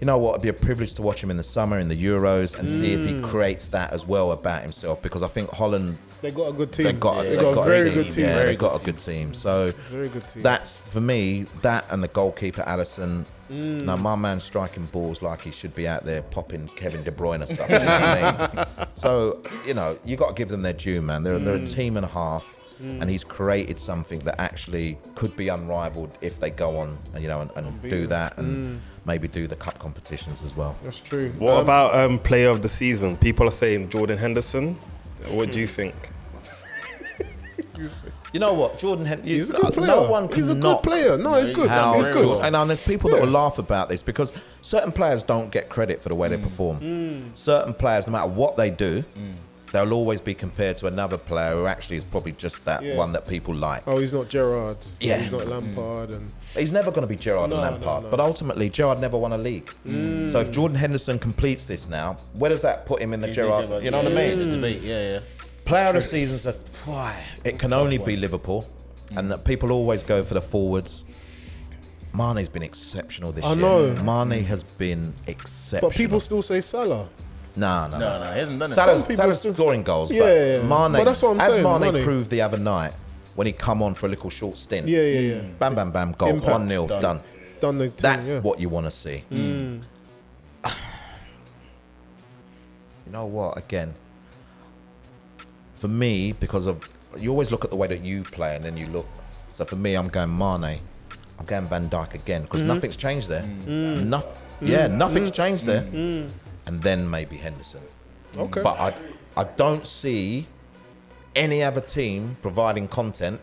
[SPEAKER 2] you know what? It'd be a privilege to watch him in the summer in the Euros and see if he
[SPEAKER 4] Mm.
[SPEAKER 2] creates that as well about himself. Because I think Holland,
[SPEAKER 4] They got a good team.
[SPEAKER 2] they got,
[SPEAKER 4] they
[SPEAKER 2] they
[SPEAKER 4] got,
[SPEAKER 2] got
[SPEAKER 4] a very
[SPEAKER 2] team.
[SPEAKER 4] good team.
[SPEAKER 2] Yeah,
[SPEAKER 3] Very
[SPEAKER 2] they got
[SPEAKER 3] good
[SPEAKER 2] a good team. So
[SPEAKER 4] Very good team.
[SPEAKER 2] that's for me. That and the goalkeeper Alisson.
[SPEAKER 4] Mm.
[SPEAKER 2] Now my man's striking balls like he should be out there popping Kevin De Bruyne and stuff. you know what I mean? So you know you got to give them their due, man. They're they're a
[SPEAKER 4] Mm.
[SPEAKER 2] team and a half. And he's created something that actually could be unrivaled if they go on, and you know, and, and do that, and
[SPEAKER 4] Mm.
[SPEAKER 2] maybe do the cup competitions as well.
[SPEAKER 4] That's true.
[SPEAKER 7] What
[SPEAKER 4] Um,
[SPEAKER 7] about um, player of the season? People are saying Jordan Henderson. What do you think?
[SPEAKER 2] You know what, Jordan? Hen-
[SPEAKER 4] He's a good player.
[SPEAKER 2] No one can
[SPEAKER 4] he's a good player. No, he's good.
[SPEAKER 2] how
[SPEAKER 4] He's good.
[SPEAKER 2] and, and there's people that will laugh about this because certain players don't get credit for the way they mm. perform.
[SPEAKER 4] Mm.
[SPEAKER 2] Certain players, no matter what they do, mm. they'll always be compared to another player who actually is probably just that
[SPEAKER 4] Yeah.
[SPEAKER 2] one that people like.
[SPEAKER 4] Oh, he's not Gerrard.
[SPEAKER 2] Yeah.
[SPEAKER 4] He's not Lampard. And
[SPEAKER 2] He's never going to be Gerrard
[SPEAKER 4] No,
[SPEAKER 2] and Lampard,
[SPEAKER 4] no.
[SPEAKER 2] but ultimately Gerrard never won a league. Mm. So if Jordan Henderson completes this now, where does that put him in the Gerrard? You know what I mean?
[SPEAKER 3] The debate, yeah, yeah.
[SPEAKER 2] Player of the season's a why it can only be Liverpool, and that people always go for the forwards. Mane's been exceptional this
[SPEAKER 4] I
[SPEAKER 2] year.
[SPEAKER 4] know.
[SPEAKER 2] Mane has been exceptional.
[SPEAKER 4] but people still say Salah.
[SPEAKER 2] no, no,
[SPEAKER 3] No, no, he hasn't done it.
[SPEAKER 2] Salah's,
[SPEAKER 4] Some people
[SPEAKER 2] Salah's
[SPEAKER 4] still-
[SPEAKER 2] scoring goals,
[SPEAKER 4] Yeah,
[SPEAKER 2] but
[SPEAKER 4] yeah, yeah.
[SPEAKER 2] Mane,
[SPEAKER 4] But that's what I'm
[SPEAKER 2] as
[SPEAKER 4] saying,
[SPEAKER 2] Mane,
[SPEAKER 4] Mane.
[SPEAKER 2] proved the other night when he come on for a little short stint.
[SPEAKER 4] Yeah, yeah, yeah.
[SPEAKER 2] Bam, bam, bam, goal,
[SPEAKER 4] Impact.
[SPEAKER 2] one 0
[SPEAKER 3] Done.
[SPEAKER 2] done.
[SPEAKER 4] Done the thing,
[SPEAKER 2] That's
[SPEAKER 4] yeah.
[SPEAKER 2] what you want to see.
[SPEAKER 4] Mm.
[SPEAKER 2] You know what? Again, for me, because of you always look at the way that you play, and then you look. So for me, I'm going Mane. I'm going Van Dijk again because mm. nothing's changed there. Mm. Mm. Nothing. Yeah, nothing's changed there. And then maybe Henderson.
[SPEAKER 4] Okay.
[SPEAKER 2] But I, I don't see any other team providing content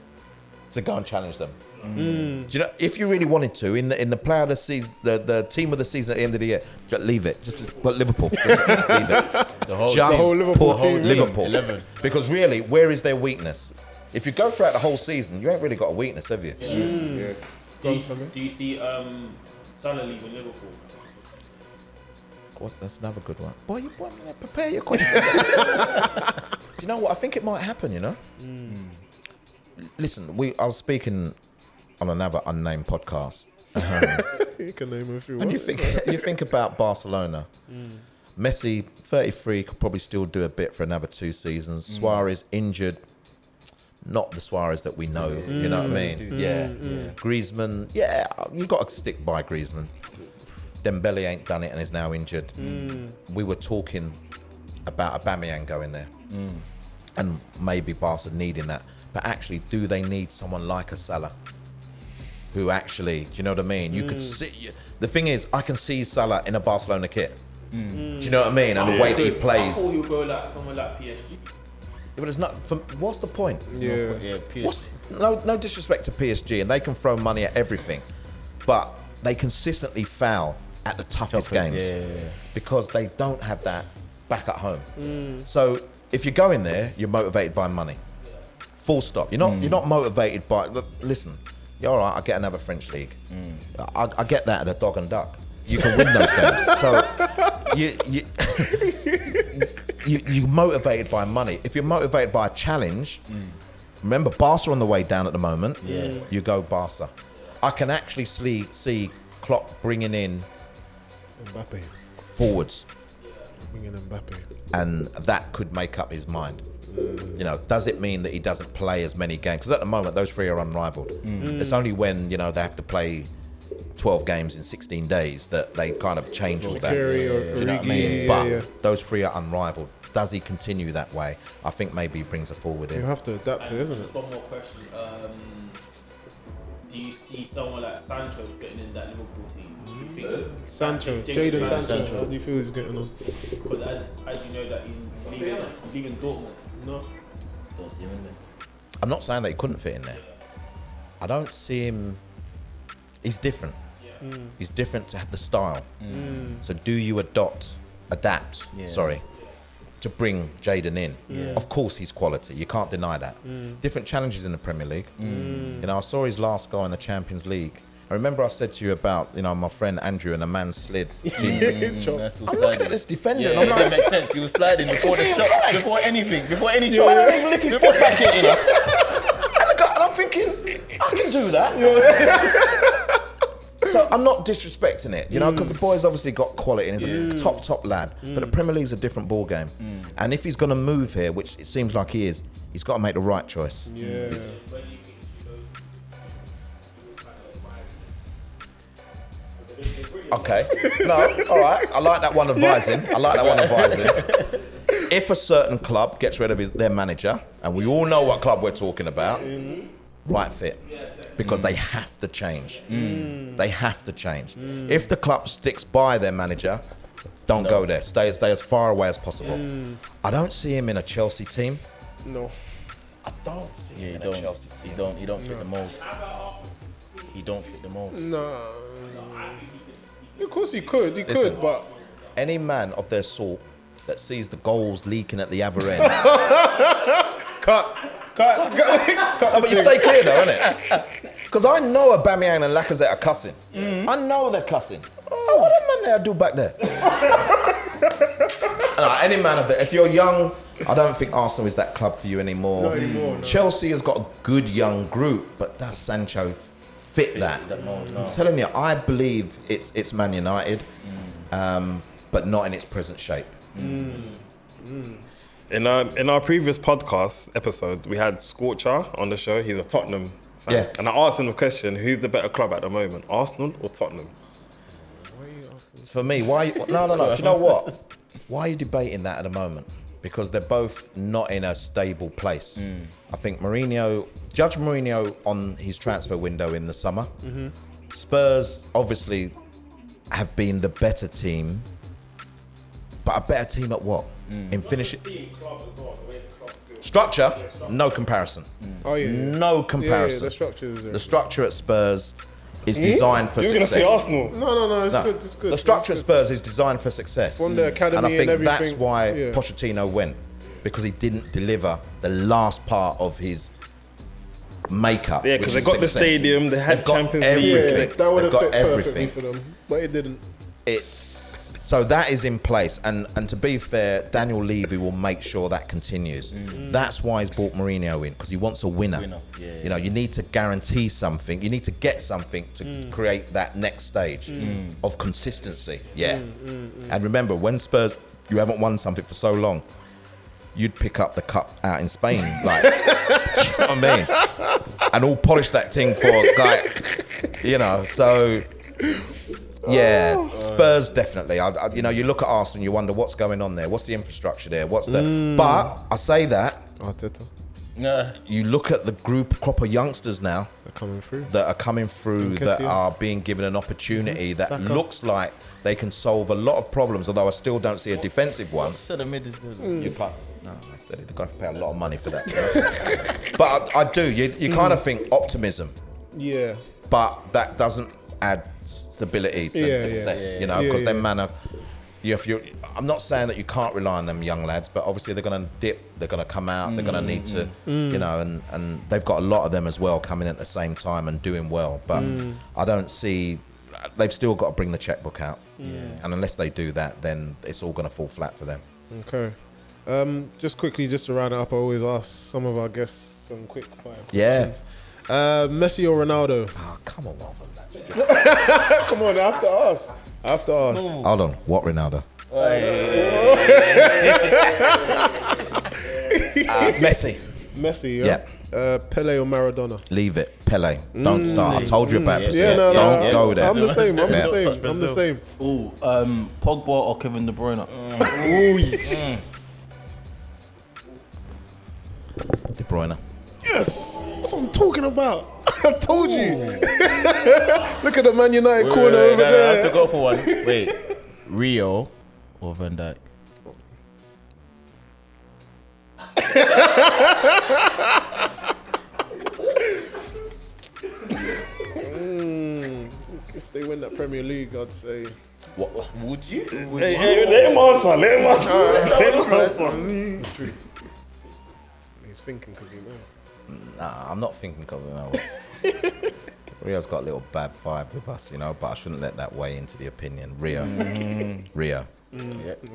[SPEAKER 2] to go and challenge them. Do you know if you really wanted to in the in the player of the season, the, the team of the season at the end of the year, just leave it. Just put Liverpool. Just leave it.
[SPEAKER 3] The whole
[SPEAKER 2] Just
[SPEAKER 4] The whole Liverpool
[SPEAKER 2] put
[SPEAKER 4] team.
[SPEAKER 2] Liverpool.
[SPEAKER 3] 11.
[SPEAKER 2] Because really, where is their weakness? If you go throughout the whole season, you ain't really got a weakness, have you?
[SPEAKER 6] Yeah. Mm.
[SPEAKER 5] Do you, do you see um, Salah leaving Liverpool?
[SPEAKER 2] What? That's another good one. Boy, you boy, prepare your questions. you know what? I think it might happen. You know. Mm. Mm. Listen, we. I was speaking on another unnamed podcast,
[SPEAKER 4] you can name a few.
[SPEAKER 2] and you think you think about Barcelona. Mm. Messi, 33, could probably still do a bit for another two seasons. Mm. Suarez injured, not the Suarez that we know. You know what I mm. mean? Yeah. Griezmann, yeah, you got to stick by Griezmann. Dembele ain't done it and is now injured. We were talking about Aubameyang going there, and maybe Barca needing that. But actually, do they need someone like a Salah? Who actually, do you know what I mean? You could hmm. see. The thing is, I can see Salah in a Barcelona kit. Hmm. Do you know what I mean? And the way that he
[SPEAKER 5] I
[SPEAKER 2] plays.
[SPEAKER 5] thought he'll go like somewhere like PSG.
[SPEAKER 2] But it's not. For, what's the point?
[SPEAKER 4] Yeah.
[SPEAKER 3] Yeah, PSG.
[SPEAKER 2] What's, no, no disrespect to PSG, and they can throw money at everything, but they consistently foul at the toughest
[SPEAKER 3] Toughest,
[SPEAKER 2] games
[SPEAKER 3] yeah, yeah, yeah.
[SPEAKER 2] because they don't have that back at home. Hmm. So if you go in there, you're motivated by money. Full stop. You're not. You're hmm. not motivated by. look, Listen, you're all right. I get another French league. Hmm. I, I get that at a dog and duck. You can win those games. So you you. you, you're motivated by money. If you're motivated by a challenge, hmm. remember Barca on the way down at the moment.
[SPEAKER 3] Yeah.
[SPEAKER 2] You go Barca. I can actually see see Klopp bringing in
[SPEAKER 4] Mbappe.
[SPEAKER 2] forwards,
[SPEAKER 4] Bringing Mbappe.
[SPEAKER 2] and that could make up his mind. You know, does it mean that he doesn't play as many games? Because at the moment, those three are unrivaled. It's only when you know they have to play 12 games in 16 days that they kind of change all that.
[SPEAKER 4] Or
[SPEAKER 2] Do you know what I mean?
[SPEAKER 4] yeah,
[SPEAKER 2] but
[SPEAKER 4] yeah.
[SPEAKER 2] those three are unrivaled. Does he continue that way? I think maybe he brings a forward
[SPEAKER 4] You have to adapt to, it, isn't it?
[SPEAKER 5] Just one more question. Um, do you see someone like Sancho fitting in that Liverpool team? Do you think
[SPEAKER 4] Sancho,
[SPEAKER 5] Jadon
[SPEAKER 4] Jadon Sancho.
[SPEAKER 5] Sancho.
[SPEAKER 4] How do you feel he's getting on?
[SPEAKER 5] Because as, as you know that he's leaving, he's leaving Dortmund.
[SPEAKER 4] No.
[SPEAKER 3] Don't see him in there.
[SPEAKER 2] I'm not saying that he couldn't fit in there. I don't see him. He's different. He's different to the style. Mm. So do you adopt, adapt?
[SPEAKER 3] Yeah.
[SPEAKER 2] Sorry, to bring Jadon in.
[SPEAKER 3] Yeah.
[SPEAKER 2] Of course, he's quality. You can't deny that. Mm. Different challenges in the Premier League. Mm. You know, I saw his last goal in the Champions League. I remember I said to you about you know my friend Andrew and the man slid.
[SPEAKER 3] Mm, that's still
[SPEAKER 2] I'm looking at this defender
[SPEAKER 3] Yeah,
[SPEAKER 2] and I'm
[SPEAKER 3] it
[SPEAKER 2] like,
[SPEAKER 3] didn't make sense. He was sliding before the shot,
[SPEAKER 2] slide?
[SPEAKER 3] before anything, before any
[SPEAKER 2] I
[SPEAKER 3] shot.
[SPEAKER 2] don't even lift his foot back in, you know. and, the guy, and I'm thinking, I can do that. so I'm not disrespecting it, you know, mm. because the boy's obviously got quality and he's a mm. top, top lad. But the mm. Premier League's a different ball game. And if he's going to move here, which it seems like he is, he's got to make the right choice.
[SPEAKER 4] Yeah.
[SPEAKER 2] Okay. No, all right. I like that one advising. I like that one advising. If a certain club gets rid of his, their manager, and we all know what club we're talking about, right fit. Because they have to change. They have to change. If the club sticks by their manager, don't go there. Stay, stay as far away as possible. Mm. I don't see him in a Chelsea team.
[SPEAKER 4] No.
[SPEAKER 2] I don't see
[SPEAKER 3] Yeah,
[SPEAKER 2] him
[SPEAKER 3] he
[SPEAKER 2] in
[SPEAKER 3] don't.
[SPEAKER 2] Chelsea
[SPEAKER 3] He
[SPEAKER 2] team.
[SPEAKER 3] don't. He don't fit the mold. He don't fit the mold.
[SPEAKER 4] No. Of course he could. He
[SPEAKER 2] Listen.
[SPEAKER 4] could, but
[SPEAKER 2] Any man of their sort that sees the goals leaking at the other end.
[SPEAKER 4] cut. Cut. Cut. cut
[SPEAKER 2] No, but you stay clear though, innit? Because I know Aubameyang and Lacazette are cussing. Mm. I know they're cussing. Oh, what a man there do back there? No, any man of that. if you're young, I don't think Arsenal is that club for you anymore.
[SPEAKER 4] Anymore, no.
[SPEAKER 2] Chelsea has got a good young group, but does Sancho fit that?
[SPEAKER 3] That mold, no.
[SPEAKER 2] I'm telling you, I believe it's it's Man United, mm. um, but not in its present shape. Mm. Mm.
[SPEAKER 7] In our, in our previous podcast episode, we had Scorcher on the show. He's a Tottenham fan.
[SPEAKER 2] Yeah.
[SPEAKER 7] And I asked him a question who's the better club at the moment, Arsenal or Tottenham?
[SPEAKER 2] It's for me. Why? No, no, no. Do you know what? Why are you debating that at the moment? Because they're both not in a stable place. I think Mourinho, judge Mourinho on his transfer window in the summer. Spurs obviously have been the better team, but a better team at what? Mm. In finishing structure, no comparison. Mm.
[SPEAKER 4] Oh yeah.
[SPEAKER 2] No
[SPEAKER 4] Yeah, yeah,
[SPEAKER 2] comparison.
[SPEAKER 4] the structure is. Uh,
[SPEAKER 2] the structure at Spurs is hmm? designed for
[SPEAKER 7] You're going to
[SPEAKER 2] success.
[SPEAKER 7] say Arsenal?
[SPEAKER 4] No, no, no. It's
[SPEAKER 2] No,
[SPEAKER 4] good. It's good.
[SPEAKER 2] The structure at
[SPEAKER 4] It's good.
[SPEAKER 2] Spurs is designed for success.
[SPEAKER 4] From the hmm. academy
[SPEAKER 2] and I think
[SPEAKER 4] and
[SPEAKER 2] that's why
[SPEAKER 4] yeah.
[SPEAKER 2] Pochettino went because he didn't deliver the last part of his makeup.
[SPEAKER 7] Yeah, because they
[SPEAKER 2] is
[SPEAKER 7] got the stadium, they had
[SPEAKER 2] They've got
[SPEAKER 7] Champions
[SPEAKER 2] everything.
[SPEAKER 7] League.
[SPEAKER 4] Yeah, that would
[SPEAKER 2] They've got
[SPEAKER 4] fit perfectly
[SPEAKER 2] everything.
[SPEAKER 4] for them, but it didn't.
[SPEAKER 2] It's so that is in place, and and to be fair, Daniel Levy will make sure that continues. Mm. That's why he's brought Mourinho in because he wants a winner.
[SPEAKER 3] Winner, yeah,
[SPEAKER 2] You know, you need to guarantee something. You need to get something to mm. create that next stage mm. of consistency. Yeah, and remember when Spurs, you haven't won something for so long. You'd pick up the cup out in Spain, like, do you know what I mean? And all polish that thing for, like, you know. So, yeah, Spurs definitely. I, I, you know, you look at Arsenal, you wonder what's going on there. What's the infrastructure there? What's the? Mm. But I say that
[SPEAKER 4] Arteta,
[SPEAKER 3] Nah.
[SPEAKER 2] you look at the group crop of youngsters now
[SPEAKER 4] they're coming through.
[SPEAKER 2] that are coming through that are being given an opportunity mm-hmm. that
[SPEAKER 4] Saka.
[SPEAKER 2] looks like they can solve a lot of problems. Although I still don't see a defensive one.
[SPEAKER 3] Centre mid is the.
[SPEAKER 2] You can't. No, that's. They're going to have to pay a lot of money for that. you know? but I, I do. You, you kind of think optimism,
[SPEAKER 4] Yeah.
[SPEAKER 2] but that doesn't add stability to
[SPEAKER 4] Yeah, yeah,
[SPEAKER 2] success.
[SPEAKER 4] yeah,
[SPEAKER 2] you know, because
[SPEAKER 4] yeah.
[SPEAKER 2] them man are. You, if you, I'm not saying that you can't rely on them young lads, but obviously they're going to dip. They're going to come out. They're going to need to,
[SPEAKER 4] Mm.
[SPEAKER 2] you know, and and they've got a lot of them as well coming in at the same time and doing well. But
[SPEAKER 4] Mm.
[SPEAKER 2] I don't see. They've still got to bring the checkbook out, Yeah. and unless they do that, then it's all going to fall flat for them.
[SPEAKER 4] Okay. Um, just quickly, just to round it up, I always ask some of our guests some quick fire
[SPEAKER 2] Yeah.
[SPEAKER 4] questions. Uh, Messi or Ronaldo?
[SPEAKER 2] Oh, come on, Marvin.
[SPEAKER 4] Come on, I have to ask. I have to ask.
[SPEAKER 2] Hold on. What Ronaldo? Uh, Messi.
[SPEAKER 4] Messi, yeah. Uh, Pele or Maradona?
[SPEAKER 2] Leave it. Pele. Don't start. I told you about
[SPEAKER 4] Yeah, no, no.
[SPEAKER 2] Don't
[SPEAKER 4] I'm-
[SPEAKER 2] go there.
[SPEAKER 4] I'm the same. I'm
[SPEAKER 2] Yeah.
[SPEAKER 4] the same. I'm the same.
[SPEAKER 8] Ooh, um, Pogba or Kevin De Bruyne?
[SPEAKER 2] De Bruyne.
[SPEAKER 4] Yes, that's what I'm talking about. I told you. Look at the Man United
[SPEAKER 3] Wait,
[SPEAKER 4] corner
[SPEAKER 3] wait,
[SPEAKER 4] over
[SPEAKER 3] no, no, I have to go for one. Wait, Rio or Van Dijk? Hmm.
[SPEAKER 4] If they win that Premier League, I'd say.
[SPEAKER 2] What? Would you?
[SPEAKER 7] Hey, hey, let him answer. Let him answer. Let him answer.
[SPEAKER 4] He's thinking because he knows.
[SPEAKER 2] Nah, I'm not thinking because you know. Rio's got a little bad vibe with us, you know, but I shouldn't let that weigh into the opinion. Rio, Rio,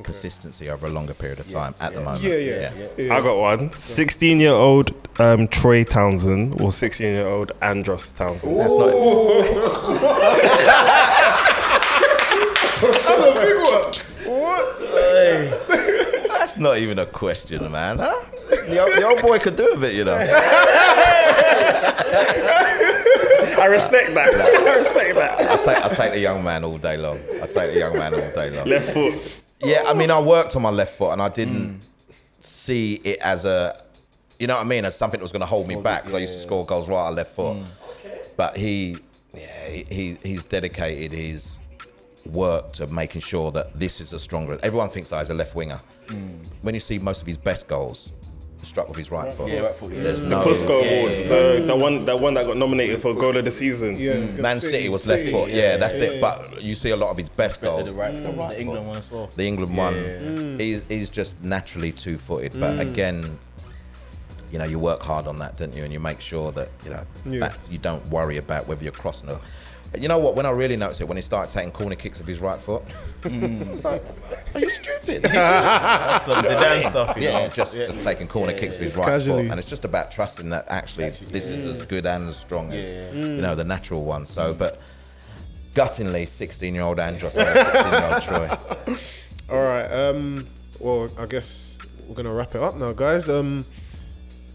[SPEAKER 2] consistency over a longer period of time at the moment.
[SPEAKER 4] Yeah, yeah, yeah.
[SPEAKER 7] I got one. 16 year old um, Troy Townsend or 16 year old Andros Townsend.
[SPEAKER 2] That's not.
[SPEAKER 4] That's a big one. What?
[SPEAKER 2] That's not even a question, man. Huh? The old, the old boy could do a bit, you know.
[SPEAKER 7] I respect that. I respect that.
[SPEAKER 2] I take I take the young man all day long. I take the young man all day long.
[SPEAKER 7] Left foot.
[SPEAKER 2] Yeah, I mean, I worked on my left foot and I didn't see it as a, you know what I mean, as something that was going to hold me back because I used to score goals right on left foot. But he, yeah, he, he he's dedicated his work to making sure that this is a stronger. Everyone thinks that he's a left winger. When you see most of his best goals, struck with his right foot.
[SPEAKER 3] Yeah, right foot, yeah.
[SPEAKER 2] There's
[SPEAKER 7] The
[SPEAKER 2] no.
[SPEAKER 7] Puskás Awards. The, the one the one that got nominated for goal of the season.
[SPEAKER 4] Yeah,
[SPEAKER 2] Man City was left foot. Yeah, that's it. But you see a lot of his best
[SPEAKER 3] The
[SPEAKER 2] goals.
[SPEAKER 3] right, the, the mm. England one as well.
[SPEAKER 2] the England one. Mm. He's, he's just naturally two-footed, but mm. again, you know, you work hard on that, don't you? And you make sure that you know
[SPEAKER 4] Yeah.
[SPEAKER 2] that you don't worry about whether you're crossing or. You know what? When I really noticed it, when he started taking corner kicks with his right foot, it's like, are you stupid?
[SPEAKER 3] That's some Zidane stuff, you
[SPEAKER 2] yeah,
[SPEAKER 3] know.
[SPEAKER 2] just just taking corner kicks with his right
[SPEAKER 4] Casually.
[SPEAKER 2] foot, and it's just about trusting that actually this is as good and as strong as you know the natural one. So, but guttingly, 16-year-old Andros, 16-year-old Troy.
[SPEAKER 4] All right. Um. Well, I guess we're gonna wrap it up now, guys. Um.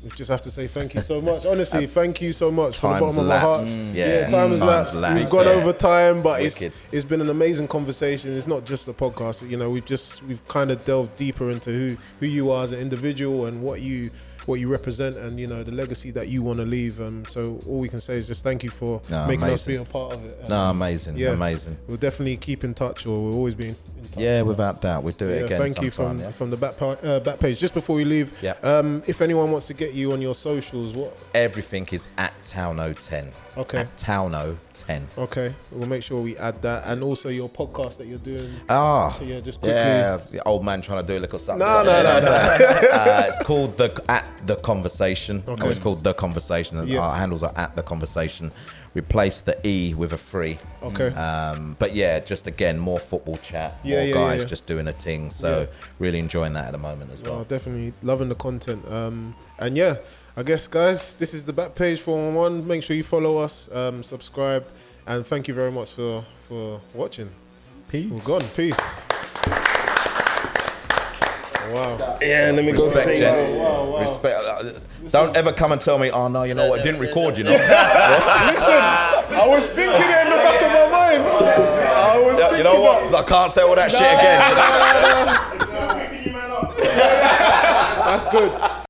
[SPEAKER 4] We just have to say thank you so much. Honestly, thank you so much from the
[SPEAKER 2] time's
[SPEAKER 4] bottom of my heart.
[SPEAKER 2] Mm. Yeah,
[SPEAKER 4] time has
[SPEAKER 2] time's
[SPEAKER 4] lapsed.
[SPEAKER 2] lapsed,
[SPEAKER 4] We've gone
[SPEAKER 2] yeah.
[SPEAKER 4] over time, but it's it's been an amazing conversation. It's not just a podcast. You know, we've just we've kind of delved deeper into who who you are as an individual and what you what you represent and you know the legacy that you want to leave. Um. So all we can say is just thank you for
[SPEAKER 2] No,
[SPEAKER 4] making us be a part of it.
[SPEAKER 2] No,
[SPEAKER 4] Um,
[SPEAKER 2] amazing,
[SPEAKER 4] yeah.
[SPEAKER 2] amazing.
[SPEAKER 4] We'll definitely keep in touch, or we'll always be in touch.
[SPEAKER 2] Yeah, without doubt, we'll do it
[SPEAKER 4] Yeah,
[SPEAKER 2] again.
[SPEAKER 4] thank you from
[SPEAKER 2] yeah?
[SPEAKER 4] from the back pa- uh, back page. Just before we leave,
[SPEAKER 2] Yeah.
[SPEAKER 4] um, if anyone wants to get you on your socials, what?
[SPEAKER 2] Everything is at Towno10.
[SPEAKER 4] Okay.
[SPEAKER 2] At Towno10.
[SPEAKER 4] Okay, we'll make sure we add that, and also your podcast that you're doing.
[SPEAKER 2] Ah,
[SPEAKER 4] Yeah, just quickly.
[SPEAKER 2] yeah, the old man trying to do a little something.
[SPEAKER 4] No, no, no, no.
[SPEAKER 2] uh, it's called the at the conversation.
[SPEAKER 4] Okay.
[SPEAKER 2] Oh, it's called the conversation. and
[SPEAKER 4] Yeah.
[SPEAKER 2] Our handles are at the conversation. Replace the e with a free.
[SPEAKER 4] Okay.
[SPEAKER 2] Um, but yeah, just again more football chat.
[SPEAKER 4] Yeah,
[SPEAKER 2] more
[SPEAKER 4] yeah,
[SPEAKER 2] guys just doing a thing. So really enjoying that at the moment as
[SPEAKER 4] Oh,
[SPEAKER 2] well.
[SPEAKER 4] definitely loving the content. Um, and yeah, I guess guys, this is the back page for one. Make sure you follow us, um, subscribe, and thank you very much for for watching.
[SPEAKER 2] Peace.
[SPEAKER 4] We're gone. Peace. Wow.
[SPEAKER 7] Yeah, let me go
[SPEAKER 2] Respect,
[SPEAKER 7] say
[SPEAKER 2] gents.
[SPEAKER 4] Wow, wow.
[SPEAKER 2] Respect. uh, Don't ever come and tell me, oh no, you know what? I didn't record. You know.
[SPEAKER 4] Listen, I was thinking it in the back of my mind. I was
[SPEAKER 2] you know
[SPEAKER 4] thinking
[SPEAKER 2] what? I can't say all that shit again. you know?
[SPEAKER 4] that. That's good.